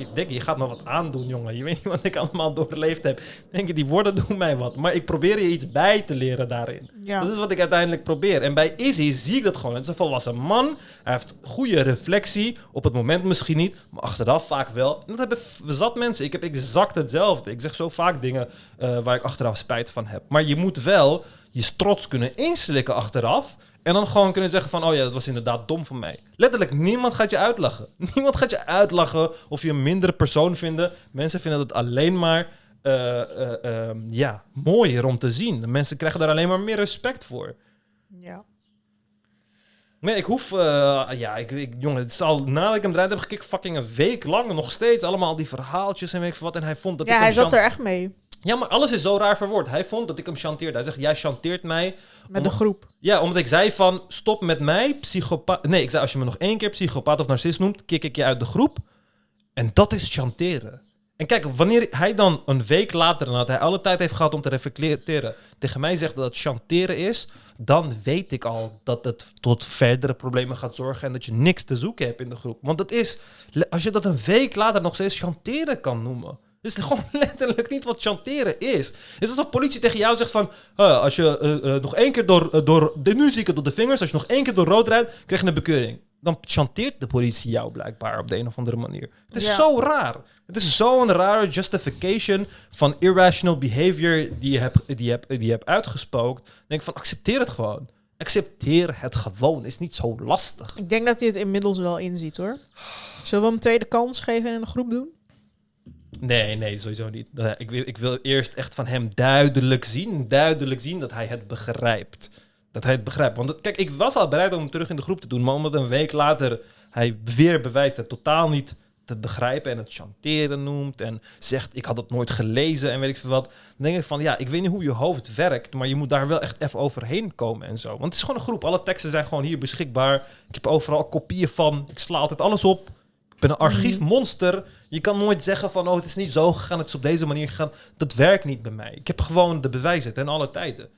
Ik denk, je gaat me wat aandoen, jongen. Je weet niet wat ik allemaal doorleefd heb. Denk je, die woorden doen mij wat. Maar ik probeer je iets bij te leren daarin. Ja. Dat is wat ik uiteindelijk probeer. En bij Izzy zie ik dat gewoon. Het is een volwassen man. Hij heeft goede reflectie. Op het moment misschien niet, maar achteraf vaak wel. En dat hebben zat mensen. Ik heb exact hetzelfde. Ik zeg zo vaak dingen eh, waar ik achteraf spijt van heb. Maar je moet wel je trots kunnen inslikken achteraf. En dan gewoon kunnen zeggen van, oh ja, dat was inderdaad dom van mij. Letterlijk, niemand gaat je uitlachen. Niemand gaat je uitlachen of je een mindere persoon vinden. Mensen vinden het alleen maar eh, eh, ehm, ja, mooier om te zien. De mensen krijgen daar alleen maar meer respect voor. ja. Nee, ik hoef... eh, ja, ik, ik, jongen, het is al nadat ik hem eruit heb gekeken, fucking een week lang nog steeds. Allemaal die verhaaltjes en weet ik wat. En hij vond dat ja, hij zat er echt mee. Ja, maar alles is zo raar verwoord. Hij vond dat ik hem chanteerde. Hij zegt, jij chanteert mij. Met de groep. Ja, omdat ik zei van, stop met mij, psychopaat. Nee, ik zei, als je me nog één keer psychopaat of narcist noemt, kik ik je uit de groep. En dat is chanteren. En kijk, wanneer hij dan een week later, nadat hij alle tijd heeft gehad om te reflecteren, tegen mij zegt dat het chanteren is, dan weet ik al dat het tot verdere problemen gaat zorgen en dat je niks te zoeken hebt in de groep. Want het is, als je dat een week later nog steeds chanteren kan noemen. Is het gewoon letterlijk niet wat chanteren is. Het is alsof politie tegen jou zegt van... "Ah, als je eh, eh, nog één keer door, eh, door... de- Nu zie ik het door de vingers. Als je nog één keer door rood rijdt, krijg je een bekeuring. Dan chanteert de politie jou blijkbaar op de een of andere manier. Het is Ja. zo raar. Het is zo'n rare justification van irrational behavior die je hebt, die hebt, die je hebt uitgespookt. Dan denk van, accepteer het gewoon. Accepteer het gewoon. Is niet zo lastig. Ik denk dat hij het inmiddels wel inziet hoor. Zullen we hem een tweede kans geven en een groep doen? Nee, nee, sowieso niet. Ik wil, ik wil eerst echt van hem duidelijk zien, duidelijk zien dat hij het begrijpt. Dat hij het begrijpt. Want kijk, ik was al bereid om hem terug in de groep te doen, maar omdat een week later hij weer bewijst het totaal niet te begrijpen en het chanteren noemt en zegt ik had het nooit gelezen en weet ik veel wat, dan denk ik van ja, ik weet niet hoe je hoofd werkt, maar je moet daar wel echt even overheen komen en zo. Want het is gewoon een groep. Alle teksten zijn gewoon hier beschikbaar. Ik heb overal kopieën van. Ik sla altijd alles op. Ik ben een archiefmonster. Je kan nooit zeggen van, oh, het is niet zo gegaan, het is op deze manier gegaan. Dat werkt niet bij mij. Ik heb gewoon de bewijzen ten alle tijden.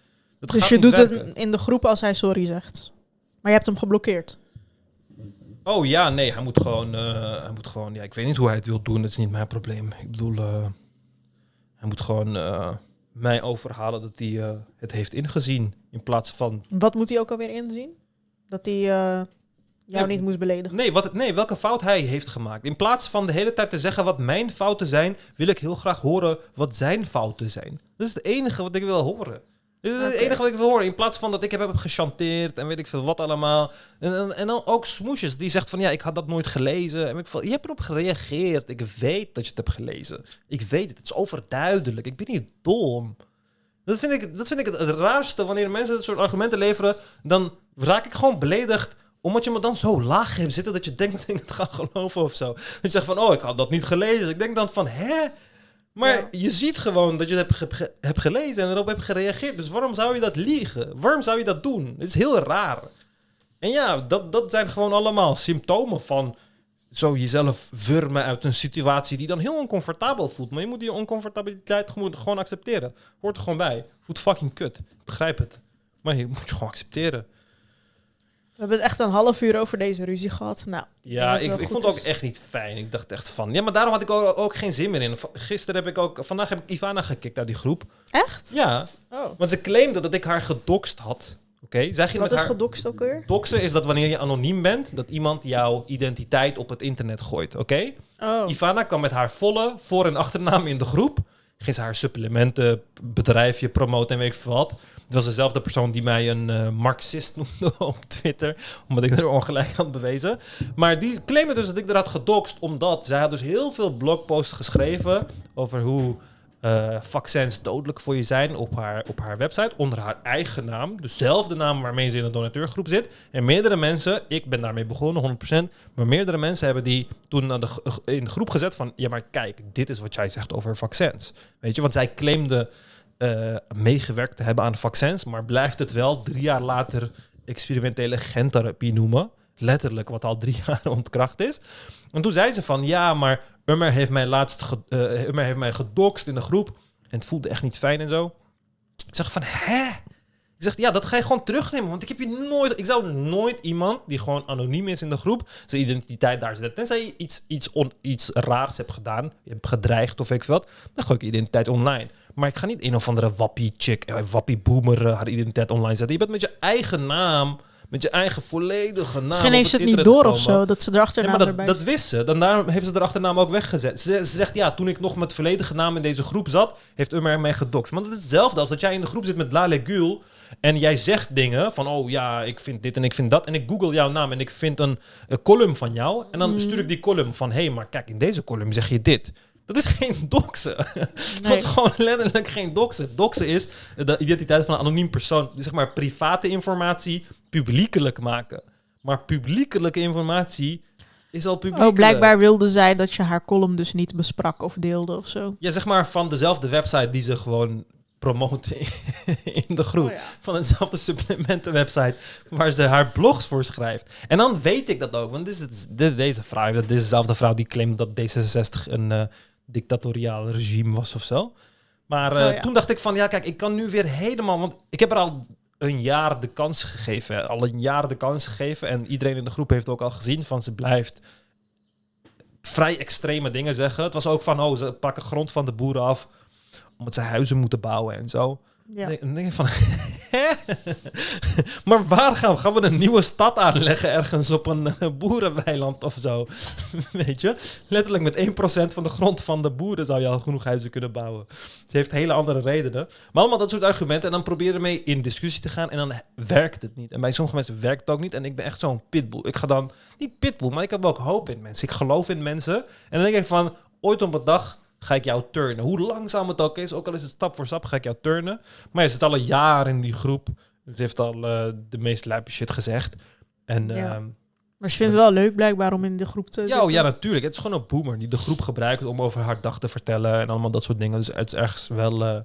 Dat Dus je doet werken. het in de groep als hij sorry zegt. Maar je hebt hem geblokkeerd. Oh ja, nee, hij moet gewoon, eh, hij moet gewoon, ja, ik weet niet hoe hij het wil doen, dat is niet mijn probleem. Ik bedoel, eh, hij moet gewoon eh, mij overhalen dat hij het heeft ingezien, in plaats van, Wat moet hij ook alweer inzien? Dat hij jou Ja, niet moest beledigen. nee, wat, nee, welke fout hij heeft gemaakt. In plaats van de hele tijd te zeggen wat mijn fouten zijn, wil ik heel graag horen wat zijn fouten zijn. Dat is het enige wat ik wil horen. Dit is het enige wat ik wil horen. In plaats van dat ik heb, heb gechanteerd en weet ik veel wat allemaal. En, en, en dan ook smoesjes. Die zegt van ja, ik had dat nooit gelezen. En ik van, je hebt erop gereageerd. Ik weet dat je het hebt gelezen. Ik weet het. Het is overduidelijk. Ik ben niet dom. Dat vind ik, dat vind ik het, het raarste. Wanneer mensen dit soort argumenten leveren, dan raak ik gewoon beledigd omdat je me dan zo laag hebt zitten dat je denkt dat ik het ga geloven of zo. Dat je zegt van, oh, ik had dat niet gelezen. Ik denk dan van, hè? Maar Ja. je ziet gewoon dat je het hebt, ge- hebt gelezen en erop hebt gereageerd. Dus waarom zou je dat liegen? Waarom zou je dat doen? Het is heel raar. En ja, dat, dat zijn gewoon allemaal symptomen van zo jezelf wurmen uit een situatie die dan heel oncomfortabel voelt. Maar je moet die oncomfortabiliteit gewoon, gewoon accepteren. Hoort er gewoon bij. Voelt fucking kut. Ik begrijp het. Maar je moet je gewoon accepteren. We hebben het echt een half uur over deze ruzie gehad. Nou, Ja, ik, ik vond het ook echt niet fijn. Ik dacht echt van... Ja, maar daarom had ik ook, ook geen zin meer in. Gisteren heb ik ook... Vandaag heb ik Ivana gekikt uit die groep. echt? Ja, Oh. want ze claimde dat ik haar gedoxt had. Oké, zij ging Wat met is haar... gedokst ook weer? Doxen is dat wanneer je anoniem bent, dat iemand jouw identiteit op het internet gooit, oké? Oh. Ivana kwam met haar volle voor- en achternaam in de groep. Ging ze haar supplementenbedrijfje promoten en weet ik veel wat. Het was dezelfde persoon die mij een eh, marxist noemde op Twitter, omdat ik er ongelijk had bewezen. Maar die claimde dus dat ik er had gedoxt, omdat zij had dus heel veel blogposts geschreven over hoe eh, vaccins dodelijk voor je zijn op haar, op haar website onder haar eigen naam. Dezelfde naam waarmee ze in de donateurgroep zit. En meerdere mensen, ik ben daarmee begonnen, 100%. Maar meerdere mensen hebben die toen de, in de groep gezet van... Ja, maar kijk, dit is wat jij zegt over vaccins. Weet je, want zij claimde eh, meegewerkt te hebben aan vaccins. Maar blijft het wel drie jaar later experimentele gentherapie noemen. Letterlijk, wat al drie jaar ontkracht is. En toen zei ze van, ja, maar Ummer heeft mij laatst ge- eh, heeft mij gedoxt in de groep. En het voelde echt niet fijn en zo. Ik zeg van, hè? Ik zeg, ja, dat ga je gewoon terugnemen. Want ik heb je nooit... Ik zou nooit iemand die gewoon anoniem is in de groep... zijn identiteit daar zetten. Tenzij je iets, iets, iets raars hebt gedaan. Je hebt gedreigd of ik wat. Dan gooi ik je identiteit online. Maar ik ga niet een of andere wappie chick... eh, wappie boomer eh, haar identiteit online zetten. Je bent met je eigen naam... Met je eigen volledige naam. Misschien heeft ze het niet door of zo, dat ze erachter Nee, maar erbij dat, dat wist ze. Dan daarom heeft ze de achternaam ook weggezet. Ze, ze zegt, ja, toen ik nog met volledige naam in deze groep zat, heeft Ummer mij gedoxt. Maar dat is hetzelfde als dat jij in de groep zit met Lale Gül en jij zegt dingen van, oh ja, ik vind dit en ik vind dat. En ik google jouw naam en ik vind een, een column van jou. En dan Mm. stuur ik die column van, hé, hey, maar kijk, in deze column zeg je dit. Dat is geen doxen. Dat is gewoon letterlijk geen doxen. Doxen is de identiteit van een anoniem persoon. Zeg maar private informatie publiekelijk maken. Maar publiekelijke informatie is al publiekelijk. Oh, blijkbaar wilde zij dat je haar column dus niet besprak of deelde of zo. Ja, zeg maar van dezelfde website die ze gewoon promoten in de groep. Oh ja. Van dezelfde supplementenwebsite waar ze haar blogs voor schrijft. En dan weet ik dat ook, want dit is, dit, deze vrouw, dat is dezelfde vrouw die claimt dat D66 een eh, dictatoriaal regime was of zo. Maar eh, Oh ja. toen dacht ik van, ja kijk, ik kan nu weer helemaal, want ik heb er al een jaar de kans gegeven. Al een jaar de kans gegeven. En iedereen in de groep heeft ook al gezien van ze blijft vrij extreme dingen zeggen. Het was ook van, oh, ze pakken grond van de boeren af omdat ze huizen moeten bouwen en zo. Ja. Dan denk ik van, maar waar gaan we? Gaan we een nieuwe stad aanleggen ergens op een eh, boerenweiland of zo? Weet je? Letterlijk met 1% van de grond van de boeren zou je al genoeg huizen kunnen bouwen. Ze heeft hele andere redenen. Maar allemaal dat soort argumenten. En dan probeer je ermee in discussie te gaan en dan werkt het niet. En bij sommige mensen werkt het ook niet. En ik ben echt zo'n pitbull. Ik ga dan, niet pitbull, maar ik heb ook hoop in mensen. Ik geloof in mensen. En dan denk ik van, ooit op een dag ga ik jou turnen. Hoe langzaam het ook is, ook al is het stap voor stap, ga ik jou turnen. Maar je zit al een jaar in die groep. Ze heeft al eh, de meest lijpe shit gezegd. En Ja. ja, Maar ze vindt het wel leuk blijkbaar om in de groep te ja, zitten. oh, ja, natuurlijk. Het is gewoon een boomer die de groep gebruikt om over haar dag te vertellen en allemaal dat soort dingen. Dus het is ergens wel eh,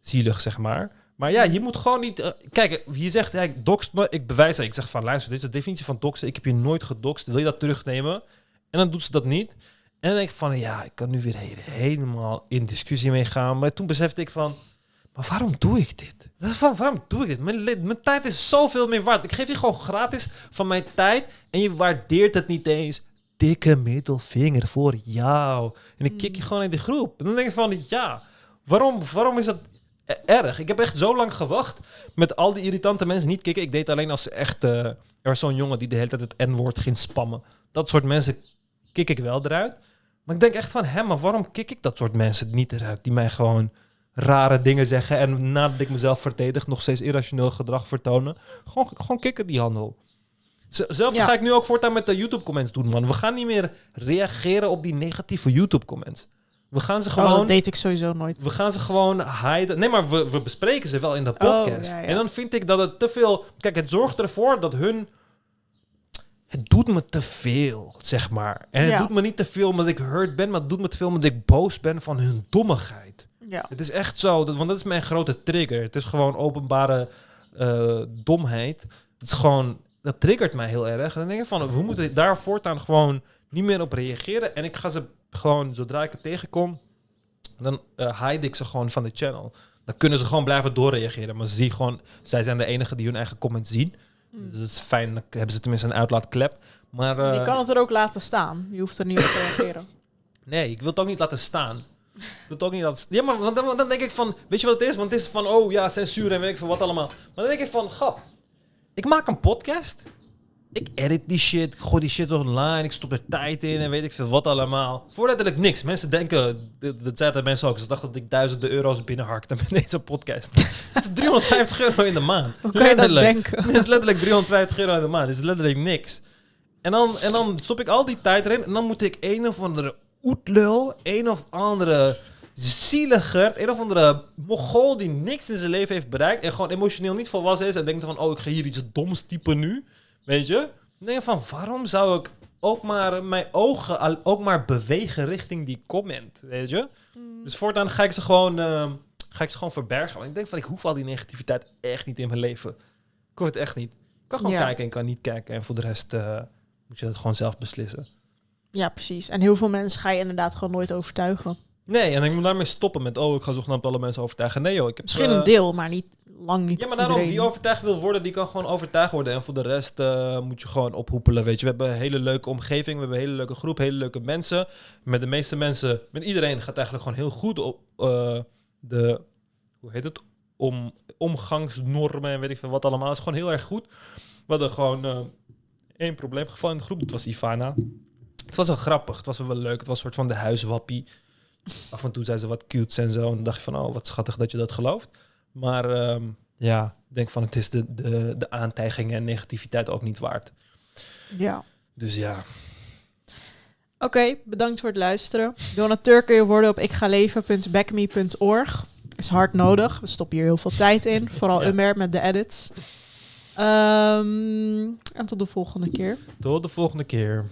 zielig, zeg maar. Maar ja, je moet gewoon niet... eh, kijk, je zegt, ja, ik me, ik bewijs het. Ik zeg van, luister, dit is de definitie van doxen. Ik heb je nooit gedoxt. Wil je dat terugnemen? En dan doet ze dat niet. En dan denk ik van, ja, ik kan nu weer he- helemaal in discussie mee gaan. Maar toen besefte ik van, maar waarom doe ik dit? Van, waarom doe ik dit? Mijn, tijd is zoveel meer waard. Ik geef je gewoon gratis van mijn tijd en je waardeert het niet eens. Dikke middelvinger voor jou. En ik kik je gewoon in de groep. En dan denk ik van, ja, waarom, waarom is dat e- erg? Ik heb echt zo lang gewacht met al die irritante mensen niet kicken. Ik deed alleen als ze echt... eh, er was zo'n jongen die de hele tijd het N-woord ging spammen. Dat soort mensen kik ik wel eruit. Maar ik denk echt van, hè, maar waarom kik ik dat soort mensen niet eruit? Die mij gewoon rare dingen zeggen en nadat ik mezelf verdedig nog steeds irrationeel gedrag vertonen. Gewoon, gewoon kikken die handel. Zelf Ja. ga ik nu ook voortaan met de YouTube-comments doen, man. We gaan niet meer reageren op die negatieve YouTube-comments. We gaan ze Oh, gewoon... dat deed ik sowieso nooit. We gaan ze gewoon hiden. Nee, maar we, we bespreken ze wel in de podcast. Oh, ja, ja. En dan vind ik dat het te veel... Kijk, het zorgt ervoor dat hun... Het doet me te veel, zeg maar. En het Ja. doet me niet te veel omdat ik hurt ben, maar het doet me te veel omdat ik boos ben van hun dommigheid. Ja. Het is echt zo, dat, want dat is mijn grote trigger. Het is gewoon openbare eh, domheid. Het is gewoon, dat triggert mij heel erg. En dan denk ik van, we moeten daar voortaan gewoon niet meer op reageren. En ik ga ze gewoon, zodra ik het tegenkom, dan eh hide ik ze gewoon van de channel. Dan kunnen ze gewoon blijven doorreageren. Maar ze zien gewoon, zij zijn de enige die hun eigen comment zien. Dus het is fijn, dan hebben ze tenminste een uitlaatklep. Maar eh, Je kan het er ook laten staan. Je hoeft er niet op te reageren. Nee, ik wil het ook niet laten staan. Ik wil het ook niet laten staan. Ja, maar want dan, dan denk ik van... Weet je wat het is? Want het is van, oh ja, censuur en weet ik veel wat allemaal. Maar dan denk ik van, grap. Ik maak een podcast. Ik edit die shit. Ik gooi die shit online. Ik stop er tijd in en weet ik veel wat allemaal. Voor letterlijk niks. Mensen denken... Dat zeiden mensen ook. Ze dachten dat ik duizenden euro's binnenharkte met deze podcast. Het is 350 euro in de maand. Hoe kan je dat denken? Het is letterlijk 350 euro in de maand. Het is letterlijk niks. En dan, en dan stop ik al die tijd erin. En dan moet ik een of andere oetlul, een of andere zieliger, een of andere mogol die niks in zijn leven heeft bereikt en gewoon emotioneel niet volwassen is en denkt van, oh, ik ga hier iets doms typen nu, weet je? Dan denk je van, waarom zou ik ook maar mijn ogen al- ook maar bewegen richting die comment, weet je? Dus voortaan ga ik ze gewoon, ehm, ga ik ze gewoon verbergen. Want ik denk van, ik hoef al die negativiteit echt niet in mijn leven. Ik hoef het echt niet. Ik kan gewoon Ja. kijken en kan niet kijken. En voor de rest eh, moet je dat gewoon zelf beslissen. Ja, precies. En heel veel mensen ga je inderdaad gewoon nooit overtuigen. Nee, en ik moet daarmee stoppen met, oh, ik ga zogenaamd alle mensen overtuigen. Nee joh, ik heb... Misschien eh, een deel, maar niet lang niet Ja, maar daarom, wie overtuigd wil worden, die kan gewoon overtuigd worden. En voor de rest eh, moet je gewoon ophoepelen, weet je. We hebben een hele leuke omgeving, we hebben een hele leuke groep, hele leuke mensen. Met de meeste mensen, met iedereen gaat eigenlijk gewoon heel goed op eh, de, hoe heet het, om, omgangsnormen en weet ik veel wat allemaal. Het is gewoon heel erg goed. We hadden gewoon eh, één probleemgeval in de groep, dat was Ivana. Het was wel grappig, het was wel leuk, het was een soort van de huiswappie. Af en toe zei ze wat cute en zo. En dan dacht je van, oh, wat schattig dat je dat gelooft. Maar ehm, ja, ik denk van het is de, de, de aantijgingen en negativiteit ook niet waard. Ja. Dus ja. Oké, bedankt voor het luisteren. Donateur kun je worden op ikgaleven.backme.org. Is hard nodig. We stoppen hier heel veel tijd in. Vooral Ja. Umer met de edits. Ehm, en tot de volgende keer. Tot de volgende keer.